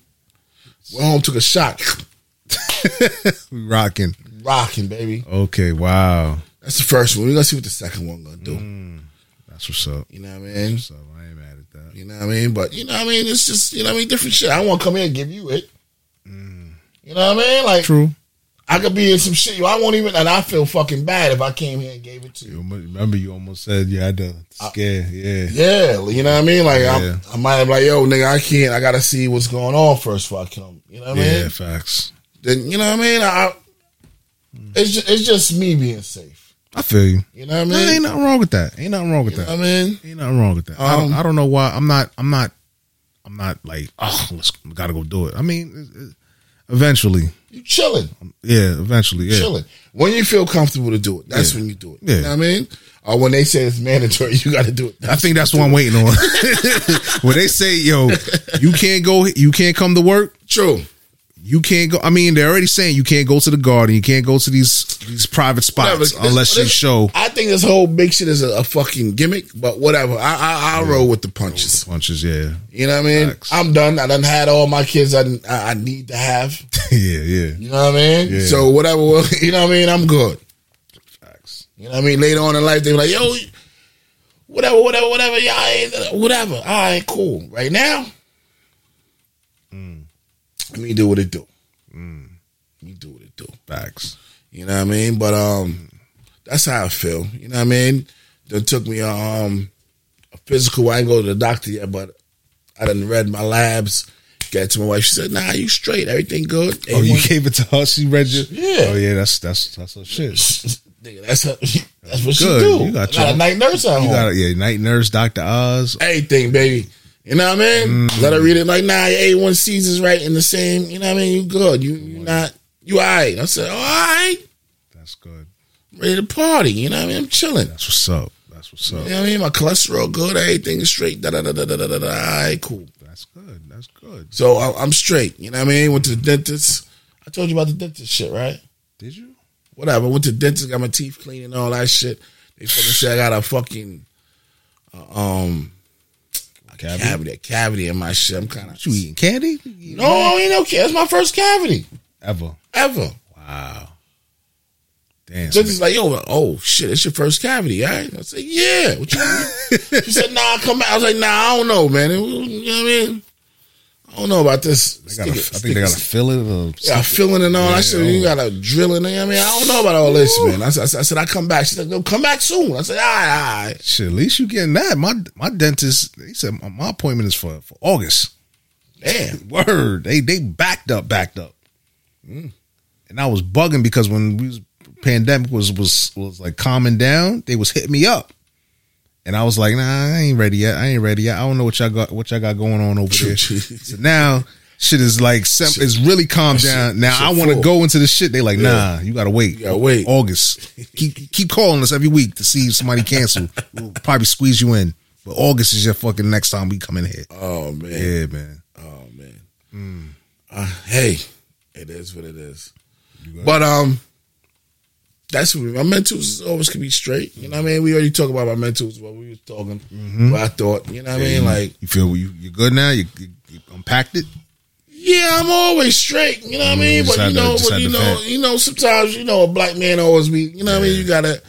Went home, took a shot. We rocking. Rocking, baby. Okay, wow. That's the first one. We're gonna see what the second one gonna do. Mm. That's what's up. You know what I mean? So I ain't mad at that. You know what I mean? But you know what I mean? It's just you know what I mean, different shit. I don't wanna come here and give you it. You know what I mean? Like Mm. True. I could be in some shit. I won't even and I feel fucking bad if I came here and gave it to You you. remember you almost said you had to scare. Yeah. Yeah, you know what I mean? Like Yeah. I, I might have like, yo, nigga, I can't. I gotta see what's going on first before I come. You know what I Yeah, mean? Yeah, facts. Then you know what I mean? I, it's just, it's just me being safe. I feel you. You know what I mean? ain't nothing wrong with that. Ain't nothing wrong with You that. I mean? Ain't nothing wrong with that. I, don't, Um, I don't know why. I'm not. I'm not. I'm not like. Oh, let's gotta go do it. I mean, eventually. You chilling, Yeah, eventually. Yeah. chilling. When you feel comfortable to do it, that's Yeah. when you do it. Yeah. You know what I mean? Or when they say it's mandatory, you got to do it. I think that's what I'm waiting on. when they say, "Yo, you can't go. You can't come to work. true. You can't go." I mean, they're already saying you can't go to the garden. You can't go to these these private spots Whatever. unless you show I think this whole big shit is a, a fucking gimmick, but whatever. I I I'll roll with the punches. punches. Yeah, You know what I mean? Facts. I'm done. I done had all my kids I, I I need to have. yeah, yeah. You know what I mean? Yeah. So whatever. You know what I mean? I'm good. Facts. You know what I mean? Later on in life, they be like, yo, whatever, whatever, whatever, yeah, I ain't- whatever. All right, cool. Right now. Let me do what it do. Let me do what it do. Facts. You know what I mean? But um, that's how I feel. You know what I mean? Then took me um a physical. I ain't go to the doctor yet, but I done read my labs. Got to my wife. She said, "Nah, you straight. Everything good." Oh, you gave it to her. She read you. Yeah. Oh, yeah. That's that's that's her shit. Nigga, that's her, that's what she Good. do. You got I got your- a night nurse at You home. got it. Yeah, night nurse, Doctor Oz. everything, baby. You know what I mean? Mm. Let her read it like, nah, your A1C's is right in the same. You know what I mean? You good. You you not you all right. I said, all right, That's good. ready to party. You know what I mean? I'm chilling. That's what's up. That's what's up. You know what I mean? My cholesterol good. Everything is straight. Da da da da da da da. da. All right, cool. That's good. That's good. So I, I'm straight. You know what I mean? Went to the dentist. I told you about the dentist shit, right? Did you? Whatever. Went to the dentist, got my teeth cleaned and all that shit. They fucking said I got a fucking uh, um Cavity? cavity, a cavity in my shit. I'm kind of You eating candy? no, ain't no. Candy. That's my first cavity Ever? ever. Wow. Damn. Judge's like, yo, oh shit, it's your first cavity, all right? I said, yeah. What you mean? she said, nah, come back. I was like, nah, I don't know, man. It- you know what I mean? I don't know about this. They gotta, I think they gotta fill it. Uh, or Yeah, filling and all. I Yeah, said, you got to drilling. I mean, I don't know about all this, man. I said, I said, I come back. She said, no, come back soon. I said, all right, all right. Shit, at least you getting that. My my dentist, he said my, my appointment is for, for August. Damn. Word, they they backed up, backed up, mm. and I was bugging because when we was pandemic was was was like calming down, they was hitting me up, and I was like, nah, I ain't ready yet. I ain't ready yet. I don't know what y'all got what y'all got going on over there. so now shit is like sem- it's really calmed down. Now shit I want to go into the shit. They like, nah, you gotta wait. Wait. August. keep keep calling us every week to see if somebody cancel. We'll probably squeeze you in. But August is your fucking next time we come in here. Oh, man. Yeah, man. Oh, man. Uh, hey, it is what it is. But, um, that's my mentals always can be straight. You know what I mean? We already talked about my mentals while we was talking. What I thought, you know what I mean? Like, You feel you you good now? You, you, you unpacked it. Yeah, I'm always straight. You know what I Mm, mean? But you know, but you know, you know, sometimes you know a black man always be. You know what I mean? You gotta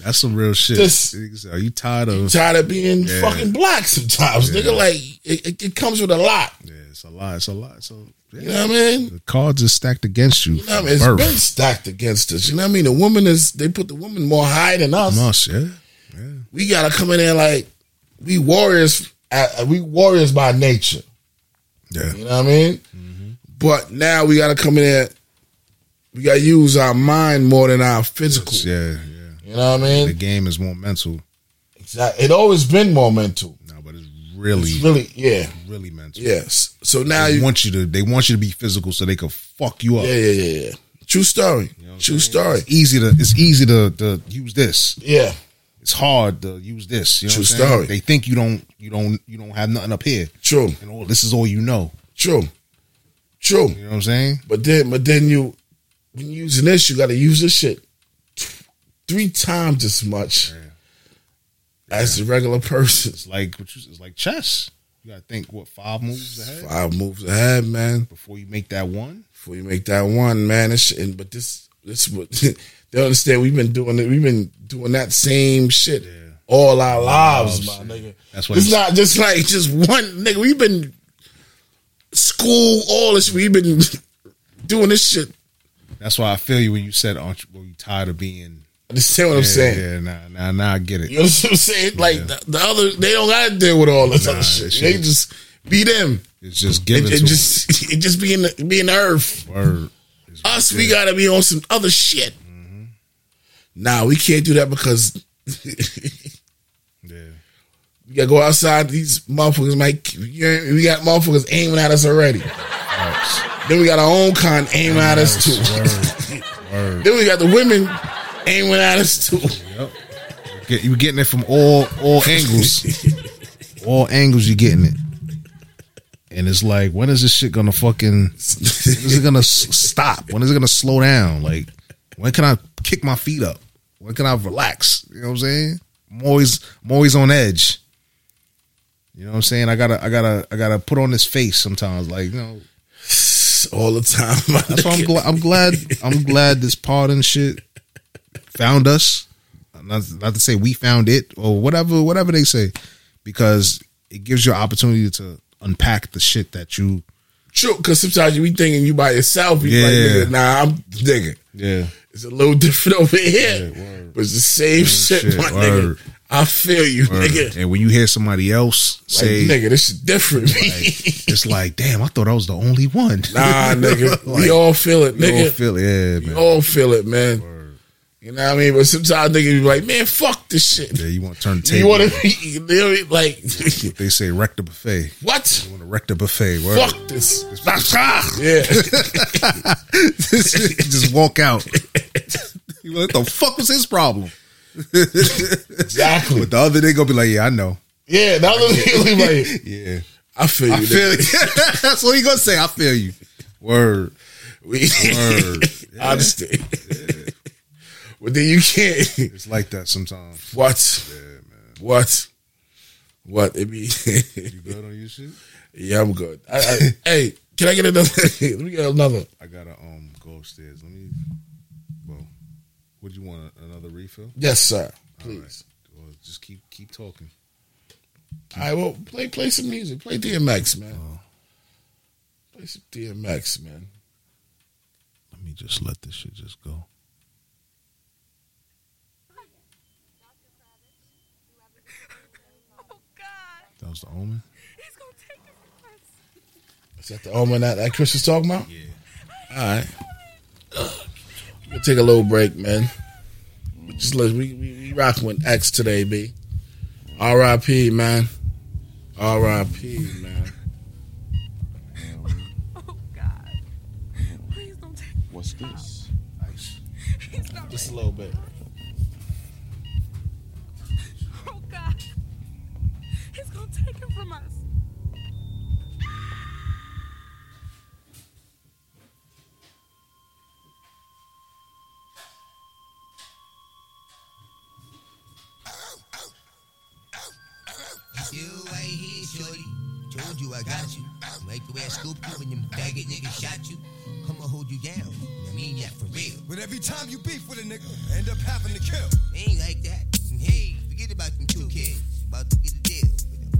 That's some real shit. Just- Are you tired of? tired of being Yeah. fucking black sometimes, nigga. Like it, it, it comes with a lot. Yeah, it's a lot. It's a lot. So yeah. You know what I mean? the cards are stacked against you. You know what I mean? It's birth. been stacked against us. You know what I mean? The woman is they put the woman more high than us. Us, yeah. We gotta come in there like we warriors. Uh, we warriors by nature. Yeah. You know what I mean? Mm-hmm. But now we gotta come in there. We gotta use our mind more than our physical. Yeah, yeah. You know what I mean? The game is more mental Exactly. It always been more mental. Now, but it's really, It's really, yeah, really mental. yes. So now They you, want you to. They want you to be physical so they can fuck you up. yeah, yeah, yeah, yeah. True story. True story. It's easy to. It's easy to, to use this. Yeah, It's hard to use this. You know True story. They think you don't. You don't. You don't have nothing up here. true, And all this is all you know. true, true. You know what I'm saying? But then, but then you, when you're using this, you got to use this shit three times as much as regular person. It's like what you- it's like chess. You gotta think what five moves ahead Five moves ahead, man. before you make that one. Before you make that one, man. Shit, and, but this, this what they understand. We've been doing it. We've been doing that same shit all our lives, my nigga. That's what it's not just like just one nigga. We've been school all this. We've been doing this shit. That's why I feel you when you said, "Aren't you, well, you tired of being?" Understand what I'm saying? Yeah, now, now, now I get it. You know what I'm saying? Like the, the other, they don't gotta deal with all this Nah, other shit. They just be them. It's just It, given it to just, it just being the, being earth. Word. It's- Us, we gotta be on some other shit. Mm-hmm. Nah, we can't do that because Yeah. we gotta go outside. These motherfuckers might. We got motherfuckers aiming at us already. Then we got our own kind aiming at us too. Word. Word. then we got the women aiming at us too. Get, you're getting it from all all angles. all angles, you're getting it. And it's like, when is this shit gonna fucking? When is it gonna stop? When is it gonna slow down? Like, when can I kick my feet up? When can I relax? You know what I'm saying? I'm always, I'm always on edge. You know what I'm saying? I gotta, I gotta, I gotta put on this face sometimes. Like, you know, All the time. that's why I'm glad. I'm glad. I'm glad this part and shit found us. Not, not to say we found it or whatever. Whatever they say, because it gives you an opportunity to unpack the shit that you. True, because sometimes you be thinking you by yourself. You like, Yeah. nigga, nah, I'm nigga. Yeah. It's a little different over here, Yeah, but it's the same shit, shit, my word. nigga. I feel you, nigga. And when you hear somebody else Like, say, nigga, this is different. it's like, damn, I thought I was the only one. nah, nigga, we all feel it, nigga. all feel it. Yeah, we man. all feel it, man. You know what I mean? But sometimes niggas be like, man, fuck this shit. Yeah, you want to turn the You want to you know, like, they say wreck the buffet. what? You want to wreck the buffet. Word. Fuck this. Ah! Yeah. just walk out. You what the fuck was his problem? exactly. But the other day gonna be like, yeah, I know. Yeah, that was be like, Yeah, I feel you. I feel. That's what he gonna say. I feel you. Word. We, Word. I understand. But then you can't. It's like that sometimes. What? man What? What? It be. You good on your shit? yeah, I'm good. I, I, hey, can I get another? Let me get another. I gotta um go upstairs. Let me. Well, Would you want another refill? Yes, sir. Please. Or just keep keep talking. All right, well, play play some music. Play DMX, man. Play some DMX, man. Let me just let this shit just go. That was the omen. he's gonna take it from us. Is that the omen that, that Chris was talking about? Yeah. All right. We'll take a little break, man. Just let we we, we rocking with X today, B. R.I.P. man. R.I.P. man. Oh God, please don't take. What's this? He's not Just a little bit. You I got you. Like the way I scooped you when them faggot niggas shot you. Come on, hold you down. I mean that for real. But every time you beef with a nigga, end up having to kill. Ain't like that. Hey, forget about them two kids. About to get a deal.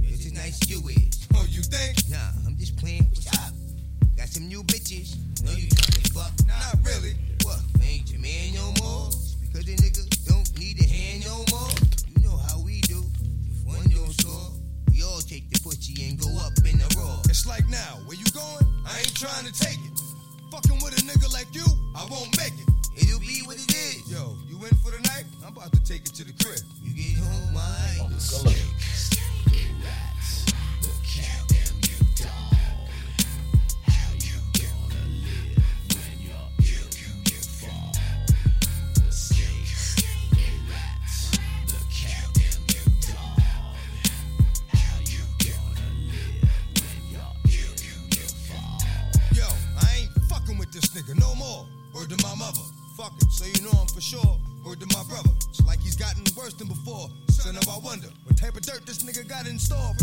Just as nice as you is. Oh, you think? Nah, I'm just playing. What's up? Got some new bitches. Know you trying to fuck. Not really. What? Ain't your man no more? Because a nigga don't need a hand no more? You know how we do. If one don't we all take the pussy and go up in the raw. It's like now, where you going? I ain't trying to take it. Fucking with a nigga like you, I won't make it. It'll be what it is. Yo, you in for the night? I'm about to take it to the crib. You get home, I nigga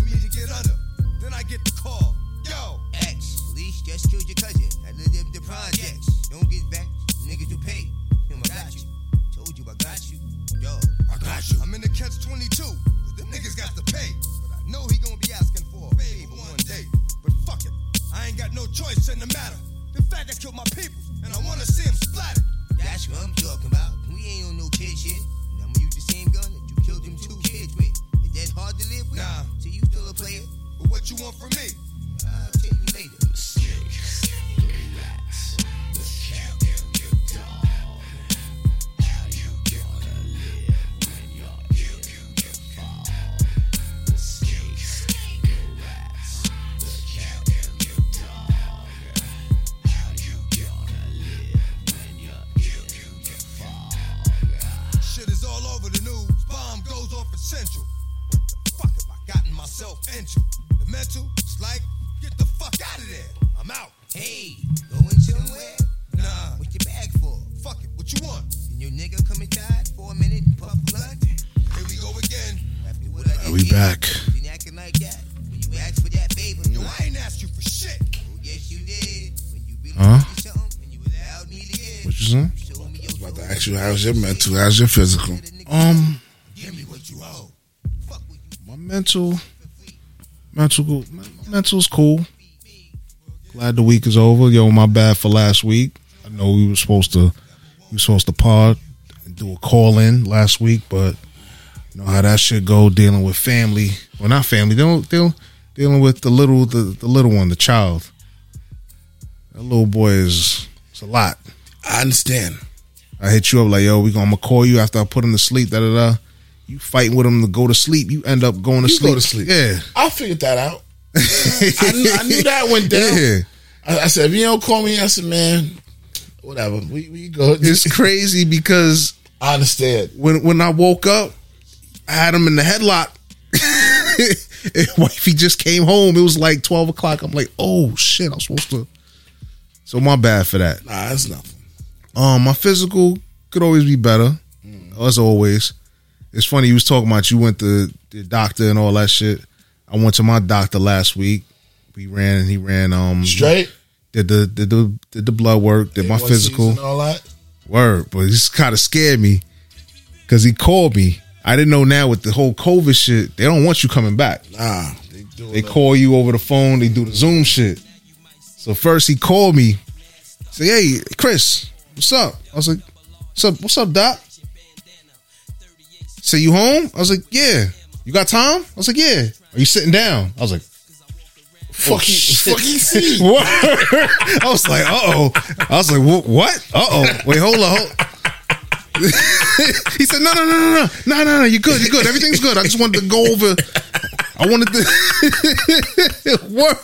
how's your mental, how's your physical. Um, Give me what you owe. Fuck with you. my mental, mental, mental's cool. Glad the week is over. Yo, my bad for last week. I know we were supposed to, we were supposed to pod and do a call in last week, but you know how that should go dealing with family. Well, not family. Dealing, dealing, dealing with the little, the, the little one, the child. That little boy is, it's a lot. I understand. I hit you up like, yo, we gonna, call you after I put him to sleep. Da da da. You fighting with him to go to sleep. You end up going to You sleep. go to sleep. Yeah. I figured that out. I, knew, I knew that went down. Yeah. I, I said, if you don't call me, I said, man, whatever. We we go. It's crazy because I understand. when when I woke up, I had him in the headlock. wifey just came home. It was like twelve o'clock. I'm like, oh shit, I'm supposed to. So my bad for that. Nah, that's nothing. Um, my physical could always be better, as always. It's funny you was talking about you went to the doctor and all that shit. I went to my doctor last week. We ran. And he ran. Um, Straight. Did the did the did the blood work? Did my physical. and all that. Word, but he's kind of scared me because he called me. I didn't know now with the whole COVID shit, they don't want you coming back. Nah, they do They call you over the phone. They do the Zoom shit. So first he called me. Say, hey, Chris, what's up? I was like, what's up? What's up, Doc? Say you home? I was like, yeah. You got time? I was like, yeah. Are you sitting down? I was like, Fuck you, fuck you, see. what? I was like, uh oh. I was like, what? Uh oh. Wait, hold on. Hold. he said, no, no, no, no, no, no, no, no. You're good. You're good. Everything's good. I just wanted to go over. I wanted to word.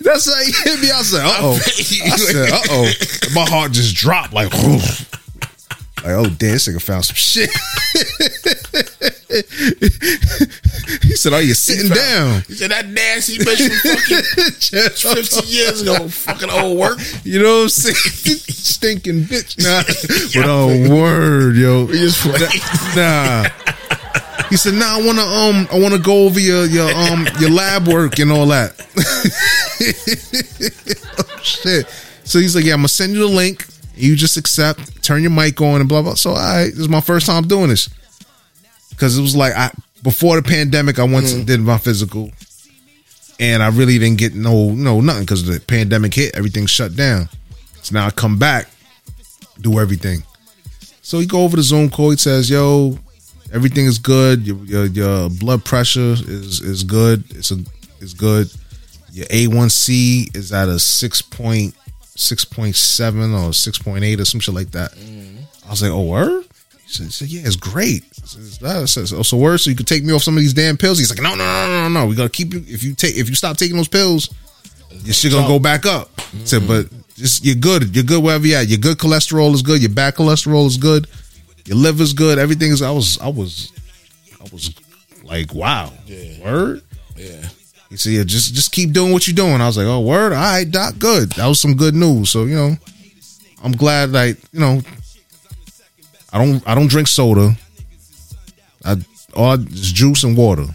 That's how he hit me. I said, uh oh. I said, uh oh. My heart just dropped like, like, oh damn, this nigga found some shit. he said, "Are you sitting down?" He said that nasty bitch from fucking 50 years ago, fucking old work. You know what I'm saying? Stinking bitch. Nah. But oh word, yo. We just played. Nah. He said, nah, I wanna um I wanna go over your your um your lab work and all that. oh, shit. So he's like, Yeah, I'm gonna send you the link. You just accept, turn your mic on and blah blah. So I this is my first time doing this. Cause it was like I before the pandemic, I went and did my physical. And I really didn't get no no nothing because the pandemic hit, everything shut down. So now I come back, do everything. So he go over the Zoom call. He says, "Yo, everything is good. Your your, your blood pressure is is good. It's a is good. Your A1C is at a six point six point seven or six point eight or some shit like that." Mm-hmm. I was like, "Oh, word." He said, he said, "Yeah, it's great." I says, "That-" I says, "Oh, so word, so you could take me off some of these damn pills." He's like, "No, no, no, no, no. We gotta keep you. If you take, if you stop taking those pills, your shit gonna go back up." I said, mm-hmm. "But just you're good. You're good wherever you're at. Your good cholesterol is good. Your bad cholesterol is good. Your liver's good. Everything's. I was, I was, I was like, wow, word." Yeah. He said, yeah, just just keep doing what you're doing. I was like, oh, word, all right, doc, good. That was some good news. So you know, I'm glad that you know, I don't I don't drink soda. I all just juice and water.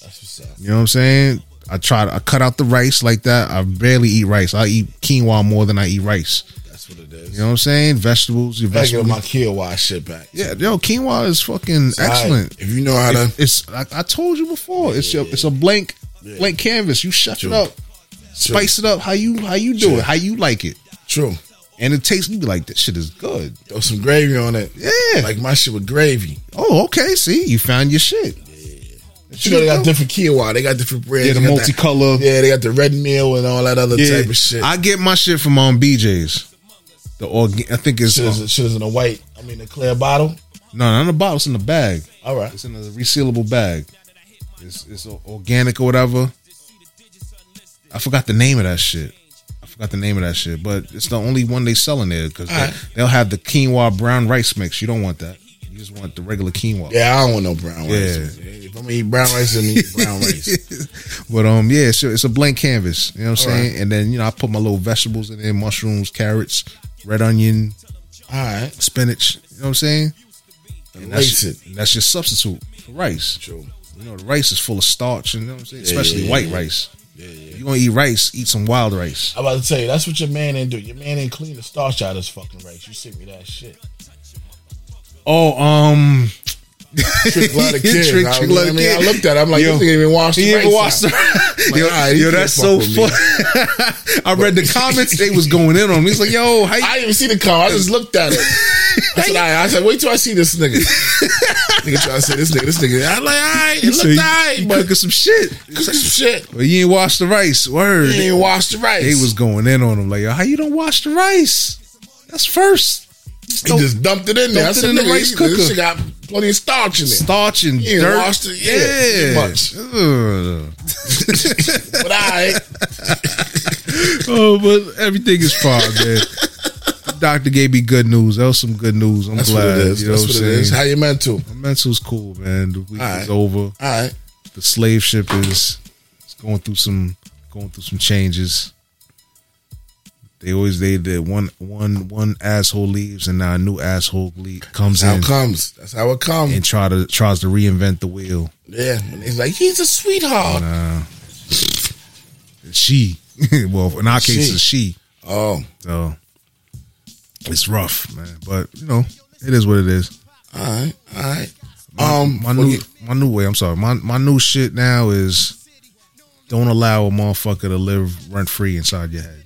That's what's up. You know what I'm saying? I try to I cut out the rice like that. I barely eat rice. I eat quinoa more than I eat rice. That's what it is. You know what I'm saying? Vegetables, your vegetables. I vegetables. my quinoa shit back. yeah, yo, quinoa is fucking right. excellent. If you know how to. It- it's I, I told you before. It's your, it's a blank blank canvas. You shut True. it up, spice it up. How you how you do True. it? How you like it? True. And it tastes. You be like, this shit is good. Throw some gravy on it. Yeah. Like my shit with gravy. Oh, okay. See, you found your shit. You know they got different quinoa. They got different breads. Yeah, the that- multicolor. Yeah, they got the red meal and all that other Yeah, type of shit. I get my shit from um BJ's. The organ. I think it's shit, is, shit is in a white. I mean, a clear bottle. no, not in the bottle. It's in the bag. All right. It's in a resealable bag. It's it's organic or whatever. I forgot the name of that shit. I forgot the name of that shit, but it's the only one they sell in there because Alright. they, will have the quinoa brown rice mix. You don't want that. You just want the regular quinoa. Yeah, I don't want no brown rice. Yeah. If I'm gonna eat brown rice, I'm gonna eat brown rice. But um, yeah, it's, it's a blank canvas. You know what I'm saying? And then you know I put my little vegetables in there: mushrooms, carrots, red onion, All right. spinach. You know what I'm saying? And that's, it. and that's your substitute for rice. True. You know, the rice is full of starch, and you know what I'm saying? Yeah, Especially yeah, white yeah. rice. If you gonna eat rice, eat some wild rice. I'm about to tell you, that's what your man ain't do. Your man ain't clean the starch out of his fucking rice. You sent me that shit. Oh, um, Trick a lot. Trick- I, trick a I, mean, I looked at it. I'm like, Yo, this nigga even washed he even washed the- Like, yo, right, yo, that's so funny. I read the comments; they was going in on me. He's like, "Yo, how you, I didn't even see the car. I just looked at it. I said, right. I said, wait till I see this nigga. nigga trying to say this nigga, this nigga. I'm like, all right, it looked you- all right, you but cooking some shit? cooking some shit. Well, you ain't wash the rice. Word. He ain't washed the rice. They was going in on him like, "Yo, how you don't wash the rice? That's first. He just dumped it in there. I said, in the rice this cooker. shit got plenty of starch in it. starch and He dirt. washed it. Yeah, much. But I, oh, but everything is fine, man. The doctor gave me good news. That was some good news. I'm that's what glad. it is. You know That's what, what I'm saying? is. How you mental? My mental's cool, man. The week All is over. All right. The slave ship is is going through some going through some changes. They always they did one one one asshole leaves and now a new asshole le comes That's how in it comes. That's how it comes. and try to tries to reinvent the wheel. Yeah. And he's like, he's a sweetheart. Uh, she, well, in our case, She. it's she. Oh, So It's rough, man. But you know, it is what it is. All right, all right. My, Um, my new my new way. I'm sorry. My my new shit now is don't allow a motherfucker to live rent free inside your head.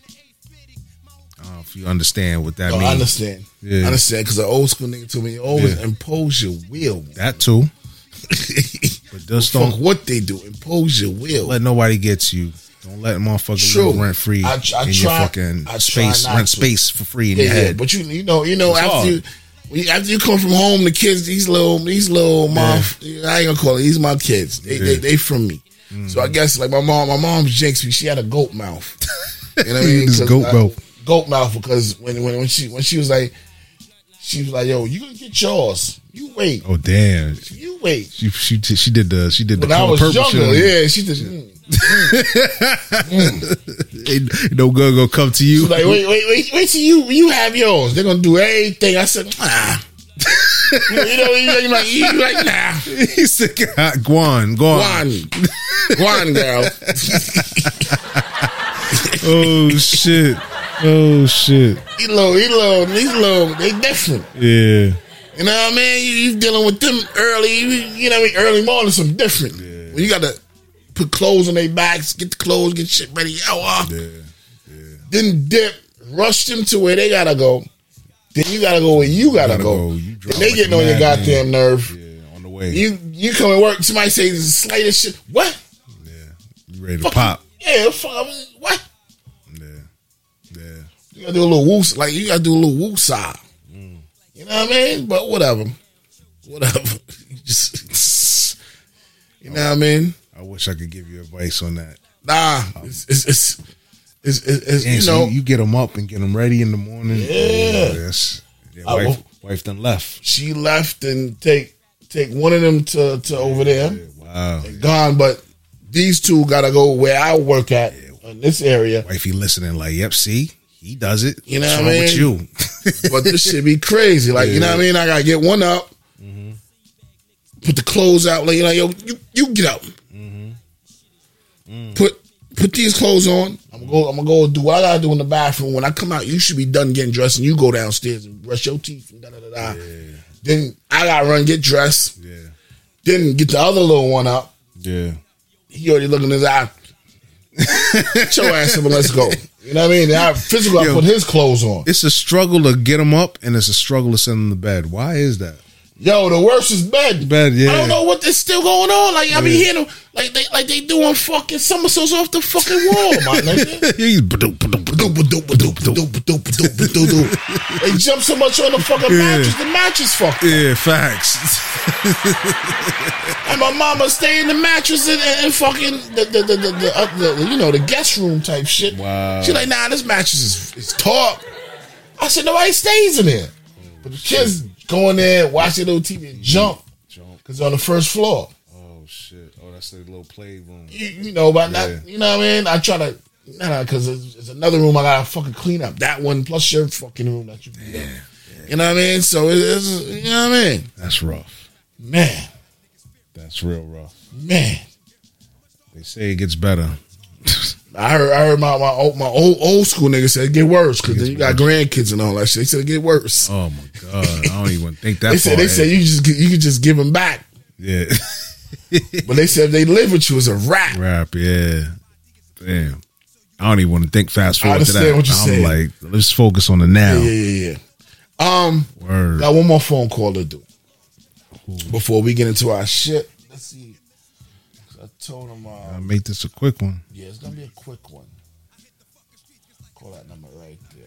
I don't know if you understand what that No, means. I understand. Yeah. I understand because the old school nigga told me you always Yeah. impose your will. That too. But just don't Fuck what they do. Impose your will. let nobody get you. Don't let a motherfucker True. live rent free I- I in try- your fucking I space. Rent to. space for free in yeah, your yeah. head. But you, you know, you know, It's after hard. you, after you come from home, the kids, these little, these little mouth, I ain't gonna call it. These my kids. They, they, Yeah. they from me. So I Mm. guess like my mom, my mom jinxed me. She had a goat mouth. You know what I mean? This goat mouth. Goat mouth because when when when she when she was like, she was like, "Yo, you gonna get yours? You wait, oh damn. you wait." She she did- she did the she did the When I was purple younger, on yeah, she just. mm. Ain't no girl gonna come to you. She's like, wait, wait, wait, wait till you you have yours. They're gonna do everything. I said, ah. you know, you know, you're like, you like, nah. he said, Guan, Guan. Guan, Guan, girl. Oh shit. Oh shit. He little, he little. They different. Yeah. You know what I mean? You, you dealing with them early. You, you know what I mean? Early morning, some different. When you got to put clothes on their backs, get the clothes, get shit ready. Yo, uh, Then dip, rush them to where they gotta go. Then you gotta go where you gotta, Gotta go. go. You And they like getting on your goddamn nerve. Yeah, on the way. You you come and work. Somebody say the slightest shit. What? Yeah. You ready to Fuck pop. Yeah, fuck. What? Yeah. Yeah. You gotta do a little woo. Like you gotta do a little woo side. Mm. You know what I mean? But whatever, whatever. You Just you know what I mean? I wish I could give you advice on that. Nah, it's it's it's, it's, it's, it's you so know. you, you get them up and get them ready in the morning. Yeah. Yes. Yeah, wife, will- wife done left. she left and take take one of them to to over there. Wow. and gone, but these two gotta go where I work at in this area. Wifey listening, like, yep, see, he does it. You know What's what I wrong with mean? you? but this should be crazy. Like, you know what I mean? I gotta get one up, Mm-hmm. put the clothes out, like, you know, yo, you, you get up. Mm-hmm. Mm. Put put these clothes on. I'm gonna go, I'm gonna go do what I gotta do in the bathroom. When I come out, you should be done getting dressed and you go downstairs and brush your teeth and da da da da. Then I gotta run, get dressed. Yeah. Then get the other little one up. Yeah. He already looking in his eye. Your ass up and let's go. You know what I mean? I physical I put his clothes on. It's a struggle to get him up, and it's a struggle to send him to bed. Why is that? Yo, the worst is bed. Bed, yeah. I don't know what is still going on. Like I be Yeah. hearing them like they like they doing fucking somersaults off the fucking wall, my nigga. They jump so much on the fucking Yeah. mattress, the mattress fucked. Yeah, facts. And my mama stay in the mattress and, and, and fucking the the the, the, the, uh, the you know the guest room type shit. Wow. She like, nah, this mattress is is taut. I said nobody stays in there, but the kids go in there, watch their little TV, and mm-hmm. jump because they're on the first floor. Oh shit! Oh, that's a little playroom. You, you know, but Yeah. not you know what I mean. I try to. Nah, because it's, it's another room I gotta fucking clean up. That one plus your fucking room that you up. You know what I mean? So it- it's you know what I mean, That's rough. man, That's real rough. man. They say it gets better. I heard, I heard my my old, my old old school nigga said it get worse because then you got grandkids and all that shit. They said it get worse. Oh my god! I don't even think that. they said they said you just you could just give them back, yeah. but they said if they live with you as a rap. Rap, yeah. Damn. I don't even want to think fast I forward to that. understand what I'm saying. like, let's focus on the now. Yeah, yeah, yeah. Um, Word. got one more phone call to do before we get into our shit. Let's see. I told him, uh, I'll make this a quick one. yeah, it's gonna be a quick one. Call that number right there.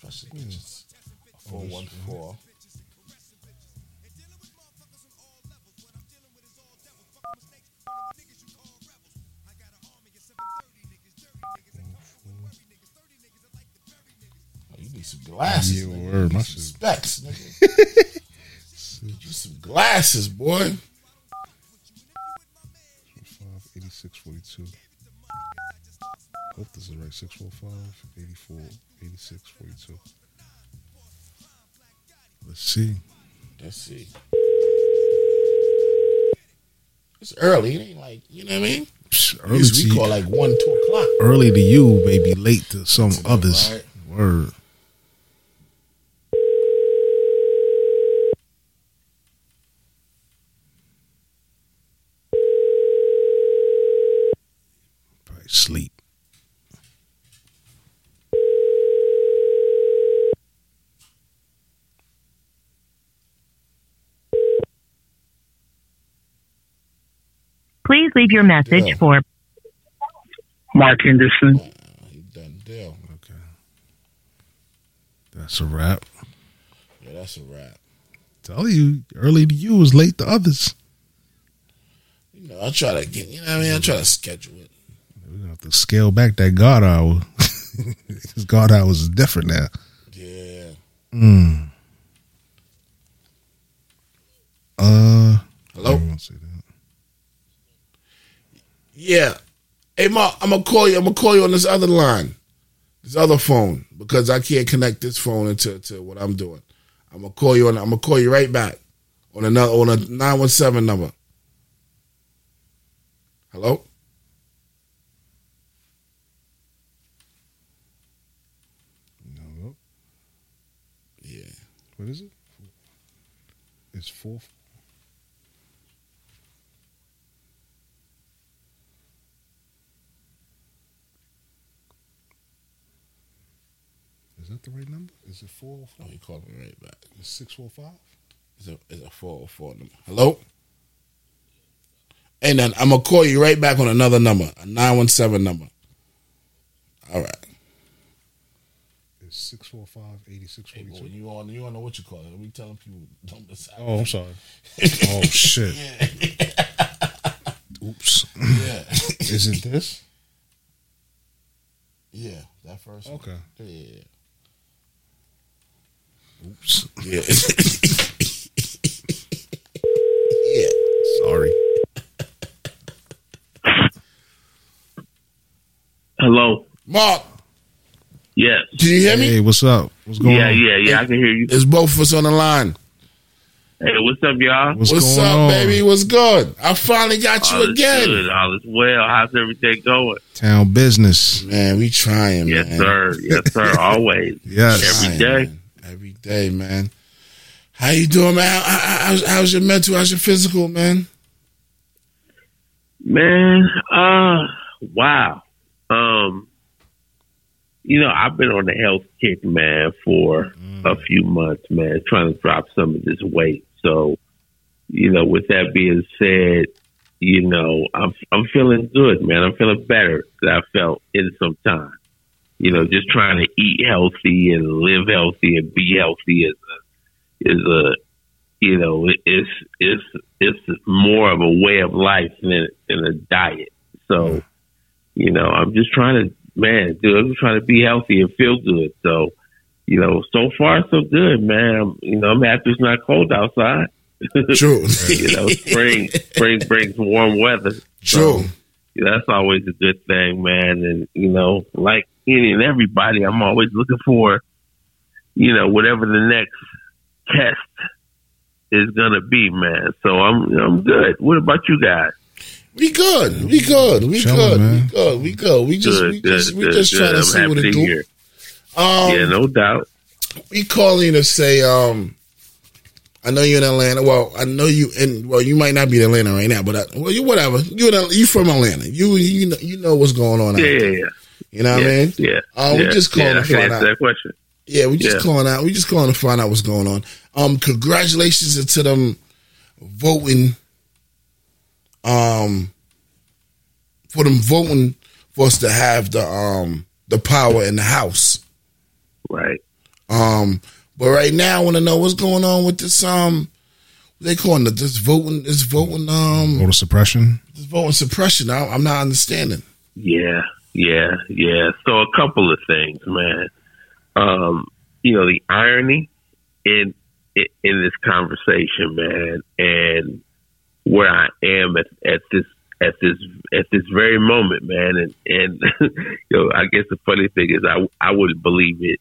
Press digits. Four one four. Oh, You need some glasses. Yeah, nigga. word, my need some shit- specs, nigga. Some glasses, boy. 86, 42. Hope this is right. 645, 84, 86, 42. Let's see. Let's see. It's early. It ain't like you know what I mean. Early to, we call like one, two o'clock. early to you, maybe late to some others. right. Word. Sleep. Please leave your message Yeah. for Mark Henderson. Oh, he done deal. Okay. That's a wrap. Yeah, that's a wrap. Tell you, early to you is late to others. You know, I try to get. You know, what I mean, I try to schedule it. We're gonna have to scale back that God hour. Because God hour is different now. Yeah. Mm. Uh Hello? I don't wanna that. Yeah. Hey, Mark, I'm gonna call you. I'm gonna call you on this other line, this other phone, because I can't connect this phone into to what I'm doing. I'm gonna call you on. I'm gonna call you right back on another on a nine one seven number. Hello. No. Yeah. What is it? It's four. Is that the right number? Is it four? Oh, oh you calling me right back. It's six four five. It's a it's a four oh four number. Hello. And then I'm gonna call you right back on another number, a nine one seven number. All right. It's six four five eighty six Hey, forty boy, two. you on you on know what you call it? We telling people don't decide. Oh, I'm sorry. oh shit. Oops. Yeah. Is it this? Yeah, that first. one. Okay. Yeah. Oops. Yeah. yeah. Sorry. Hello. Mark, Yes. can you hear me? Hey, what's up? What's going Yeah, on? yeah, yeah. Yeah. I can hear you. It's both of us on the line. Hey, what's up, y'all? What's, What's going up, on? baby? What's good? I finally got you All is again. good. All is well. How's everything going? Town business. Man, we trying, man. Yes, man. sir. Yes, sir. Always. Yes. Every Trying, day. man. Every day, man. How you doing, man? How- how- How's, how's your mental? How's your physical, man? Man, uh, wow. Um, you know, I've been on a health kick, man, for a mm. few months, man, trying to drop some of this weight. So, you know, with that being said, you know, I'm I'm feeling good, man. I'm feeling better than I felt in some time. You know, just trying to eat healthy and live healthy and be healthy is a is a you know, it's it's it's more of a way of life than than a diet. So, mm. you know, I'm just trying to, man, dude, I'm trying to be healthy and feel good. So, you know, so far so good, man. I'm, you know, I'm happy it's not cold outside. True. you know, spring spring brings warm weather. True. That's always a good thing, man. And you know, like any and everybody, I'm always looking for, you know, whatever the next test is gonna be, man. So I'm I'm good. What about you guys? We good. We good. We Chilling, good. man. We good. We good. We just Good, we good, just we just good. trying to I'm see what it do. hear. Um, yeah, no doubt. we calling to say um I know you're in Atlanta. Well, I know you in well, you might not be in Atlanta right now, but I, well, you whatever. You in, you from Atlanta. You you know, you know what's going on. out Yeah, there. yeah, yeah. You know what I mean? Yeah. Uh, we just calling yeah, to find out. that question. Yeah, we just Yeah. calling out. We just calling to find out what's going on. Um, congratulations to them voting. Um, for them voting for us to have the um the power in the house. Right. Um, but right now I want to know what's going on with this um. What they calling it this voting this voting um Voter suppression. this voting suppression. I, I'm not understanding. Yeah, yeah, yeah. So a couple of things, man. Um, you know, the irony in in, in this conversation, man, and where I am at, at this at this at this very moment, man, and and you know, I guess the funny thing is, I I wouldn't believe it,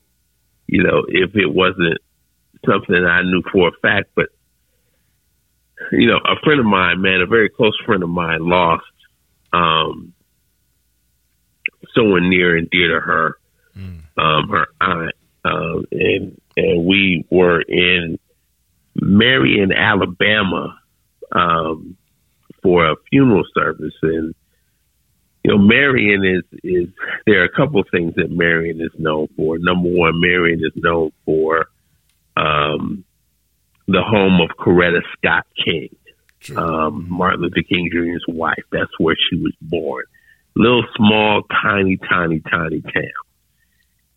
you know, if it wasn't something I knew for a fact, but you know, a friend of mine, man, a very close friend of mine, lost um, someone near and dear to her, um, her aunt, um, and and we were in Marion, Alabama, um, for a funeral service, and you know, Marion is is there are a couple of things that Marion is known for. Number one, Marion is known for um, the home of Coretta Scott King, um, Martin Luther King Jr.'s wife. That's where she was born. Little small, tiny, tiny, tiny town.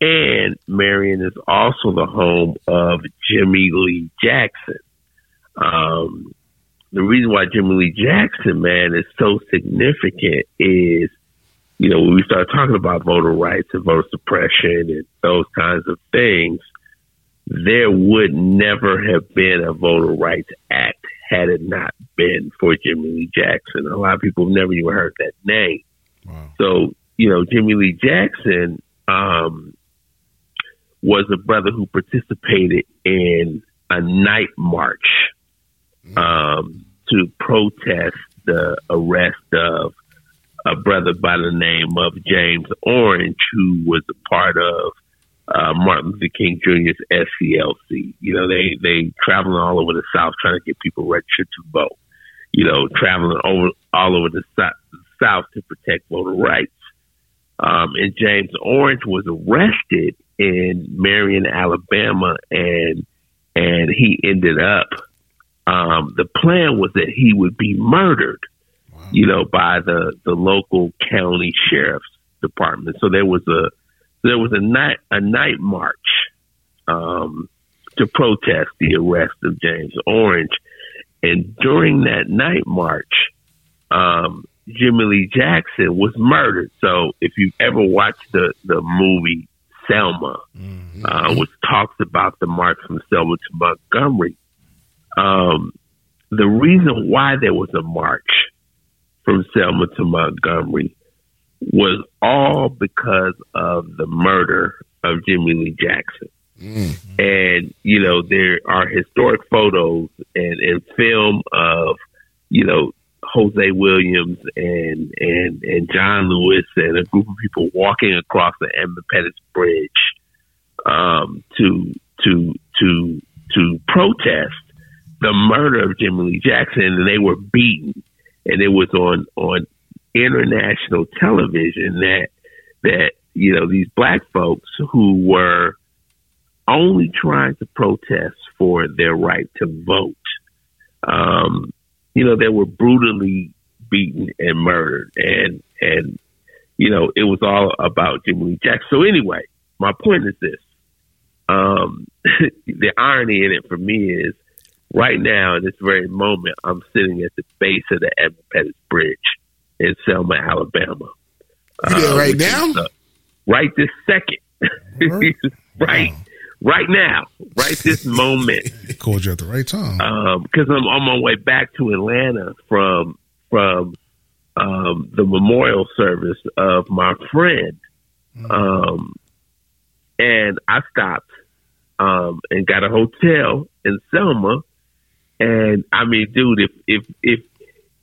And Marion is also the home of Jimmy Lee Jackson. Um, the reason why Jimmy Lee Jackson, man, is so significant is, you know, when we start talking about voter rights and voter suppression and those kinds of things, there would never have been a voter rights act had it not been for Jimmy Lee Jackson. A lot of people have never even heard that name. So, you know, Jimmy Lee Jackson um, was a brother who participated in a night march um, to protest the arrest of a brother by the name of James Orange, who was a part of uh, Martin Luther King Jr.'s SCLC. You know, they they traveling all over the South trying to get people registered to vote. You know, traveling over all over the Sou- South to protect voter rights. Um, and James Orange was arrested in Marion, Alabama, and and he ended up. Um, the plan was that he would be murdered, you know, by the the local county sheriff's department. So there was a there was a night a night march um, to protest the arrest of James Orange, and during that night march, um, Jimmy Lee Jackson was murdered. So if you've ever watched the the movie Selma, uh, which talks about the march from Selma to Montgomery, um, the reason why there was a march from Selma to Montgomery was all because of the murder of Jimmy Lee Jackson. And, you know, there are historic photos and, and film of, you know, Hosea Williams and, and, and John Lewis and a group of people walking across the Edmund Pettus Bridge um, to to to to protest the murder of Jimmy Lee Jackson, and they were beaten, and it was on on international television that that you know these black folks who were only trying to protest for their right to vote, um, you know, they were brutally beaten and murdered, and and you know it was all about Jimmy Lee Jackson. So anyway, my point is this: um, the irony in it for me is right now in this very moment, I'm sitting at the base of the Edmund Pettus Bridge in Selma, Alabama. There right which is, now? uh, right this second. right. Right now. Right this moment. Called you at the right time. Because I'm on my way back to Atlanta from from um, the memorial service of my friend. Um, and I stopped um, and got a hotel in Selma. And I mean, dude, if if if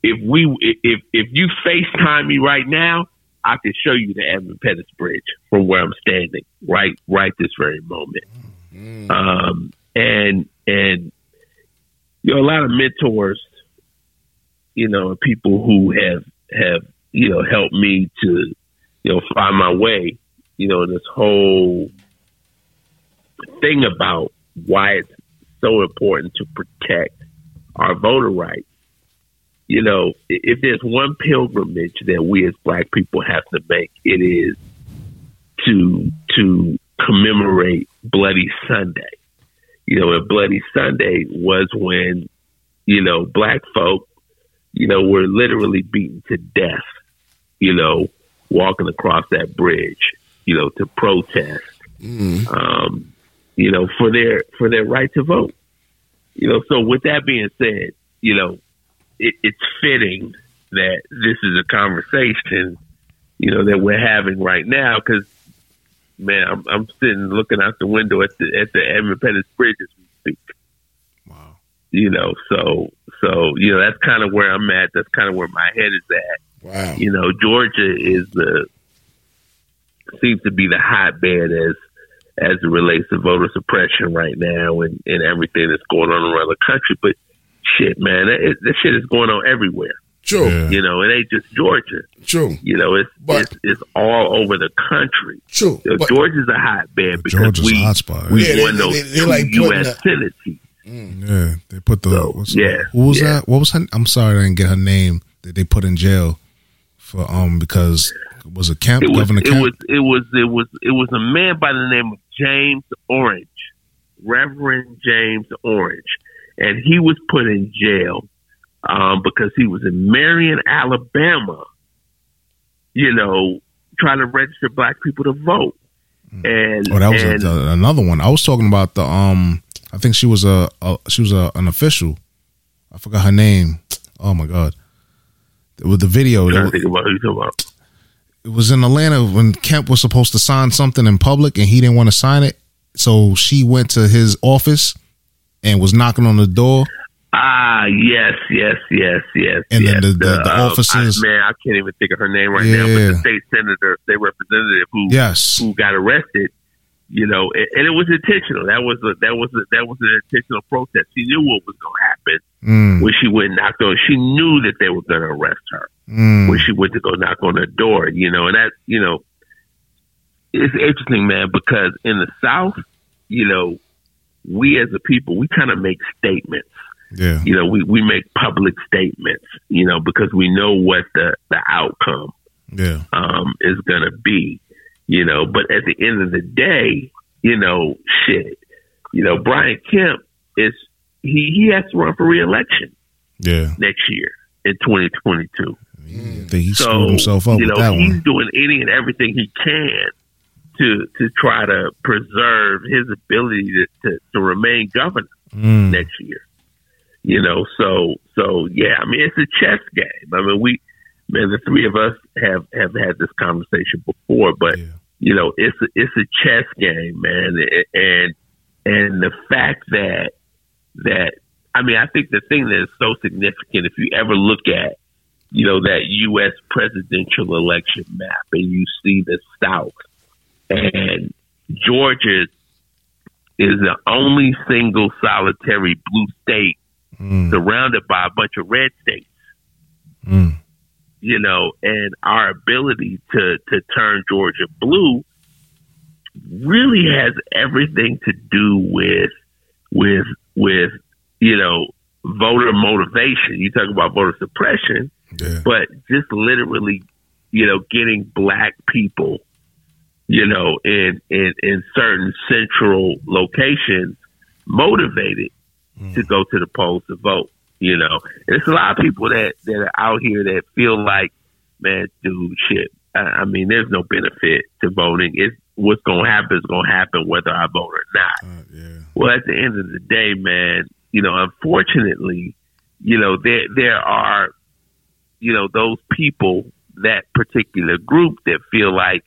if we if if you FaceTime me right now, I can show you the Edmund Pettus Bridge from where I'm standing right right this very moment. Um, and and you know a lot of mentors, you know, people who have have you know helped me to you know find my way. You know, this whole thing about why it's so important to protect our voter rights. You know, if there's one pilgrimage that we as black people have to make, it is to to commemorate Bloody Sunday. You know, and Bloody Sunday was when, you know, black folk, you know, were literally beaten to death, you know, walking across that bridge, you know, to protest um, you know, for their for their right to vote. You know, so with that being said, you know, it, it's fitting that this is a conversation, you know, that we're having right now because, man, I'm, I'm sitting looking out the window at the at the Edmund Pettus Bridge as we speak. Wow. You know, so so you know that's kind of where I'm at. That's kind of where my head is at. Wow. You know, Georgia is the seems to be the hotbed as as it relates to voter suppression right now and, and everything that's going on around the country. But shit, man, it, this shit is going on everywhere. True. Yeah. You know, it ain't just Georgia. True. You know, it's But- it's, it's all over the country. True. You know, But- Georgia's a hotbed because Georgia's a we hotspot. we Yeah, they- won those they- they like putting U.S. the- Senate seats. Yeah, they put the So, what's yeah, who was yeah. that? What was her? I'm sorry, I didn't get her name. That they put in jail for um because was it Kemp, It was Governor it Kemp? was it was it was it was a man by the name of James Orange, Reverend James Orange, and he was put in jail um, because he was in Marion, Alabama. You know, trying to register black people to vote. And oh, that was a, and, the, another one. I was talking about the um. I think she was a, a she was a, an official. I forgot her name. Oh my god! With the video, to think about who you talking about. It was in Atlanta when Kemp was supposed to sign something in public and he didn't want to sign it, so she went to his office and was knocking on the door. Ah, yes, yes, yes, yes. And then yes. the- the- the um, officers- I, man, I can't even think of her name right now. But Yeah. the state senator, state representative who Yes. who got arrested, you know, and, and it was intentional. That was a, that was a, that was an intentional protest. She knew what was going to happen Mm, when she went and knocked on. She knew that they were going to arrest her mm, when she went to go knock on the door. You know, and that you know, it's interesting, man, because in the South, you know, we as a people, we kind of make statements yeah. you know, we, we make public statements, you know, because we know what the, the outcome Yeah. um, is going to be, you know. But at the end of the day, you know, shit, you know, Brian Kemp is he he has to run for reelection Yeah. next year in 2022. I he so screwed himself up you with know, that he's one. doing any and everything he can to to try to preserve his ability to, to, to remain governor Mm, next year. You know, so so yeah, I mean it's a chess game. I mean we man, the three of us have have had this conversation before, but Yeah. you know, it's a, it's a chess game, man, and and the fact that that I mean, I think the thing that is so significant, if you ever look at you know that U.S. presidential election map, and you see the South and Georgia is the only single solitary blue state mm, surrounded by a bunch of red states. mm. You know, and our ability to to turn Georgia blue really has everything to do with with with you know voter motivation. You talk about voter suppression, Yeah. but just literally, you know, getting black people, you know, in in, in certain central locations motivated to go to the polls to vote. You know, and it's a lot of people that that are out here that feel like, man, dude, shit. I, I mean, there's no benefit to voting. It's what's going to happen is going to happen whether I vote or not. Uh, yeah. Well, at the end of the day, man, you know, unfortunately, you know, there there are, you know, those people, that particular group that feel like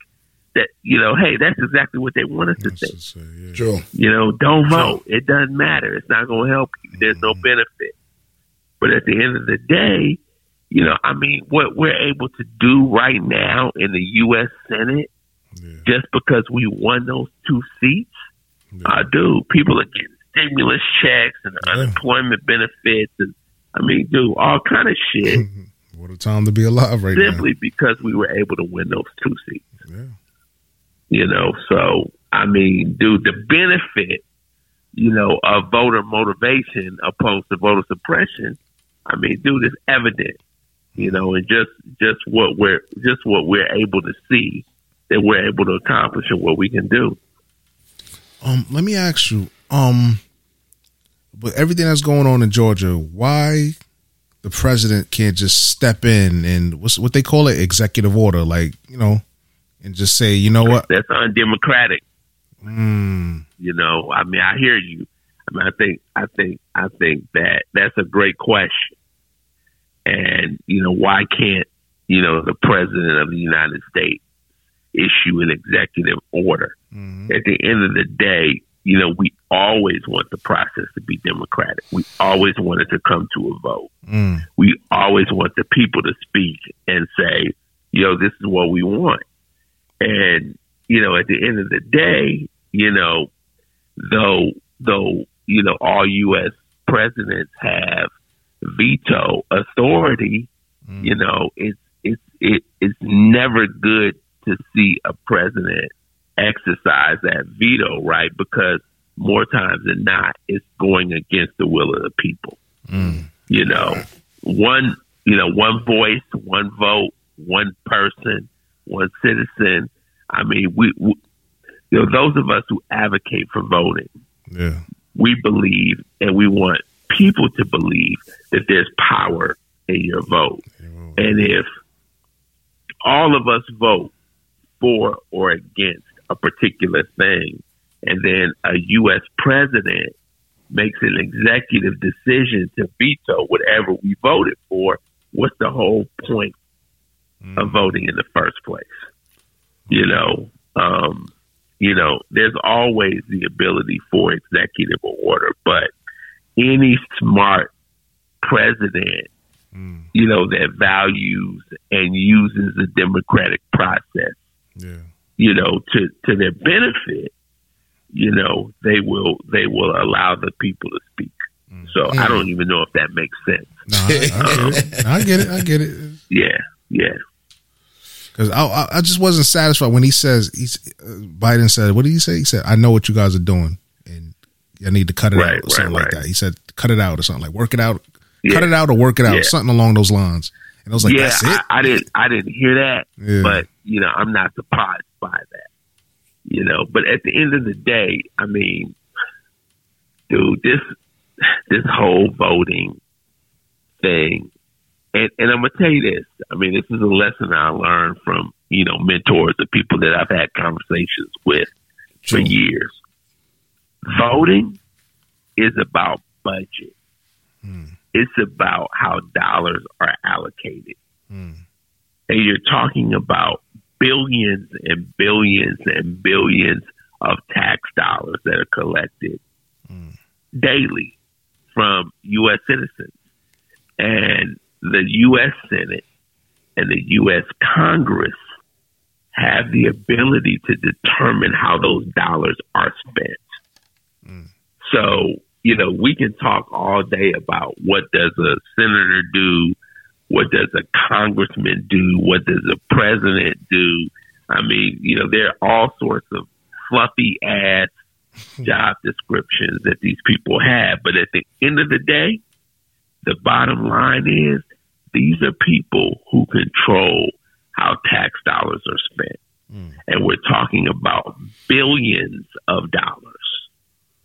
that, you know, hey, that's exactly what they want us to That's to say, yeah. True. You know, don't vote. It doesn't matter. It's not going to help you. There's no mm-hmm. benefit. But at the end of the day, you know, I mean, what we're able to do right now in the U.S. Senate, Yeah. just because we won those two seats, I do. people are getting stimulus checks and unemployment benefits, and I mean, do all kind of shit What a time to be alive right simply because we were able to win those two seats. Yeah. You know, so I mean, dude, the benefit, you know, of voter motivation opposed to voter suppression, I mean, dude, is evident. You know, and just just what we're just what we're able to see that we're able to accomplish and what we can do. Um, let me ask you, um, with everything that's going on in Georgia, why the president can't just step in and what's what they call it, executive order, like you know, and just say, you know what, That's undemocratic. mm, You know, I mean, I hear you. I mean, I think, I think, I think that that's a great question. And you know, why can't you know the president of the United States issue an executive order? mhm, At the end of the day, you know, we always want the process to be democratic. We always want it to come to a vote. Mm. We always want the people to speak and say, yo, this is what we want. And, you know, at the end of the day, you know, though, though, you know, all U.S. presidents have veto authority, you know, it's, it's, it, it's never good to see a president exercise that veto, right? Because more times than not, it's going against the will of the people. Mm. You know, one, you know, one voice, one vote, one person, one citizen. I mean, we, we you know, those of us who advocate for voting, Yeah. we believe and we want people to believe that there's power in your vote. And if all of us vote for or against a particular thing, and then a U.S. president makes an executive decision to veto whatever we voted for, what's the whole point of voting in the first place? You know, um, you know, there's always the ability for executive order, but any smart president, you know, that values and uses the democratic process, Yeah. you know, to, to their benefit, you know, they will they will allow the people to speak. So I don't even know if that makes sense. No, I, I get it. I get it. I get it. Yeah, yeah. Because I, I, I just wasn't satisfied when he says he's uh, Biden said, "What did he say?" He said, "I know what you guys are doing, and I need to cut it Right, out or something right, like right. that." He said, "Cut it out or something like work it out, Yeah. cut it out or work it out, Yeah. something along those lines." And I was like, yeah, "That's it." I, I didn't I didn't hear that, Yeah. but you know, I'm not surprised by that. You know, but at the end of the day, I mean, dude, this this whole voting thing, and and I'm gonna tell you this. I mean, this is a lesson I learned from you know mentors and people that I've had conversations with for years. Voting is about budget. Hmm. It's about how dollars are allocated. Hmm. And you're talking about billions and billions and billions of tax dollars that are collected hmm. daily from U.S. citizens. And the U.S. Senate and the U.S. Congress have the ability to determine how those dollars are spent. Hmm. So, you know, we can talk all day about what does a senator do, what does a congressman do, what does a president do. I mean, you know, there are all sorts of fluffy ads, hmm. job descriptions that these people have, but at the end of the day, the bottom line is these are people who control how tax dollars are spent. Hmm. And we're talking about billions of dollars.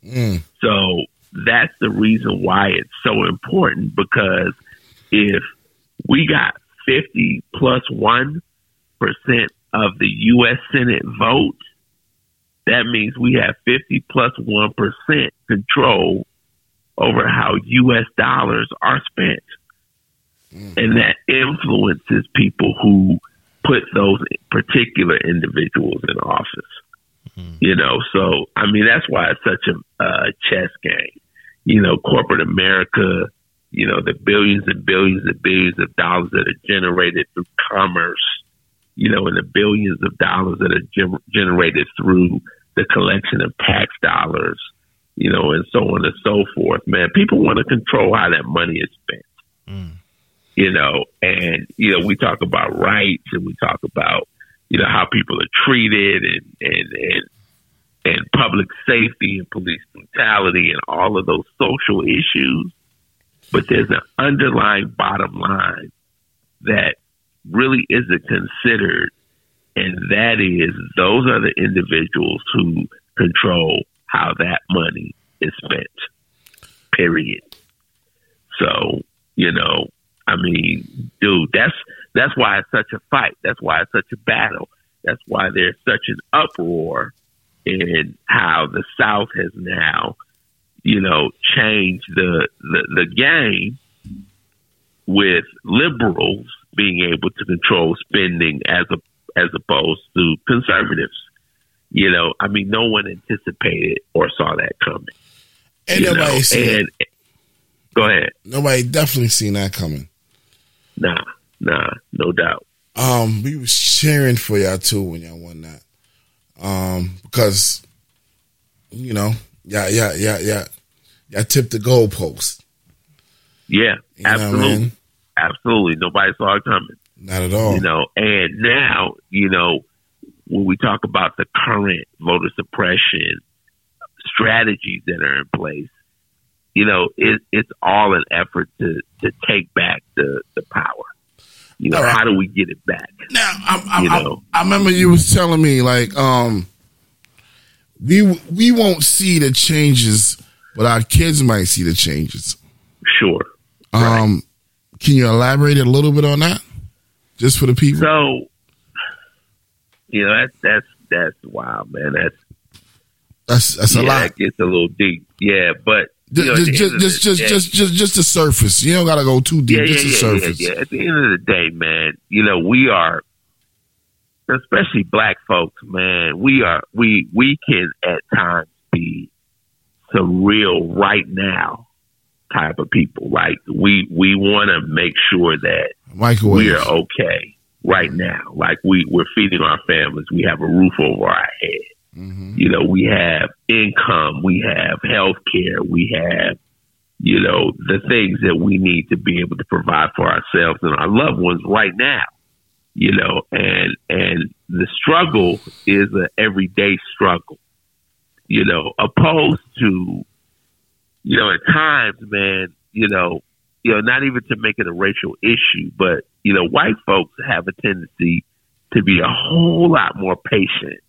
Hmm. So that's the reason why it's so important because if we got 50 plus 1 of the U.S. Senate vote, that means we have 50 plus 1 control over how U.S. dollars are spent. And that influences people who put those particular individuals in office. You know, so I mean that's why it's such a uh, chess game. You know, corporate America. You know, the billions and billions and billions of dollars that are generated through commerce. You know, and the billions of dollars that are gen- generated through the collection of tax dollars. You know, and so on and so forth. Man, people want to control how that money is spent mm. you know, and you know, we talk about rights and we talk about, you know, how people are treated and and and and public safety and police brutality and all of those social issues. But there's an underlying bottom line that really isn't considered, and that is those are the individuals who control how that money is spent. Period. So, you know, I mean, dude, that's that's why it's such a fight. That's why it's such a battle. That's why there's such an uproar in how the South has now, you know, change the the, the game with liberals being able to control spending as a as opposed to conservatives. You know, I mean, no one anticipated or saw that coming. You nobody know, seen it. and go ahead. Nobody definitely seen that coming. Nah, nah, no doubt. Um, we was cheering for y'all too when y'all won that. Um, because you know, yeah, yeah, yeah, yeah, y'all tipped the goalpost. Yeah, You know what I absolutely, mean? absolutely. Nobody saw it coming. Not at all. You know, and now, you know, when we talk about the current voter suppression strategies that are in place, you know, it, it's all an effort to, to take back the, the power. You know, right. how do we get it back? Now, I, I, You I- I, remember you was telling me like, um, we we won't see the changes, but our kids might see the changes. Sure. Um, can you elaborate a little bit on that, just for the people? So, you know, that's, that's, that's wild, man. That's, That's that's a yeah, lot. That gets a little deep. Yeah, but, you know, Just just just just, day- just just just the surface. You don't got to go too deep. yeah, just yeah, the yeah, surface. Yeah, yeah. At the end of the day, man, you know, we are, especially black folks, man, we are, we, we can at times be surreal right now type of people. Like we, we want to make sure that Microwave. we are okay right now. Like we, we're feeding our families. We have a roof over our head. Mm-hmm. You know, we have income, we have health care, we have, you know, the things that we need to be able to provide for ourselves and our loved ones right now. You know, and and the struggle is an everyday struggle. You know, opposed to, you know, at times, man, you know, you know, not even to make it a racial issue, but you know, white folks have a tendency to be a whole lot more patient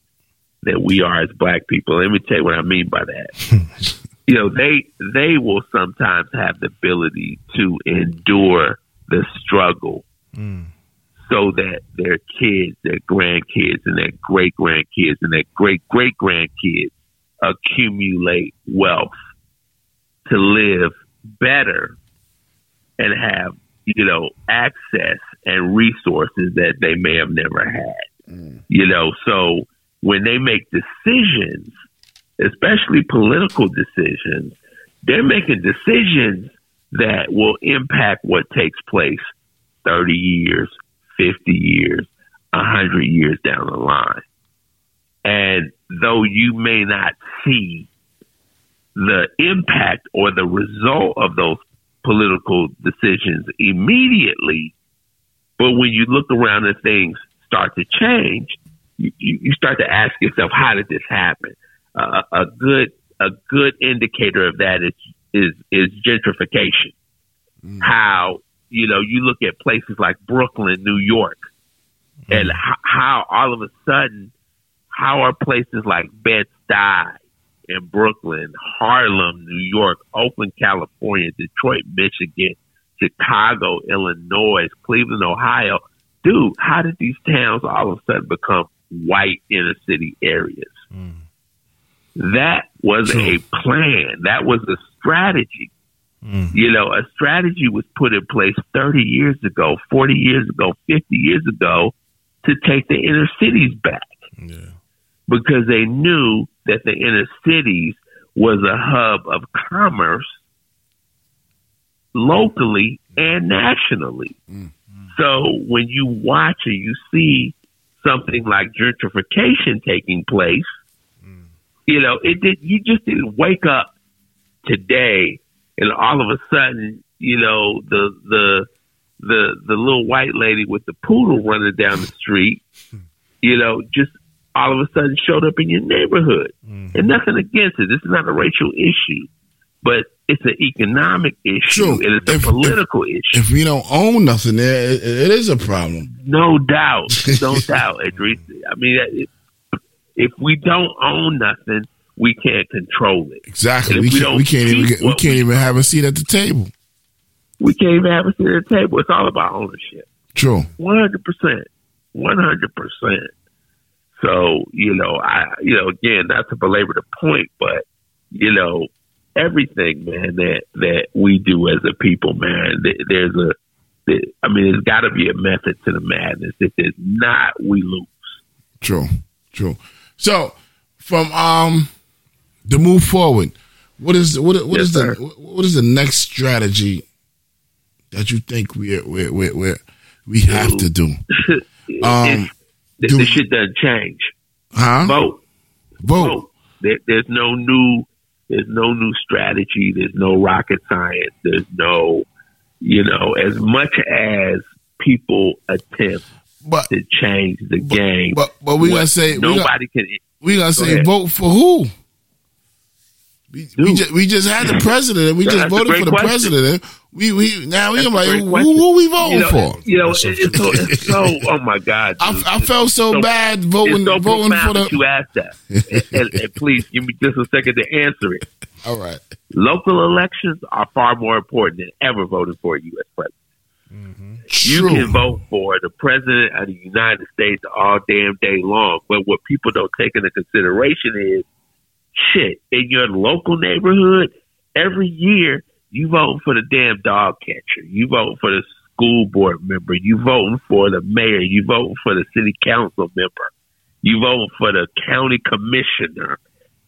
than we are as black people. Let me tell you what I mean by that. you know, they they will sometimes have the ability to endure the struggle hmm. So that their kids, their grandkids, and their great grandkids and their great great grandkids accumulate wealth to live better and have, you know, access and resources that they may have never had. Mm. You know, so when they make decisions, especially political decisions, they're making decisions that will impact what takes place 30 years, 50 years, 100 years down the line. And though you may not see the impact or the result of those political decisions immediately, but when you look around and things start to change, you, you start to ask yourself, how did this happen? Uh, a good a good indicator of that is is is gentrification. How you know you look at places like Brooklyn, New York, and mm-hmm. h- how all of a sudden, how are places like Bed Stuy in Brooklyn, Harlem, New York, Oakland, California, Detroit, Michigan, Chicago, Illinois, Cleveland, Ohio. Dude, how did these towns all of a sudden become white inner city areas? Mm. That was a plan. That was a strategy. Mm. You know, a strategy was put in place 30 years ago, 40 years ago, 50 years ago to take the inner cities back. Because they knew that the inner cities was a hub of commerce locally and nationally. Mm. So when you watch or you see something like gentrification taking place, mm. you know, it did you just didn't wake up today and all of a sudden, you know, the the the the little white lady with the poodle running down the street, you know, just all of a sudden showed up in your neighborhood. Mm-hmm. And nothing against it. This is not a racial issue, but it's an economic issue and it's a political issue. If we don't own nothing there, it, it is a problem. No doubt, no doubt, Idris. I mean, if, if we don't own nothing, we can't control it. Exactly. We can't. don't We can't even. Get, we can't even have a seat at the table. We can't even have a seat at the table. It's all about ownership. True. One hundred percent. One hundred percent. So you know, I you know, again, not to belabor the point, but you know, everything, man, that that we do as a people, man, th- there's a, I mean, there's got to be a method to the madness. If there's not, we lose. True. True. So from um the move forward. What is what what Yes, is the what is the next strategy that you think we we we we we have to do? Um, the, do- the shit doesn't change. Huh? Vote. Vote. There, there's no new. There's no new strategy. There's no rocket science. There's no, you know, as much as people attempt but, to change the game. But but we what gonna say we gonna- nobody can. We gonna Go say ahead. vote for who? We, we, just, we just had the president. and We just That's voted for the question. president. We we now we That's like who, who we voting you know, for? You know, it- it's so, it's so. Oh my God! I. I felt so, so- bad voting so voting for the. you asked that. and, and, and please give me just a second to answer it. All right. Local elections are far more important than ever voting for a U.S. president. Mm-hmm. You True. can vote for the president of the United States all damn day long, but what people don't take into consideration is shit in your local neighborhood. Every year, you voting for the damn dog catcher. You voting for the school board member. You voting for the mayor. You voting for the city council member. You voting for the county commissioner.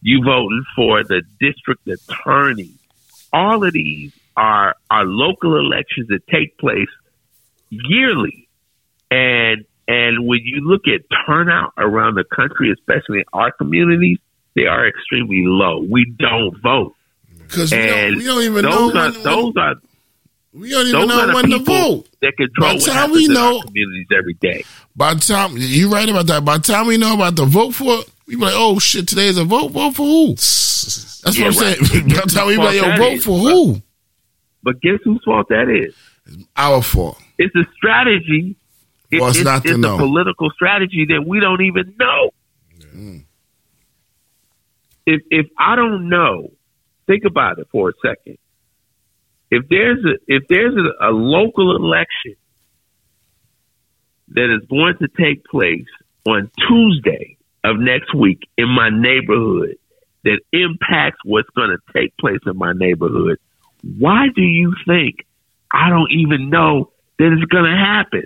You voting for the district attorney. All of these are are local elections that take place yearly. And and when you look at turnout around the country, especially in our communities, they are extremely low. We don't vote. Because we we don't even those know are when, those are we don't even know when to vote. that control By the time we know- communities every day. By the time you right about that, by the time we know about the vote for, it, we be like, oh shit, today is a vote. Vote for who? That's Yeah, what I'm right. saying. By the time we like, yo, vote is, for who? But guess whose fault that is? Our fault. It's a strategy. It- For us it's not to it's know. political strategy that we don't even know. If if I don't know, think about it for a second. If there's a if there's a, a local election that is going to take place on Tuesday of next week in my neighborhood that impacts what's going to take place in my neighborhood, why do you think I don't even know that it's going to happen?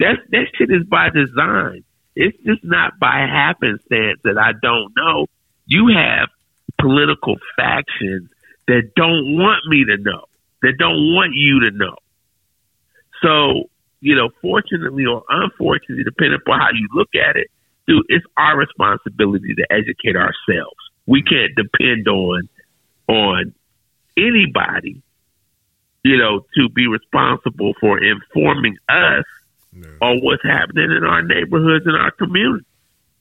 That that shit is by design. It's just not by happenstance that I don't know. You have political factions that don't want me to know, that don't want you to know. So, you know, fortunately or unfortunately, depending upon how you look at it, dude, it's our responsibility to educate ourselves. We can't depend on on anybody, you know, to be responsible for informing us on what's happening in our neighborhoods and our communities.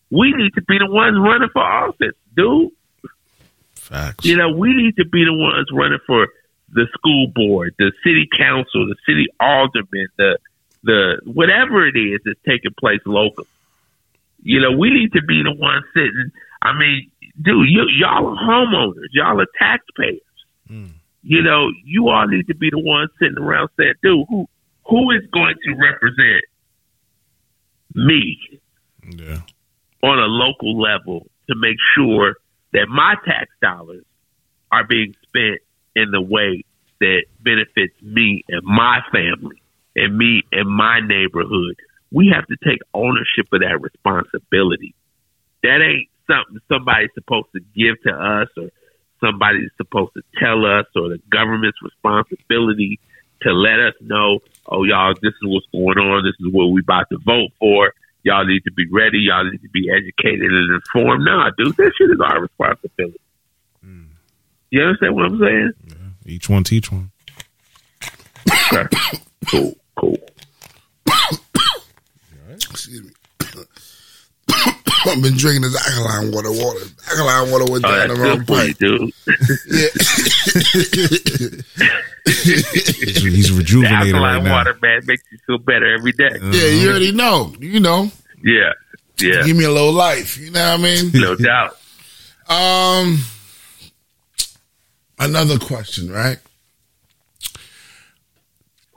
We need to be the ones running for office, dude. Facts. You know, we need to be the ones running for the school board, the city council, the city alderman, the the whatever it is that's taking place locally. You know, we need to be the ones sitting. I mean, dude, you y'all are homeowners, y'all are taxpayers. Hmm. You know, you all need to be the ones sitting around saying, dude, who who is going to represent me Yeah. On a local level to make sure that my tax dollars are being spent in the way that benefits me and my family and me and my neighborhood. We have to take ownership of that responsibility. That ain't something somebody's supposed to give to us or somebody's supposed to tell us or the government's responsibility to let us know, oh y'all, this is what's going on, this is what we about to vote for. Y'all need to be ready, y'all need to be educated and informed. Nah, dude, that shit is our responsibility. Hmm. You understand what I'm saying? Each one teach one. Okay. cool, cool. Excuse me. I've been drinking this alkaline water. Water, alkaline water went Oh, down that's the wrong good for pipe. dude. He's, he's The rejuvenated alkaline right now. water, man, makes you feel better every day. Yeah, you already know. You know, Yeah, yeah, give me a little life. You know what I mean? no doubt. Um, another question, right?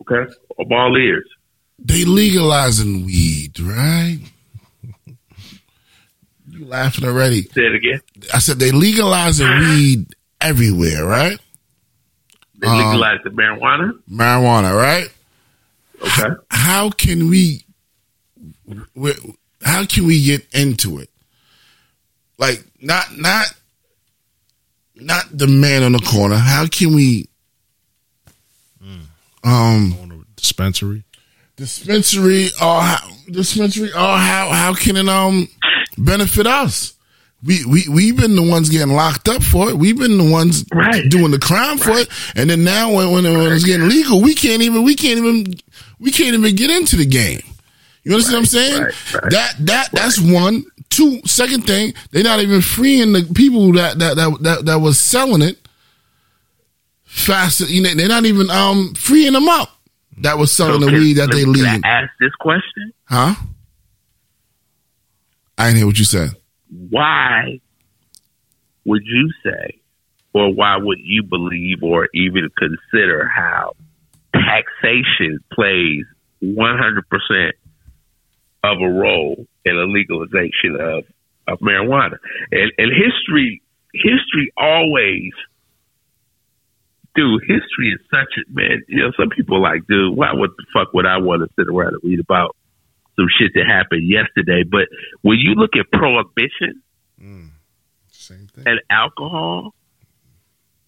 Okay, I'm all ears. They legalizing weed, right? You laughing already? Say it again. I said they legalizing weed everywhere, right? They Um, legalized the marijuana. Marijuana, right? Okay. How can we? How can we get into it? Like not not not the man on the corner. How can we um Dispensary. dispensary or how, dispensary or how how can it um benefit us? We we we've been the ones getting locked up for it. We've been the ones doing the crime for it, and then now when when, when it's getting legal, we can't even we can't even we can't even get into the game. You understand what I'm saying? That that that's one. Two second thing, they're not even freeing the people that that that that, that was selling it faster. You know, they're not even um freeing them up. That was selling So the weed that they me- can leaving. I ask this question: Huh? I didn't hear what you said. Why would you say, or why would you believe, or even consider how taxation plays one hundred percent of a role in the legalization of of marijuana? And, and history, history always. Dude, history is such a man. You know, some people are like, dude, why? What the fuck would I want to sit around and read about some shit that happened yesterday. But when you look at prohibition and alcohol,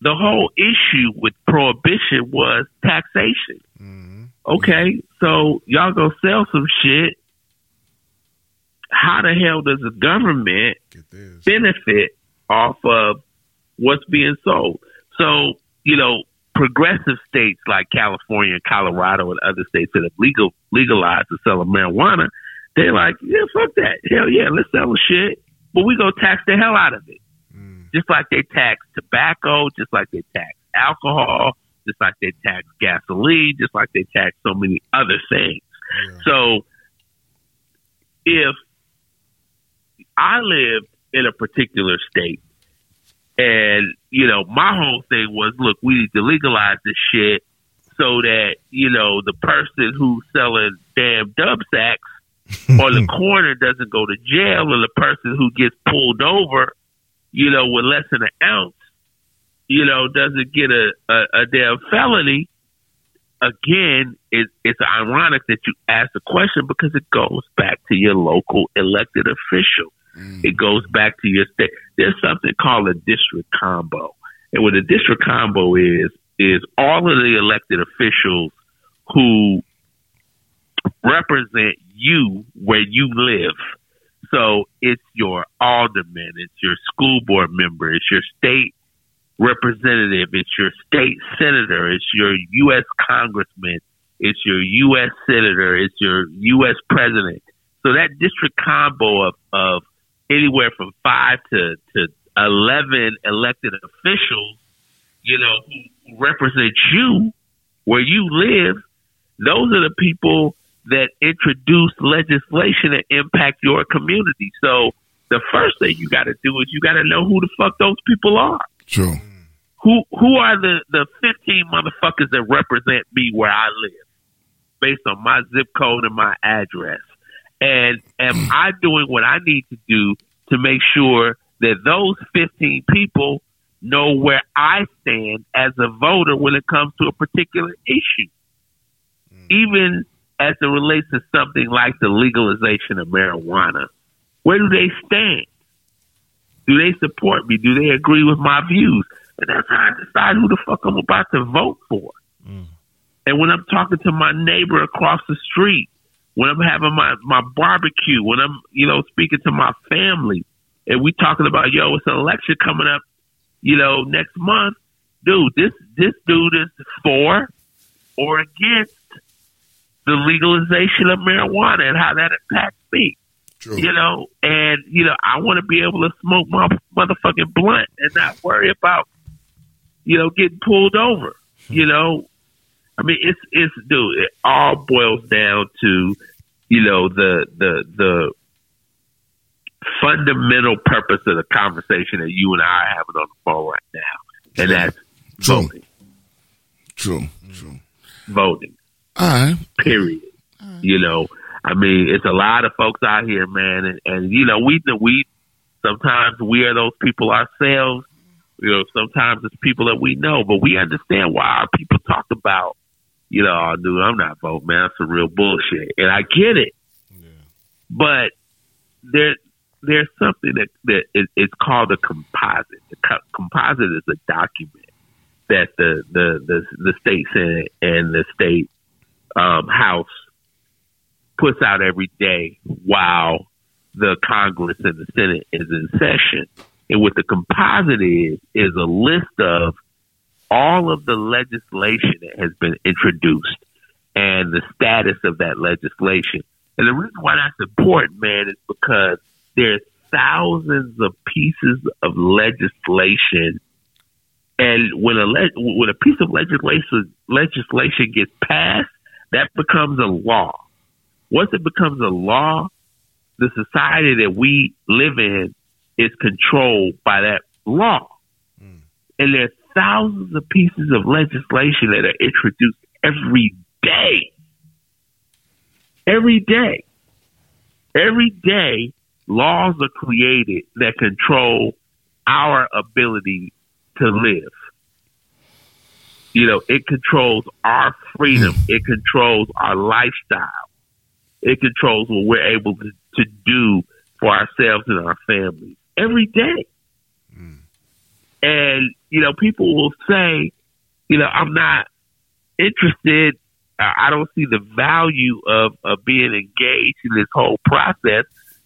the whole issue with prohibition was taxation. Okay, so y'all gonna sell some shit. How the hell does the government benefit off of what's being sold? So, you know, progressive states like California and Colorado and other states that have legal legalized the sale of marijuana, they're like, yeah, fuck that. Hell yeah, let's sell the shit. But we gonna tax the hell out of it. Mm. Just like they tax tobacco, just like they tax alcohol, just like they tax gasoline, just like they tax so many other things. So if I lived in a particular state and, you know, my whole thing was, look, we need to legalize this shit so that, you know, the person who's selling damn dub sacks on the corner doesn't go to jail or the person who gets pulled over, you know, with less than an ounce, you know, doesn't get a, a, a damn felony. Again, it, it's ironic that you ask the question because it goes back to your local elected official. It goes back to your state. There's something called a district combo. And what a district combo is, is all of the elected officials who represent you where you live. So it's your alderman, it's your school board member, it's your state representative, it's your state senator, it's your U.S. congressman, it's your U.S. senator, it's your U.S. president. So that district combo of, of anywhere from five to, to 11 elected officials, you know, who represent you where you live, those are the people that introduce legislation that impact your community. So the first thing you got to do is you got to know who the fuck those people are. True. Who who are the the 15 motherfuckers that represent me where I live based on my zip code and my address? And am I doing what I need to do to make sure that those 15 people know where I stand as a voter when it comes to a particular issue? Hmm. Even as it relates to something like the legalization of marijuana, where do they stand? Do they support me? Do they agree with my views? And that's how I decide who the fuck I'm about to vote for. Hmm. And when I'm talking to my neighbor across the street, when I'm having my, my barbecue, when I'm, you know, speaking to my family, and we talking about, yo, it's an election coming up, you know, next month, dude, this this dude is for or against the legalization of marijuana and how that impacts me. You know, and you know, I want to be able to smoke my motherfucking blunt and not worry about, you know, getting pulled over. You hmm. know, I mean, it's it's dude. It all boils down to, you know, the the the fundamental purpose of the conversation that you and I are having on the phone right now, and that's True. voting. True. True. Voting. All right. Period. You know, I mean, it's a lot of folks out here, man, and, and you know, we we sometimes we are those people ourselves. You know, sometimes it's people that we know, but we understand why our people talk about, you know, oh, dude, I'm not voting, man. That's some real bullshit, and I get it. Yeah. But there, there's something that that is it's called a composite. The co- composite is a document that the the the, the state senate and the state um, house puts out every day while the Congress and the Senate is in session. And what the composite is is a list of all of the legislation that has been introduced and the status of that legislation. And the reason why that's important, man, is because there's thousands of pieces of legislation, and when a le- when a piece of legislation legislation gets passed, that becomes a law. Once it becomes a law, the society that we live in is controlled by that law. Mm. And there's thousands of pieces of legislation that are introduced every day. Every day. Every day, laws are created that control our ability to live. You know, it controls our freedom. It controls our lifestyle. It controls what we're able to, to do for ourselves and our families every day. And, you know, people will say, you know, I'm not interested. I don't see the value of, of being engaged in this whole process.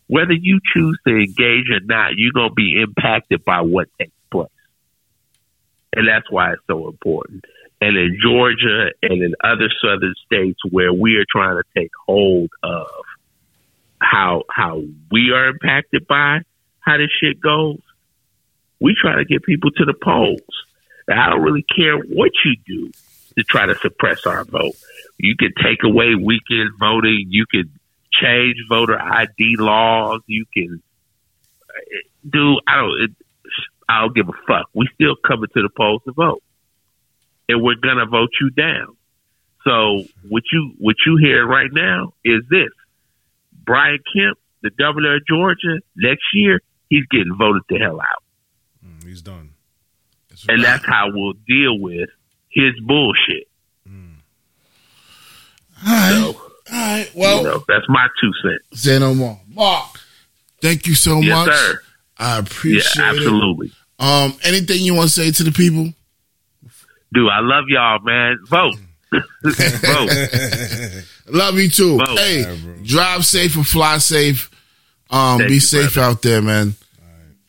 Whether you choose to engage or not, you're going to be impacted by what takes place. And that's why it's so important. And in Georgia and in other southern states where we are trying to take hold of how how we are impacted by how this shit goes, we try to get people to the polls. And I don't really care what you do to try to suppress our vote. You can take away weekend voting. You can change voter ID laws. You can uh, do. I don't. It, I don't give a fuck. We still coming to the polls to vote, and we're gonna vote you down. So what you what you hear right now is this: Brian Kemp, the governor of Georgia, next year he's getting voted the hell out He's done. and that's how we'll deal with his bullshit. All right. So, All right. Well, you know, that's my two cents. say no more. Mark, thank you so Yes, much. sir. I appreciate yeah, it. absolutely. Um, anything you want to say to the people? Dude, I love y'all, man. Vote. Vote. Love you too. Vote. Hey, drive safe and fly safe. Um, Thank be you, safe brother. out there, man.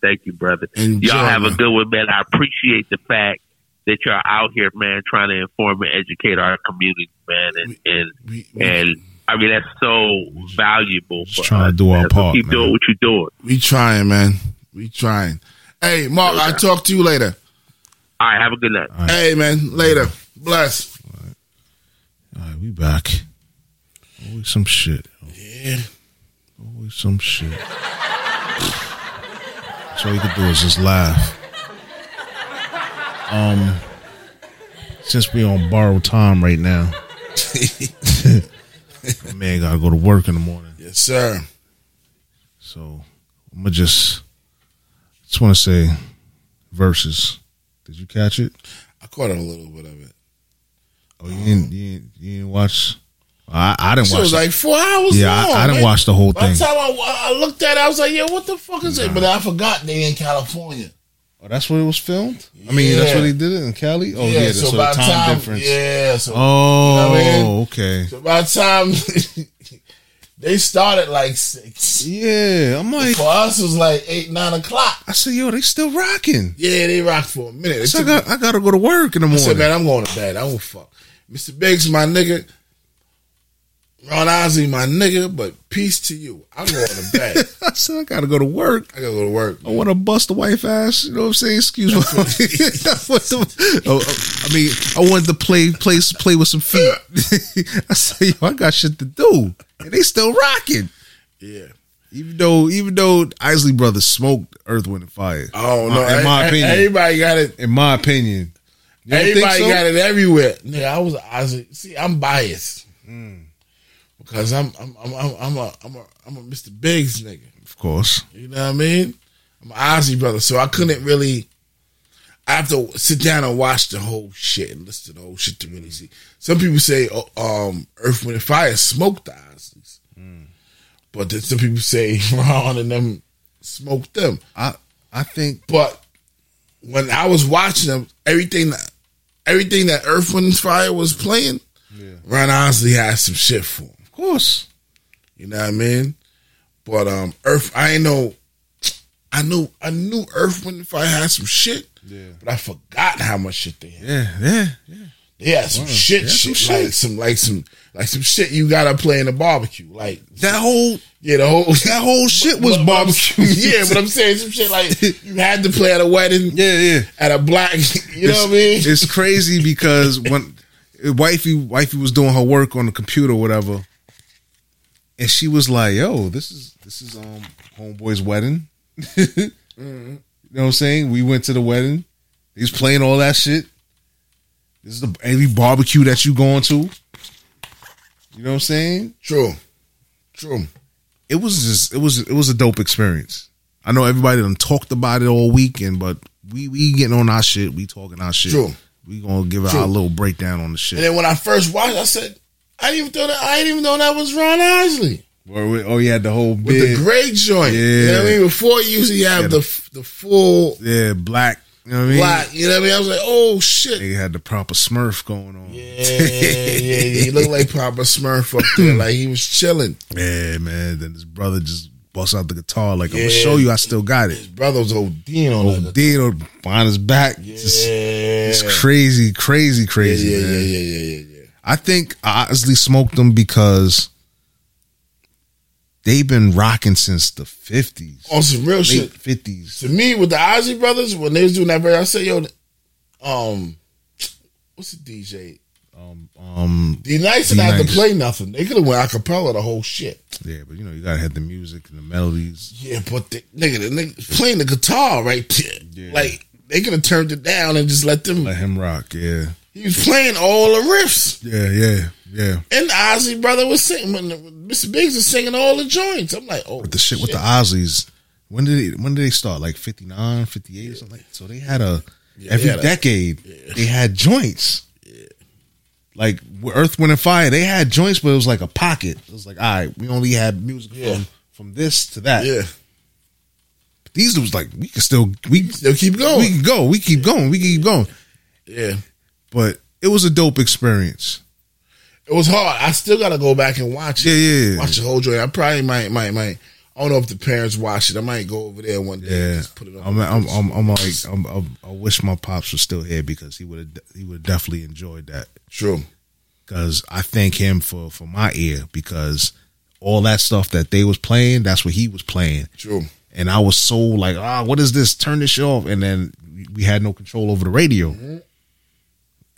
Thank you, brother. Enjoy, y'all have man. a good one, man. I appreciate the fact that you're out here, man, trying to inform and educate our community, man. And and, We, we, and I mean that's so valuable. Just for trying to do our man. So part, keep man. doing what you're doing. we trying, man. We trying. Hey, Mark, No I'll talk to you later. All right, have a good night. right. Hey, man, later. Bless. All right, we back. Always some shit. Yeah. Always some shit. So all you can do is just laugh. Um, since we on borrowed time right now, man gotta go to work in the morning. Yes, sir. So I'm gonna just just want to say Verzuz. Did you catch it? I caught a little bit of it. Oh, you didn't. You didn't, you didn't watch. I, I didn't watch. was it. like four hours Yeah, I- long. I didn't man. watch the whole By the time I, I looked at it, I was like, yeah, what the fuck is it? But I forgot they in California. oh, that's where it was filmed. I mean, that's Yeah. where they did it in Cali. Oh yeah, so, by the the time, difference. Yeah, so, Oh, You know what I oh, mean? okay. so by the time they started like six. Yeah, I'm like, For us, it was like eight, nine o'clock. I said, yo, they still rocking. Yeah, they rocked for a minute. So I got, I gotta go to work in the I morning. said, man, I'm going to bed. I don't fuck. Mr. Biggs, my nigga. Ron Isley, my nigga, but peace to you. I'm going to bed. I said, I gotta go to work. I gotta go to work. I want to bust the wife ass. You know what I'm saying? Excuse me. Oh, oh, I mean, I wanted to play, play, play with some feet. I said, yo, I got shit to do, and they still rocking. Yeah. Even though, even though Isley Brothers smoked Earth, Wind, and Fire. Oh no! in my opinion, everybody got it. in my opinion, you don't think Everybody so? got it everywhere. Nigga, I was Isley. See, I'm biased Mm. Because I'm I'm I'm I'm, I'm a I'm a I'm a Mr. Biggs nigga. Of course. You know what I mean? I'm an Isley brother, so I couldn't really. I have to sit down and watch the whole shit and listen to the whole shit to really see. Some people say, oh, um, Earth, Wind, and Fire smoked the Isley's, Mm. but then some people say Ron and them smoked them. I I think But when I was watching them, everything that everything that Earth, Wind, and Fire was playing, Ron Isley had some shit for him. Course. You know what I mean? But um, Earth, I ain't know. I knew I knew Earth, Wind, and Fire had some shit. Yeah. But I forgot how much shit they had. Yeah, yeah, yeah. They had some Wow. shit, Yeah, some shit, shit. like some like some like some shit you gotta play in the barbecue. Like That whole yeah, the whole that whole shit was But- barbecue. yeah, but I'm saying some shit like you had to play at a wedding. Yeah, yeah. At a black, you know what I mean? It's crazy because when wifey wifey was doing her work on the computer, or whatever, and she was like, "Yo, this is this is um homeboy's wedding." You know what I'm saying? We went to the wedding. He's playing all that shit. This is the every barbecue that you going to. You know what I'm saying? True. True. It was just it was it was a dope experience. I know everybody done talked about it all weekend, but we we getting on our shit. We talking our shit. True. We gonna give True. our little breakdown on the shit. And then when I first watched, I said, I didn't even know that. I didn't even know that was Ron Where we- oh, had the whole with the gray joint. Yeah. You know what I mean? Before you usually have Yeah, the the full yeah, black. You know what I mean? black. You know what I mean? I was like, oh shit. They had the proper Smurf going on. Yeah, yeah, yeah. He looked like Papa Smurf up there, like he was chilling. Yeah, man. Then his brother just busts out the guitar like I'm gonna show you I still got it. His brother was ODing on that. Dino behind his back. Just, Yeah. it's crazy, crazy, Yeah, crazy. yeah, man. yeah, yeah, yeah, yeah, yeah. I think I honestly smoked them because they've been rocking since the fifties, On some real late shit. fifties. To me, with the Isley brothers, when they was doing that, very, I said, yo, um, what's the DJ? Um, D Nice didn't have to play nothing. They could have went a acapella the whole shit. yeah, but you know you gotta have the music and the melodies. Yeah, but the nigga, the nigga playing the guitar right there. Like they could have turned it down and just let them. Let him rock. Yeah, He was playing all the riffs, yeah, yeah, yeah. and the Isley brother was singing. Mr. Biggs was singing all the joints. I'm like, oh, But the shit with the Isleys, when did they, when did they start? Like 59, 58 or something. Like So they had a Yeah, every had a- decade they had joints. Like Earth, Wind, and Fire, they had joints, but it was like a pocket. It was like, all right, we only had music Yeah. from from this to that. yeah, These was like we can still we they'll keep going. we can go, we keep going, we keep going. yeah, But it was a dope experience. it was hard. I still got to go back and watch it. Yeah, yeah, yeah. watch the whole joint. I probably might, might, might. I don't know if the parents watch it. I might go over there one day and Yeah, just put it on. I'm, I'm, I'm, I'm like, I'm, I'm, I wish my pops was still here because he would have, he would definitely enjoyed that. True. Because I thank him for for my ear because all that stuff that they was playing, that's what he was playing, True. and I was so like, ah, what is this? Turn this shit off, and then we had no control over the radio.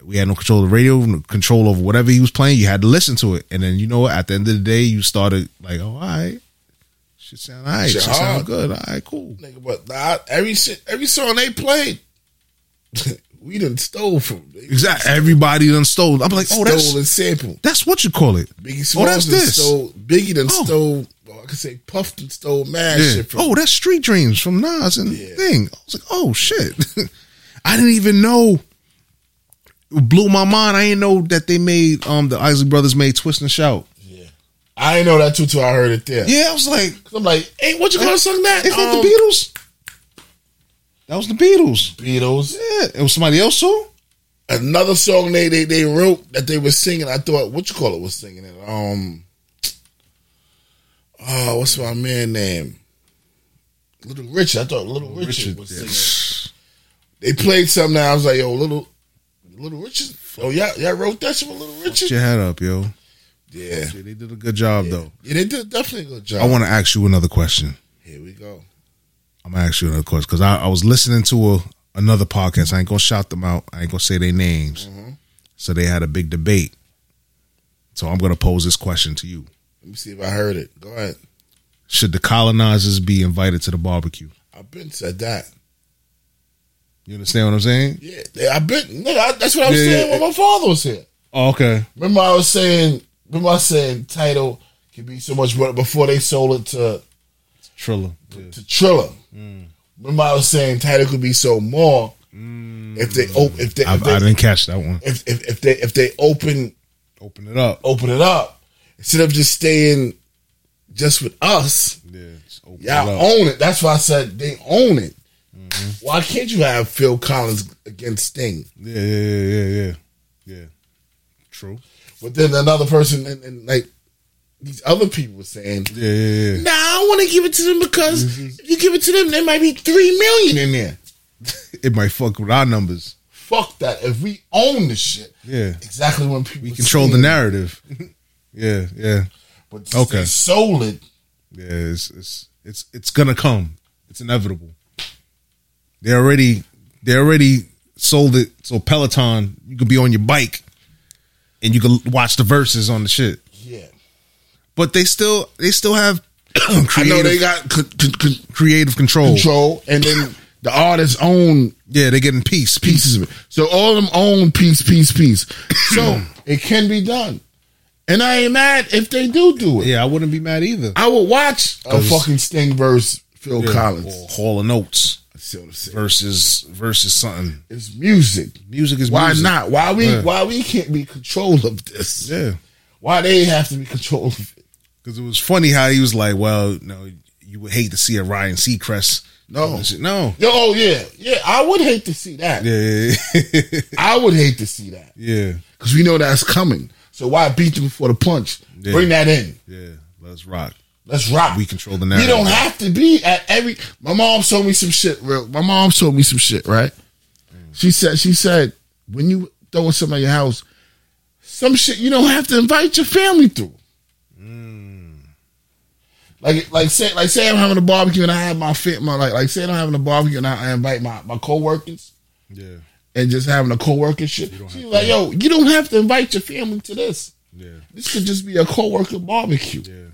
We had no control of the radio, no control over whatever he was playing. You had to listen to it, and then you know what? At the end of the day, you started like, oh, all right, shit sound all right, Shit shit sound good, all right, cool. Nigga, but nah, every shit- every song they played, we done stole from. Exactly. Everybody done stole. I'm like, oh, stole that's and sample. that's what you call it. Biggie Oh, that's done this. stole. Biggie done Oh. stole. Well, I could say Puff and stole mad Yeah. shit from. Oh, that's Street Dreams from Nas and Yeah. thing. I was like, oh shit. I didn't even know. Blew my mind. I didn't know that they made um the Isley Brothers made Twist and Shout. Yeah, I didn't know that too till I heard it there. Yeah, I was like, I'm like, hey, what you gonna sing that? that Um, the Beatles? That was the Beatles. Beatles. Yeah, it was somebody else too. Another song they, they they wrote that they were singing. I thought what you call it was singing it. Um. Oh, what's my man name? Little Richard. I thought Little Richard, was yeah. singing. They played something. I was like, yo, Little Little Richard. Oh, yeah, y'all wrote that shit with Little Put Richard. your head up, yo. Yeah, Yeah, they did a good job though. yeah, they did definitely a good job. I want to ask you another question. Here we go. I'm gonna ask you another question because I, I was listening to a, another podcast. I ain't gonna shout them out. I ain't gonna say their names. Mm-hmm. So they had a big debate. So I'm gonna pose this question to you: Let me see if I heard it. Go ahead. Should the colonizers be invited to the barbecue? I've been said that. You understand what I'm saying? Yeah, I've been. Nigga, I, that's what I was Yeah, saying yeah, when my father was here. Oh, okay. Remember, I was saying. Remember, I was saying title could be so much better before they sold it to Triller. to Triller. Mm. Remember, I was saying title could be so more mm. if they op- if they, I, if, they I didn't catch that one. if, if, if they if they open Open it up. open it up instead of just staying just with us. Yeah, open Y'all own it. That's why I said they own it. Mm-hmm. Why can't you have Phil Collins against Sting? Yeah, yeah, yeah, yeah, yeah. True. But then another person, and, and like these other people were saying, Yeah, yeah, yeah. Nah, I want to give it to them because Mm-hmm. if you give it to them, there might be three million in there. It might fuck with our numbers. Fuck that. If we own the shit, Yeah. exactly when people We control the narrative. yeah, yeah. But okay, sold it. Yeah, it's it's it's it's gonna come. It's inevitable. They already they already sold it. So Peloton, you could be on your bike and you can watch the Verzuz on the shit. Yeah, But they still they still have I know creative they got con- con- creative control. control, and then the artists own Yeah, they're getting piece pieces of it. So all of them own piece, piece, piece. So it can be done, and I ain't mad if they do do it. Yeah, I wouldn't be mad either. I would watch a fucking Sting verse Phil Yeah, Collins. or Hall and Oates See what I'm saying? versus versus something. It's music. Music is Why music. not? Why we Yeah. why we can't be control of this? Yeah. Why they have to be control of it? Because it was funny how he was like, "Well, no, you would hate to see a Ryan Seacrest." No. no, Yo, oh yeah, yeah. I would hate to see that. yeah, yeah, I would hate to see that yeah, because we know that's coming. So why beat them before the punch? Yeah. Bring that in. yeah. Let's rock. Let's rock. We control the We You don't have to be at every. My mom told me some shit. Real. My mom told me some shit. Right. She said. She said when you throwing something at your house, some shit you don't have to invite your family through. Hmm. Like, like say, like say I'm having a barbecue and I have my fit, my like, like say I'm having a barbecue and I, I invite my my coworkers Yeah, and just having a co-worker shit. She's like, yo, you don't have to invite your family to this. yeah, This could just be a co-worker barbecue. yeah.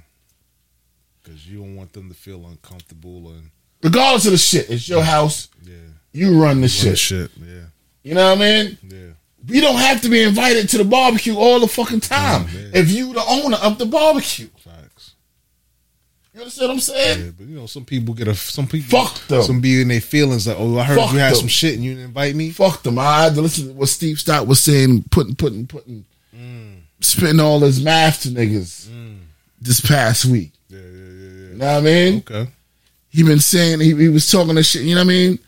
Because you don't want them to feel uncomfortable and Regardless of the shit, it's your house. yeah, You run the Run shit. the shit. Yeah, You know what I mean? yeah, You don't have to be invited to the barbecue all the fucking time. man. if you the owner of the barbecue. facts. You understand what I'm saying? Yeah, but you know, some people get a some people Fuck them. Some be in their feelings like, oh, I heard Fuck you had them. some shit and you didn't invite me. Fuck them. I had to listen to what Steve Stoute was saying, putting, putting, putting, Mm. spitting all his math to niggas this past week. Yeah, yeah, yeah, yeah. You know what I mean? Okay. he been saying he, he was talking to shit. You know what I mean?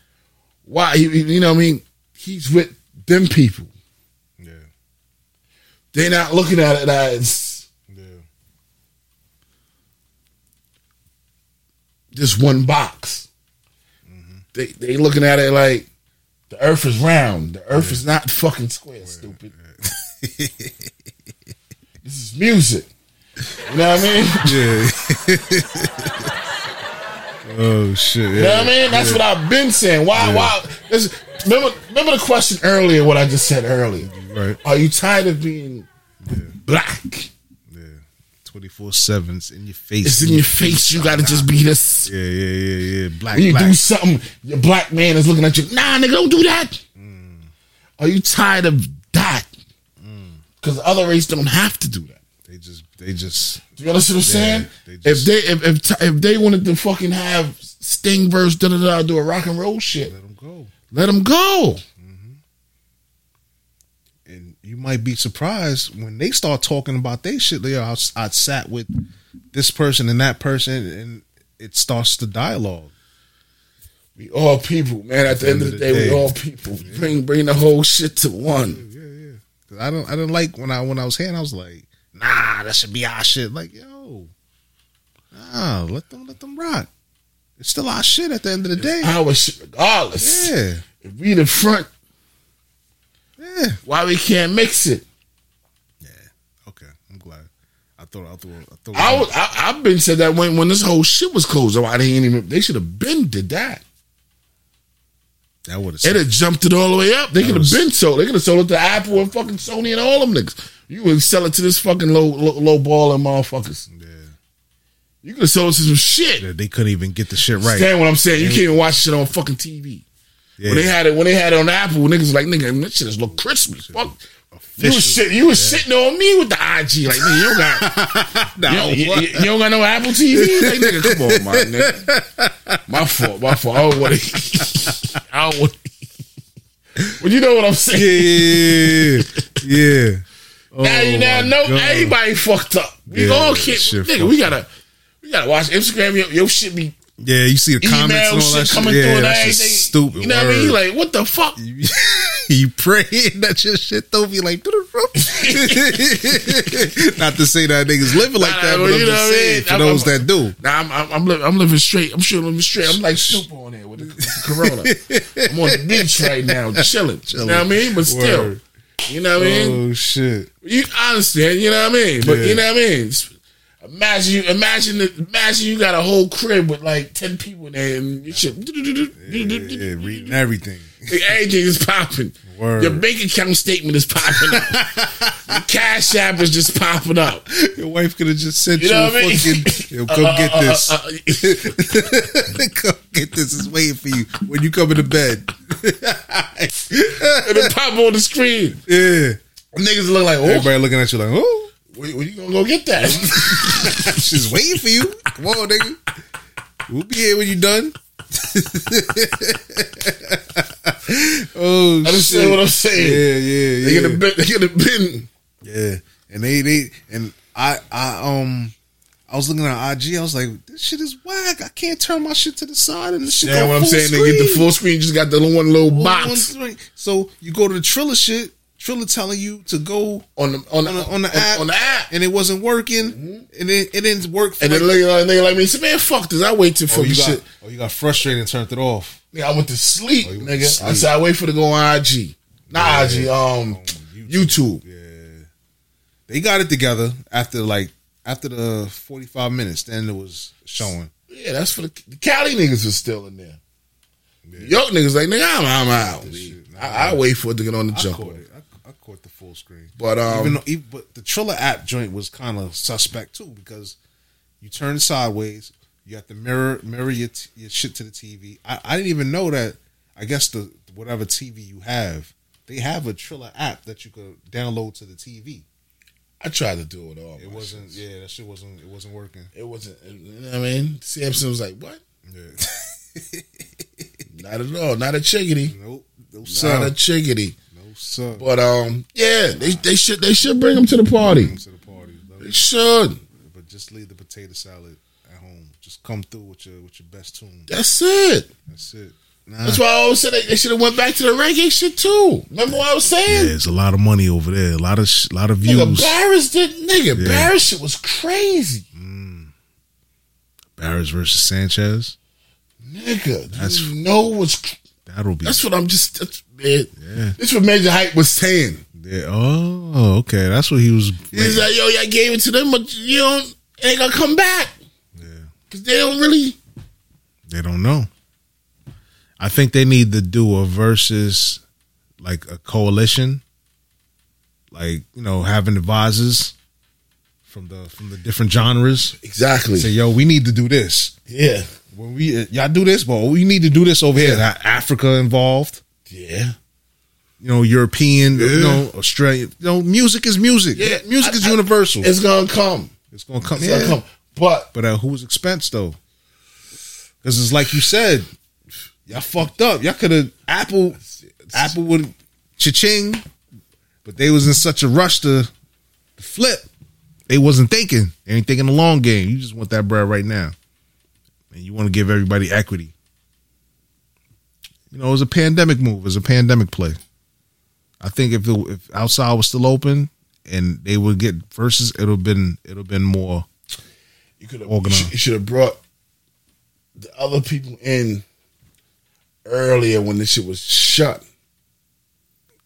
Why? He, you know what I mean? He's with them people. Yeah, They're not looking at it as yeah, just one box. Mm-hmm. They they looking at it like the Earth is round. The Earth is not fucking square. Stupid. this is music. You know what I mean? yeah. oh shit! Yeah. You know what I mean? That's what I've been saying. Why? Why? This, remember, remember the question earlier. What I just said earlier. Right. Are you tired of being black? Yeah. Twenty four sevens in your face. It's in your face. You got to just be this. Yeah, yeah, yeah, yeah. Black, When you black. do something, your black man is looking at you. Nah, nigga, don't do that. Mm. Are you tired of that? Mm. Because the other race don't have to do that. They just, they just. Do you understand what I'm saying? they if they if, if if they wanted to fucking have Sting verse da da da do a rock and roll shit, Let them go. let them go. Mm-hmm. And you might be surprised when they start talking about they shit. They I, I sat with this person and that person, and it starts the dialogue. We all people, man. At the end of the day, we all people. Bring bring the whole shit to one. Yeah, yeah. 'Cause I don't, I didn't like when I when I was here. and I was like, nah, that should be our shit. Like, yo, nah, let them let them rock. It's still our shit at the end of the day. Our shit, regardless. Yeah, If we the front, yeah. why we can't mix it? Yeah. Okay, I'm glad. I thought, I thought, I thought. I was, I, I've been said that when when this whole shit was closed. Oh, why they ain't even? They should have been did that. that would have. had jumped it all the way up. They could have been sold. They could have sold it to Apple and fucking Sony and all them niggas. You would sell it to this fucking low low, low balling motherfuckers. Yeah, You could have sold it to some shit. yeah, they couldn't even get the shit right. Understand what I'm saying? You can't even watch shit on fucking TV. Yeah, When they had it, when they had it on Apple, niggas was like, nigga, this shit just look crispy. Fuck. You was, Official. shit, you was shitting on me with the IG. Like, nigga, you don't got, Nah, you, you- you- don't got no Apple TV? Like, nigga, come on, my nigga. My fault, my fault. I don't want to. I don't want But you know what I'm saying? yeah, yeah, yeah. Oh now you Oh, now know God. everybody fucked up. We Yeah, all can't, nigga. We gotta, we gotta watch Instagram. Your, your shit be Yeah, you see the comments and all that shit coming yeah, through and that's just stupid. You know what I mean? word. Like, what the fuck? you praying that your shit don't be like not to say that niggas living like Nah, that, nah, but I'm you know just what I saying mean? for I'm- those I'm- that do. Nah, I'm, I'm, I'm, living, I'm living straight. I'm sure I'm living straight. I'm like super on there with the, with the corona. I'm on the beach right now, chilling. You know what I mean? But still, Word. You know what I mean? Oh shit. You understand, you know what I mean? But Yeah. you know what I mean? Imagine you imagine the, imagine you got a whole crib with like ten people in there and you shit. Yeah, reading everything. Like, everything is popping. Word. Your bank account statement is popping up. Your cash app is just popping up. Your wife could have just sent You you, know a mean? fucking yo, come Uh, get uh, this. uh, uh, come get this. It's waiting for you when you come into bed. It'll pop on the screen. Yeah. Niggas look like, oh, Everybody looking at you like, oh, when, when you gonna go get that? she's waiting for you. Come on, nigga. We'll be here when you done. oh, Understand shit. what I'm saying? Yeah, yeah, They yeah. get a. They get a bin. Yeah, and they they and I I um I was looking at IG. I was like, this shit is whack. I can't turn my shit to the side and this shit. Yeah, what I'm saying, they get the full screen. Just got the one little One- box one screen. So you go to the Triller shit. Triller telling you to go on the on the, on the, on the app on the app, and it wasn't working, and it, it didn't work. For and then like- look at a nigga like me. Say, man, fuck this. I wait till oh, fucking you got, shit. oh, you got frustrated and turned it off. Yeah, I went to sleep, Oh, went nigga. to I said I wait for it to go on IG, not IG, um, YouTube. Yeah. They got it together after like after the forty five minutes. Then it was showing. Yeah, that's for the, the Cali niggas was still in there. Yo niggas like nigga, I'm, I'm out. I, I wait for it to get on the I jump. it. Caught the full screen. But um, even though, even, but the Triller app joint was kind of suspect too because you turn sideways, you have to mirror mirror your, t- your shit to the TV. I, I didn't even know that. I guess the whatever TV you have, they have a Triller app that you could download to the TV. I tried to do it all. It wasn't. Yeah, that shit wasn't. It wasn't working. It wasn't. You know what I mean? Samson was like, "What? Yeah. Not at all. Not a chickadee. nope. No Not sir. a chickadee." But um, yeah, they they should they should bring them to the party. to the party, They it. should. but just leave the potato salad at home. Just come through with your with your best tune. That's it. That's it. Nah. That's why I always said they, they should have went back to the reggae shit too. Remember what I was saying? Yeah, there's a lot of money over there. A lot of sh- lot of Nigga, views. Barris did nigga. Yeah. Barris shit was crazy. Barris versus Sanchez. Nigga, That's- you know what's That'll be. that's what I'm just that's, man, Yeah. This what Major Hype was saying. yeah. Oh, okay. That's what he was. He's like, yo, y'all gave it to them, but you don't ain't gonna come back. Yeah. Cause they don't really They don't know. I think they need to do a versus, like a coalition, like you know, having advisors from the from the different genres. Exactly. Say, yo, we need to do this. Yeah. When we uh, y'all do this, but we need to do this over here. Africa involved. Yeah. You know, European. You know, Australian. You know, music is music. Yeah. music is I- I- universal. It's gonna come. It's gonna come. It's yeah. gonna come. But But at whose expense though? Because it's like you said, y'all fucked up. Y'all could have Apple. Apple would cha-ching, but they was in such a rush to, to flip. They wasn't thinking. They ain't thinking the long game. You just want that bread right now, and you want to give everybody equity. You know, it was a pandemic move. It was a pandemic play. I think if it, if outside was still open and they would get versus, it'll been it'll been more you could have Organized. you should have brought the other people in earlier when this shit was shut.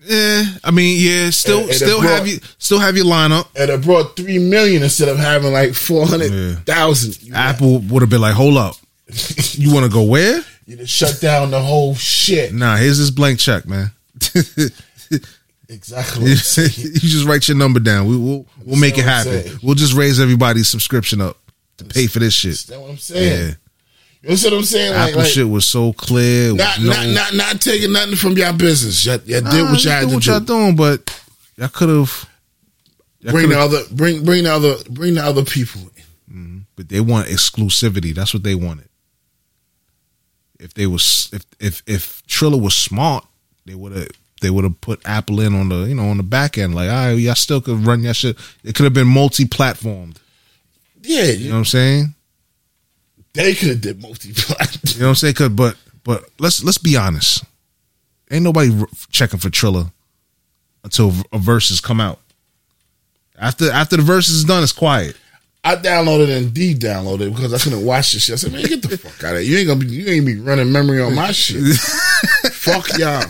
Yeah, I mean, yeah, still, And- and still brought- have you, still have your lineup. And it brought three million instead of having like four hundred thousand. Apple would have been like, "Hold up, you want to go where? You just shut down the whole shit. Nah, here's this blank check, man. Exactly. you just write your number down. We will we'll make it happen. We'll just raise everybody's subscription up to pay for this shit. That's what I'm saying. Yeah, You know what I'm saying? Apple like, shit was so clear. not, no, not, not, not taking nothing from your business. Y'all, y'all Nah, did what y'all had to what do. y'all doing, but y'all could have. Bring the other, bring, bring the other, bring the other people. in. Mm-hmm. but they want exclusivity. That's what they wanted. If they was if if if Triller was smart, they would have they would have put Apple in on the you know on the back end. Like, right, y'all still could run your shit. It could have been multi platformed. Yeah, You know what I'm saying? They could have did multi-plat. You know what I'm saying? 'Cause- but but let's let's be honest. Ain't nobody checking for Triller until a Verzuz come out. After after the Verzuz is done, it's quiet. I downloaded and de-downloaded because I couldn't watch this shit. I said, man, get the fuck out of here. You ain't gonna be you ain't be running memory on my shit. fuck y'all.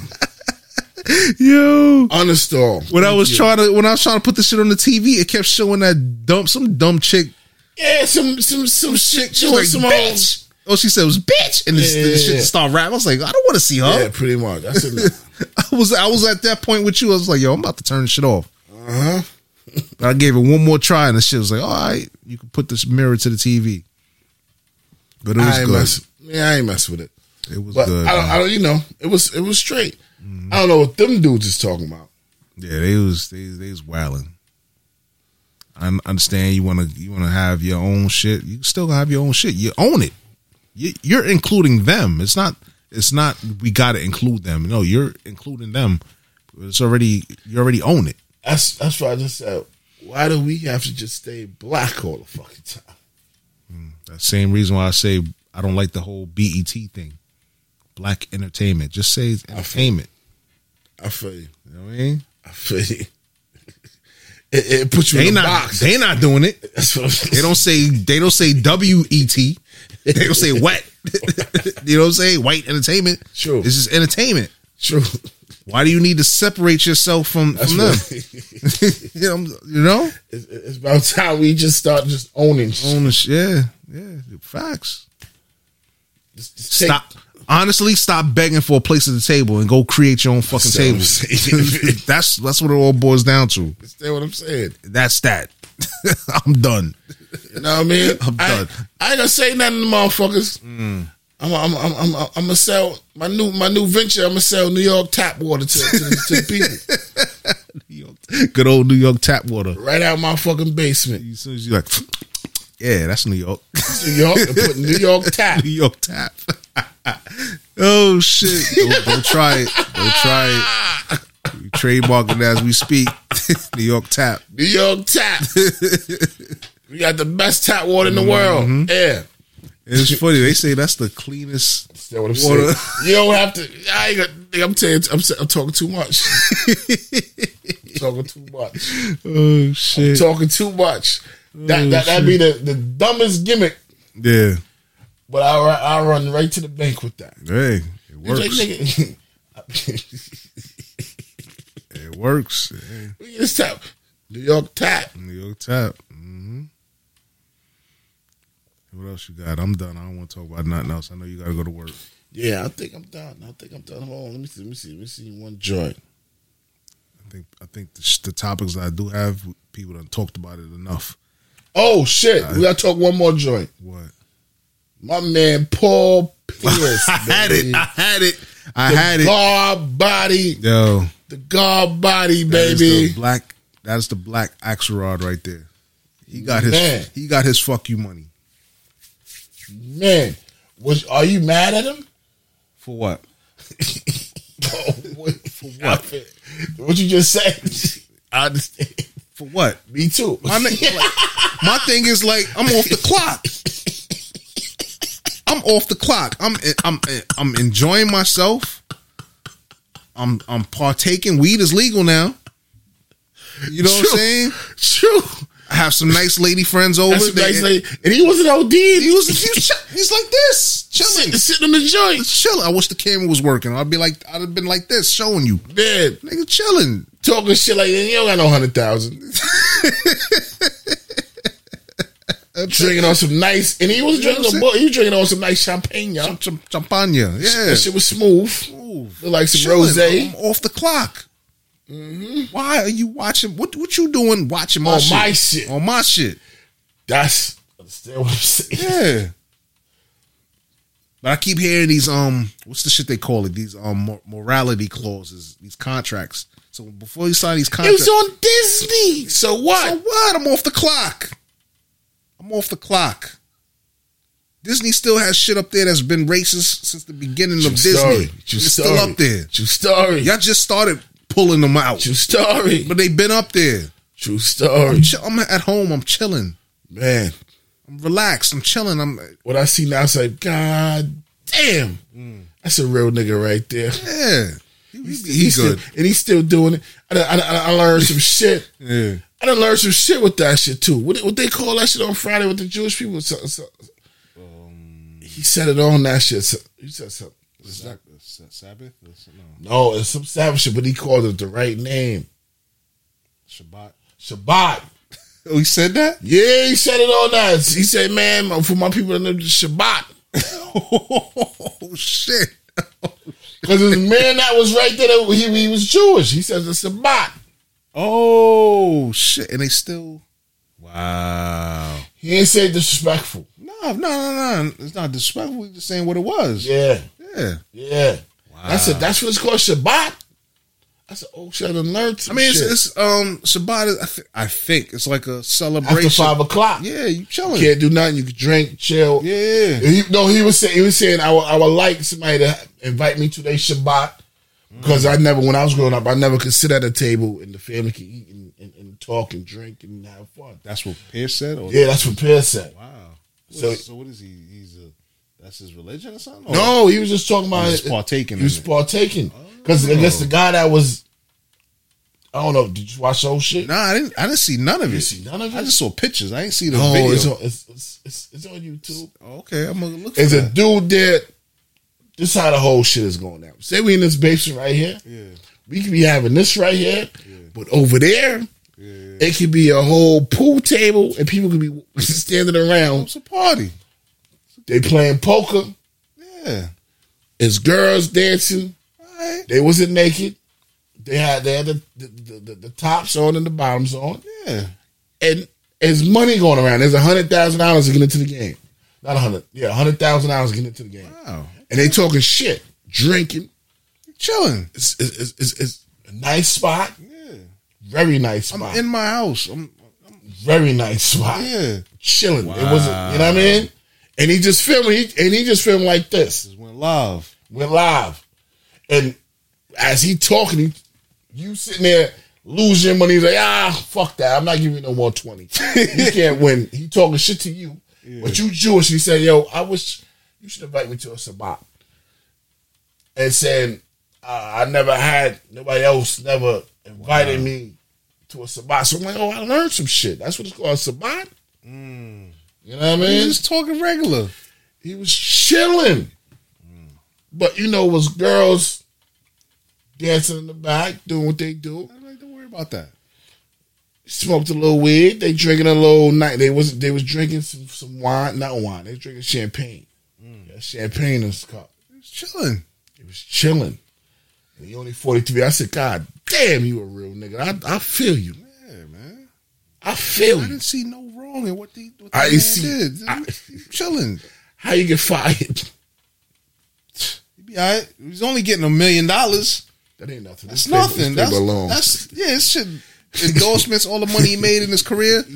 Yo, Uninstall. when I was you. trying to when I was trying to put this shit on the TV, it kept showing that dumb some dumb chick. Yeah, some some some shit. She was like, bitch. Oh, she said it was bitch, and this, Yeah, this yeah, shit yeah. start rapping. I was like, I don't want to see her. Yeah, pretty much. I said, I was I was at that point with you. I was like, yo, I'm about to turn this shit off. uh huh. I gave it one more try, and the shit was like, all right, you can put this mirror to the TV. But it was I ain't good. mess. Yeah, I ain't mess with it. It was But good. I don't. I don't. You know, it was it was straight. I don't know what them dudes is talking about. Yeah, they was they they was wilding. I understand you want to you want to have your own shit. You still have your own shit. You own it. You, you're including them. It's not. It's not. We got to include them. No, you're including them. It's already. You already own it. That's that's why I just said. Why do we have to just stay black all the fucking time? Hmm, that same reason why I say I don't like the whole BET thing. Black entertainment. Just say it's entertainment. I feel you. You know what I mean? I feel you. It, it puts you They in a not. box. They not doing it. That's what I'm. They don't say. They don't say W E T. They don't say wet. you know what I'm saying? White entertainment. True. This is entertainment. True. Why do you need to separate yourself from, from them? you know, you know? it's, it's about time we just start just owning. shit. Own yeah, yeah. Facts. Just- just take- Stop. Honestly, stop begging for a place at the table and go create your own fucking table. that's that's what it all boils down to. Understand what I'm saying? That's that. I'm done. You know what I mean? I'm I, done. I ain't gonna say nothing to motherfuckers. Mm. I'm, I'm, I'm, I'm, gonna sell my new my new venture. I'm gonna sell New York tap water to, to, to the people Good old New York tap water. right out my fucking basement. As soon as you like, yeah, that's New York. New York put New York tap. New York tap. oh shit! Don't, don't try it. Don't try it. We trademarking as we speak. New York tap. New York tap. we got the best tap water in the world. Mm-hmm. Yeah. It's funny. They say that's the cleanest That's what I'm water. saying. You don't have to. I ain't gonna, I'm telling I'm, I'm talking too much. talking too much. Oh shit! Talking too much. That that that'd oh, be the, the dumbest gimmick, Yeah. but I I run right to the bank with that. Hey, it works. nigga, It works. Hey, we just tap New York tap. New York tap. What else you got? I'm done. I don't want to talk about nothing else. I know you got to go to work. Yeah, I think I'm done. I think I'm done. Hold on, let me see. Let me see. Let me see one joint. I think I think the, the topics that I do have, people done talked about it enough. Oh shit, we gotta talk one more joint. What? My man Paul Pierce. I had baby. it. I had it. I The had it. guard body, Yo, the guard body, that baby. the black. That's the black Axelrod right there. He got his. Man. He got his fuck you money Man, was are you mad at him? for what? Oh, what, for what? What you just said? I understand. For what? Me too. My, like, my thing is like I'm off the clock. I'm off the clock. I'm I'm I'm enjoying myself. I'm I'm partaking. Weed is legal now. You know what I'm saying? True. Have some nice lady friends over. Nice lady. And he wasn't OD. He was he was ch- he's like this, chilling, sitting, sitting in the joint. chilling. I wish the camera was working. I'd be like I'd have been like this, showing you, Man, nigga, chilling. talking shit like that. You don't got no hundred thousand. drinking on some nice, and he was You know drinking. what a he was drinking on some nice champagne, y'all. Champagne, yeah. That shit was smooth. Look like some. I'm off the clock. Why are you watching? What what you doing watching my On shit? my shit. On my shit. That's understand what I'm saying. Yeah. But I keep hearing these um what's the shit they call it? These um mor- morality clauses, these contracts. So before you sign these contracts, It was on Disney. So what? so what? I'm off the clock. I'm off the clock. Disney still has shit up there that's been racist since the beginning of True Disney. story. True it's story. still up there. True story. Y'all just started pulling them out, True story. but they've been up there. True story. I'm, chill- I'm at home. I'm chilling. Man, I'm relaxed. I'm chilling. I'm What I see now, it's like, God damn, mm. that's a real nigga right there. yeah. He, he, He's, he still, good. and he's still doing it. I, done- I, done- I learned some shit. Yeah. I done learned some shit with that shit too. What, what they call that shit on Friday with the Jewish people? So, so, um, he said it on that shit. So, he said something. It's not- Sabbath. no, it's some savage shit, but he called it the right name. Shabbat. Shabbat. Oh, he said that. Yeah, he said it on that. He said, man, for my people the Shabbat. oh shit. Because his man that was right there, he, he was Jewish. He says it's Shabbat. Oh shit. And they still. Wow. He ain't say disrespectful. No, no, no, no. It's not disrespectful. He's just saying what it was. Yeah. Yeah. Yeah. That's it. That's what it's called Shabbat. I said, oh shit, I done learned I mean, it's, shit. it's um Shabbat. Is, I, th- I think it's like a celebration. After five o'clock. Yeah, you chilling. You can't do nothing. You can drink, chill. Yeah. He, no, he was saying he was saying I would, I would like somebody to invite me to their Shabbat because I never when I was growing up I never could sit at a table and the family could eat and, and, and talk and drink and have fun. That's what Pierce said. Or Yeah, that's what Pierce said. Wow. So- So, so what is he? He's a. That's his religion or something? No, he was just talking about He was partaking He was it. partaking because I guess the guy that was. I don't know. Did you watch whole shit? Nah, I didn't. I didn't see none of You it. see none of it? I just saw pictures. I didn't see the No, video. it's on, it's, it's, it's, it's on YouTube. okay, I'm gonna look. For There's a that. dude that. This is how the whole shit is going down. Say we in this basement right here. Yeah. We could be having this right here, but over there, it could be a whole pool table and people could be standing around. It's a party. They playing poker. Yeah. It's girls dancing. Alright. They wasn't naked. They had they had the the, the, the, tops on and the bottoms on. Yeah. And there's money going around. There's a hundred thousand dollars to get into the game. Not a hundred. Yeah, a hundred thousand dollars to get into the game. Wow. And they talking shit, drinking. Chilling. It's it's, it's, it's, a nice spot. Yeah. Very nice I'm spot. in my house. I'm. Very nice spot. Yeah. Chilling. It wasn't. You know what I mean? And he just filmed. He, and he just filmed like this. Just went live. Went live. And as he talking, he, you sitting there losing money. He's like, ah, fuck that. I'm not giving you no more 20. you can't win. He talking shit to you. But you Jewish. He said, yo, I wish you should invite me to a Sabbat. And saying, uh, I never had, nobody else never invited me to a Sabbat. So I'm like, oh, I learned some shit. That's what it's called, a Sabbat. You know what I mean? He's just talking regular. He was chilling. But you know, it was girls dancing in the back, doing what they do. I like, don't worry about that. Smoked a little weed. They drinking a little night. They was they was drinking some some wine, not wine. They was drinking champagne. Mm. Yeah, champagne in his cup. He's chilling. He was chilling. And he only forty three. I said, God damn, you a real nigga. I I feel you. Yeah, man. I feel I you. didn't see no wrong in what they. What I the man see- Did. I- He's chilling. How you get fired? He be all right. He's only getting a million dollars. That ain't nothing. That's This nothing. That's, that's yeah. It should endorsements. all the money he made in his career.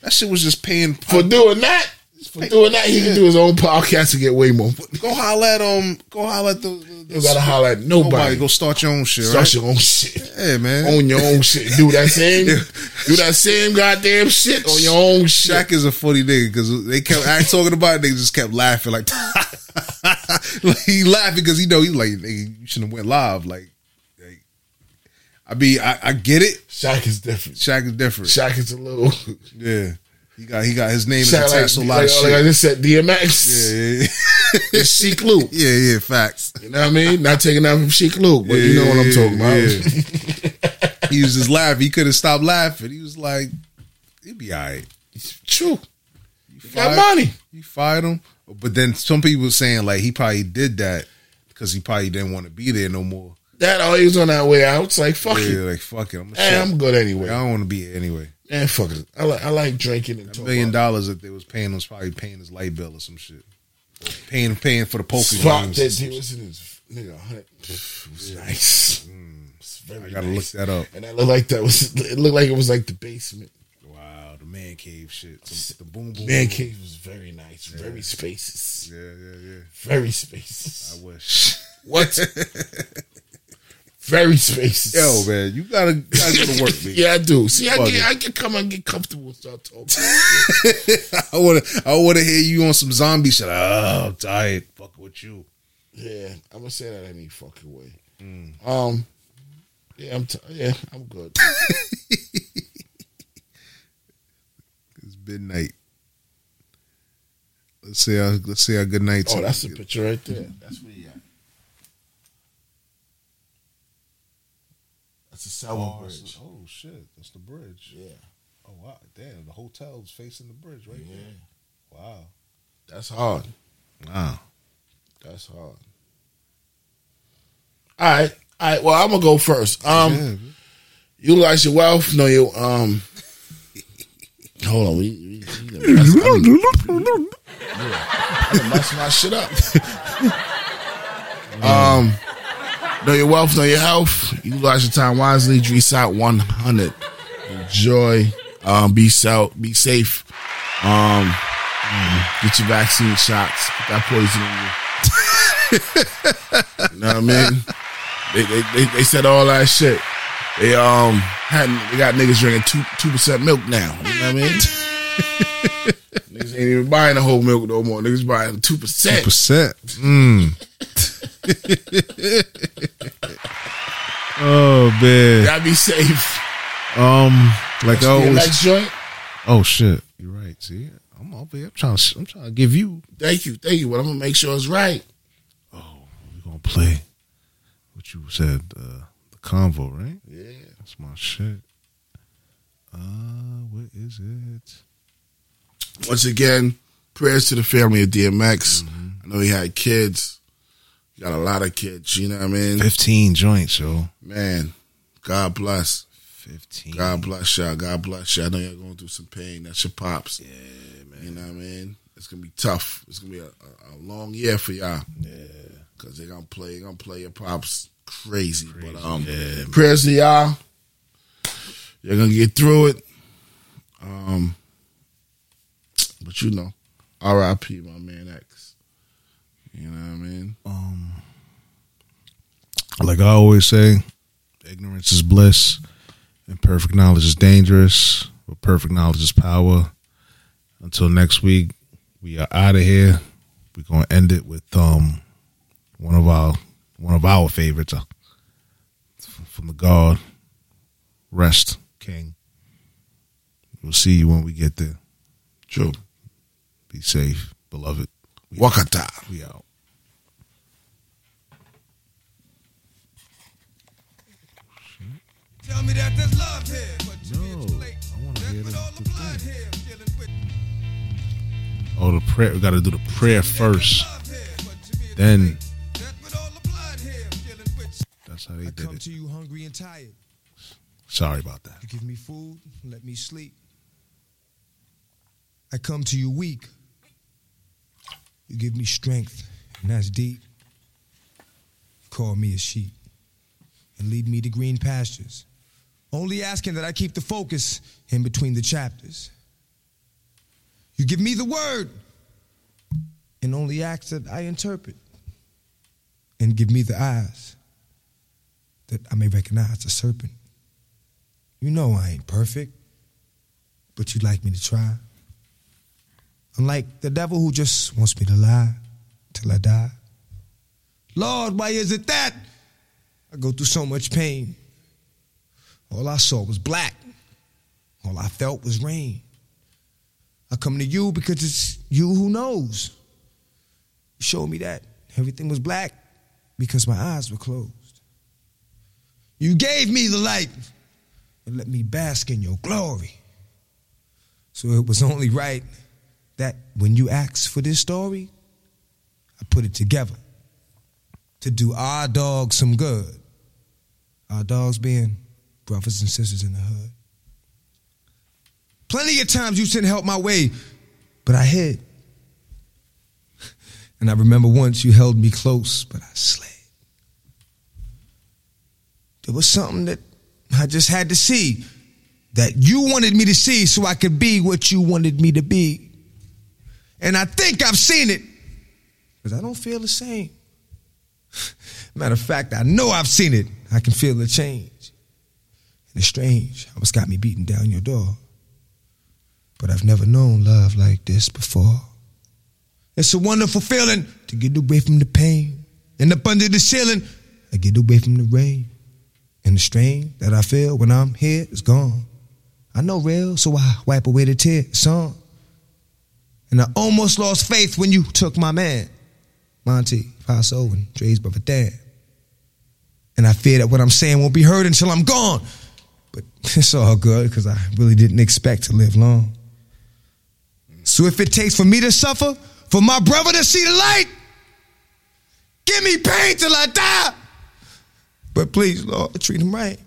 That shit was just paying for doing that. For doing that, he can do his own podcast and get way more. Go holler at um. Go holler at the. the, You gotta holler at nobody. Go start your own shit. Start right? your own shit. Yeah, man. Own your own shit. Do that same. Do that same goddamn shit on your own shit. Shaq is a funny nigga because they kept talking about it. They just kept laughing like, like he laughing because he know he like nigga, you shouldn't have went live. Like, like, I mean, I, I get it. Shaq is different. Shaq is different. Shaq is a little. Yeah, he got he got his name Shaq attached to a lot like, of shit. like I just said, DMX. yeah, yeah, It's Sheek Louch. yeah, yeah. Facts. You know what I mean? Not taking that from Sheek Louch, but you know what I'm talking about. Yeah. he was just laughing. He couldn't stop laughing. He was like, "He'd be all right." True. You got money. You fired him, but then some people were saying like he probably did that because he probably didn't want to be there no more. That always on that way out. It's like fuck yeah, it. like fuck it. I'm, Hey, I'm good anyway. I don't want to be here anyway. Man, fuck it. I like I like drinking and A million dollars that they was paying was probably paying his light bill or some shit. Or paying paying for the poker Spot games. that he was in his nigga. hundred- It was nice. It's very Mm. I gotta nice. look that up. And that looked like that was. It looked like it was like the basement. Wow, the man cave shit. Some- the boom boom. Man cave was very nice. Very spacious. Yeah, yeah, yeah. Very spacious. I wish. What? very spacious. Yo, man, you gotta, gotta go to work, man. Yeah, I do. See, I get. I can come and get comfortable will start talking. I want to. I want to hear you on some zombie shit. Oh, I'm tired. Fuck with you. yeah, I'm gonna say that any fucking way. Mm. Um, yeah, I'm. T- yeah, I'm good. It's midnight. Let's see how. Let's see how good night. oh, that's the picture right there. That's where you at. That's the Selma Oh, Bridge. it's- oh shit, that's the bridge. Yeah, Oh wow, damn, the hotel's facing the bridge right yeah. there. Wow. That's hard. Wow. That's hard. All right, all right. Well, I'm gonna go first. Um, Yeah, utilize your wealth. Know your um. hold on, we, we, we messed- I done- yeah, I messed my shit up. um, know your wealth, know your health. Utilize your time wisely. Dress out 100. Enjoy. Um, be safe. Be safe. Um, get your vaccine shots. Get that poison in you. you know what I mean? They, they, they, they said all that shit. They um had they got niggas drinking two two percent milk now. You know what I mean? niggas ain't even buying the whole milk no more. Niggas buying two percent. Two percent. Mm. oh man. Gotta be safe. Um, like I always. joint. Oh shit, you're right. See, I'm over here. I'm trying. To, I'm trying to give you. Thank you, thank you. But I'm gonna make sure it's right. Oh, We're gonna play what you said. Uh, the convo, right? Yeah. That's my shit. Uh, what is it? Once again, prayers to the family of DMX. I know he had kids. Got a lot of kids. You know what I mean? Fifteen joints, yo. Man, God bless. Fifteen. God bless y'all. God bless y'all. I know y'all going through some pain. That's your pops. Yeah, man. You know what I mean? It's gonna be tough. It's gonna be a, a, long year for y'all. Yeah. Cause they're gonna play. They're gonna play your pops crazy. But um, prayers to y'all. You're gonna get through it. Um, but you know, R.I.P. My man X. You know what I mean? Um, like I always say, ignorance is bliss, and perfect knowledge is dangerous. But perfect knowledge is power. Until next week, we are out of here. We're gonna end it with um one of our one of our favorites uh, from the God. Rest, King. We'll see you when we get there. True. Be safe, beloved. We Wakata. We out. Tell me that there's love here, but you No, too late. I want to hear the, the blood with. Oh, the prayer. We got to do the prayer first. Love here, but you Then That's what all the blood here dealing with. that's how they I did come it. to you hungry and tired. Sorry about that. You give me food, let me sleep. I come to you weak. You give me strength, and that's deep. Call me a sheep and lead me to green pastures. Only asking that I keep the focus in between the chapters. You give me the word and only ask that I interpret. And give me the eyes that I may recognize the serpent. You know I ain't perfect, but you'd like me to try. Unlike the devil who just wants me to lie till I die. Lord, why is it that I go through so much pain? All I saw was black. All I felt was rain. I come to you because it's you who knows. You showed me that everything was black because my eyes were closed. You gave me the light and let me bask in your glory. So it was only right that when you asked for this story, I put it together to do our dogs some good. Our dogs being brothers and sisters in the hood. Plenty of times you sent help my way, but I hid. And I remember once you held me close, but I slid. There was something that I just had to see that you wanted me to see so I could be what you wanted me to be. And I think I've seen it because I don't feel the same. Matter of fact, I know I've seen it. I can feel the change. It's strange how it's got me beating down your door. but I've never known love like this before. It's a wonderful feeling to get away from the pain. And up under the ceiling, I get away from the rain. And the strain that I feel when I'm here is gone. I know real, so I wipe away the tear. It's on. And I almost lost faith when you took my man, Monty, Paso, and Dre's brother Dan. And I fear that what I'm saying won't be heard until I'm gone. But it's all good because I really didn't expect to live long. So if it takes for me to suffer, for my brother to see the light, give me pain till I die. But please, Lord, treat him right.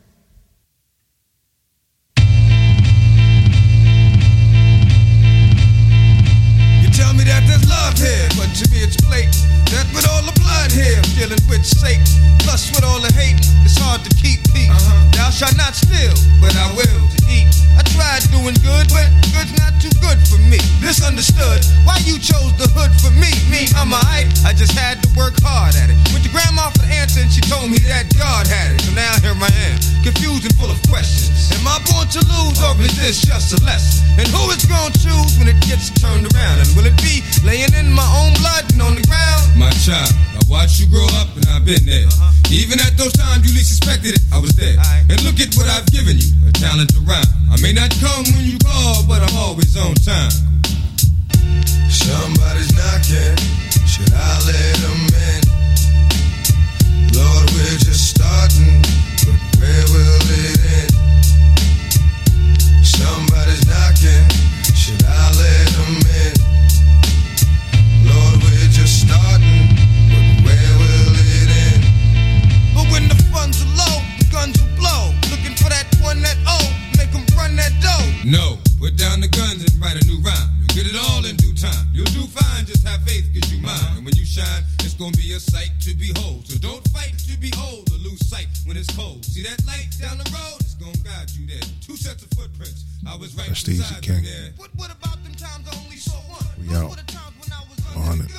You tell me that love here, but to me it's blatant. That with all the blood here, dealing with Satan, plus with all the hate, it's hard to keep peace. Uh-huh. Thou shalt not steal, but I will eat. I tried doing good, but good's not too good for me. Misunderstood why you chose the hood for me. Me, I'm alright, I just had to work hard at it. Went to grandma for the answer, and she told me that God had it. So now here I am, confused and full of questions. Am I born to lose, or is this just a lesson? And who is gonna choose when it gets turned around? And will it be laying in my own blood and on the ground? My child, I watched you grow up and I've been there. Uh-huh. Even at those times you least expected it, I was there. And look at what I've given you, a talent to rhyme. I may not come when you call, but I'm always on time. Somebody's knocking. Should I let them in? Lord, we're just starting, but where will it end? Somebody's knocking. Should I let them in? Lord, we're just starting, but where will it end? But when the funds are low, the guns will blow. Looking for that one that oh, make 'em run that dough. No, put down the guns and write a new rhyme. You'll get it all in due time. You'll do fine, just have faith, cause you mine. And when you shine, it's gonna be a sight to behold. So don't fight to behold or lose sight when it's cold. See that light down the road? It's gonna guide you there. Two sets of footprints. I was right That's Stacey beside King. you there. We out. 100.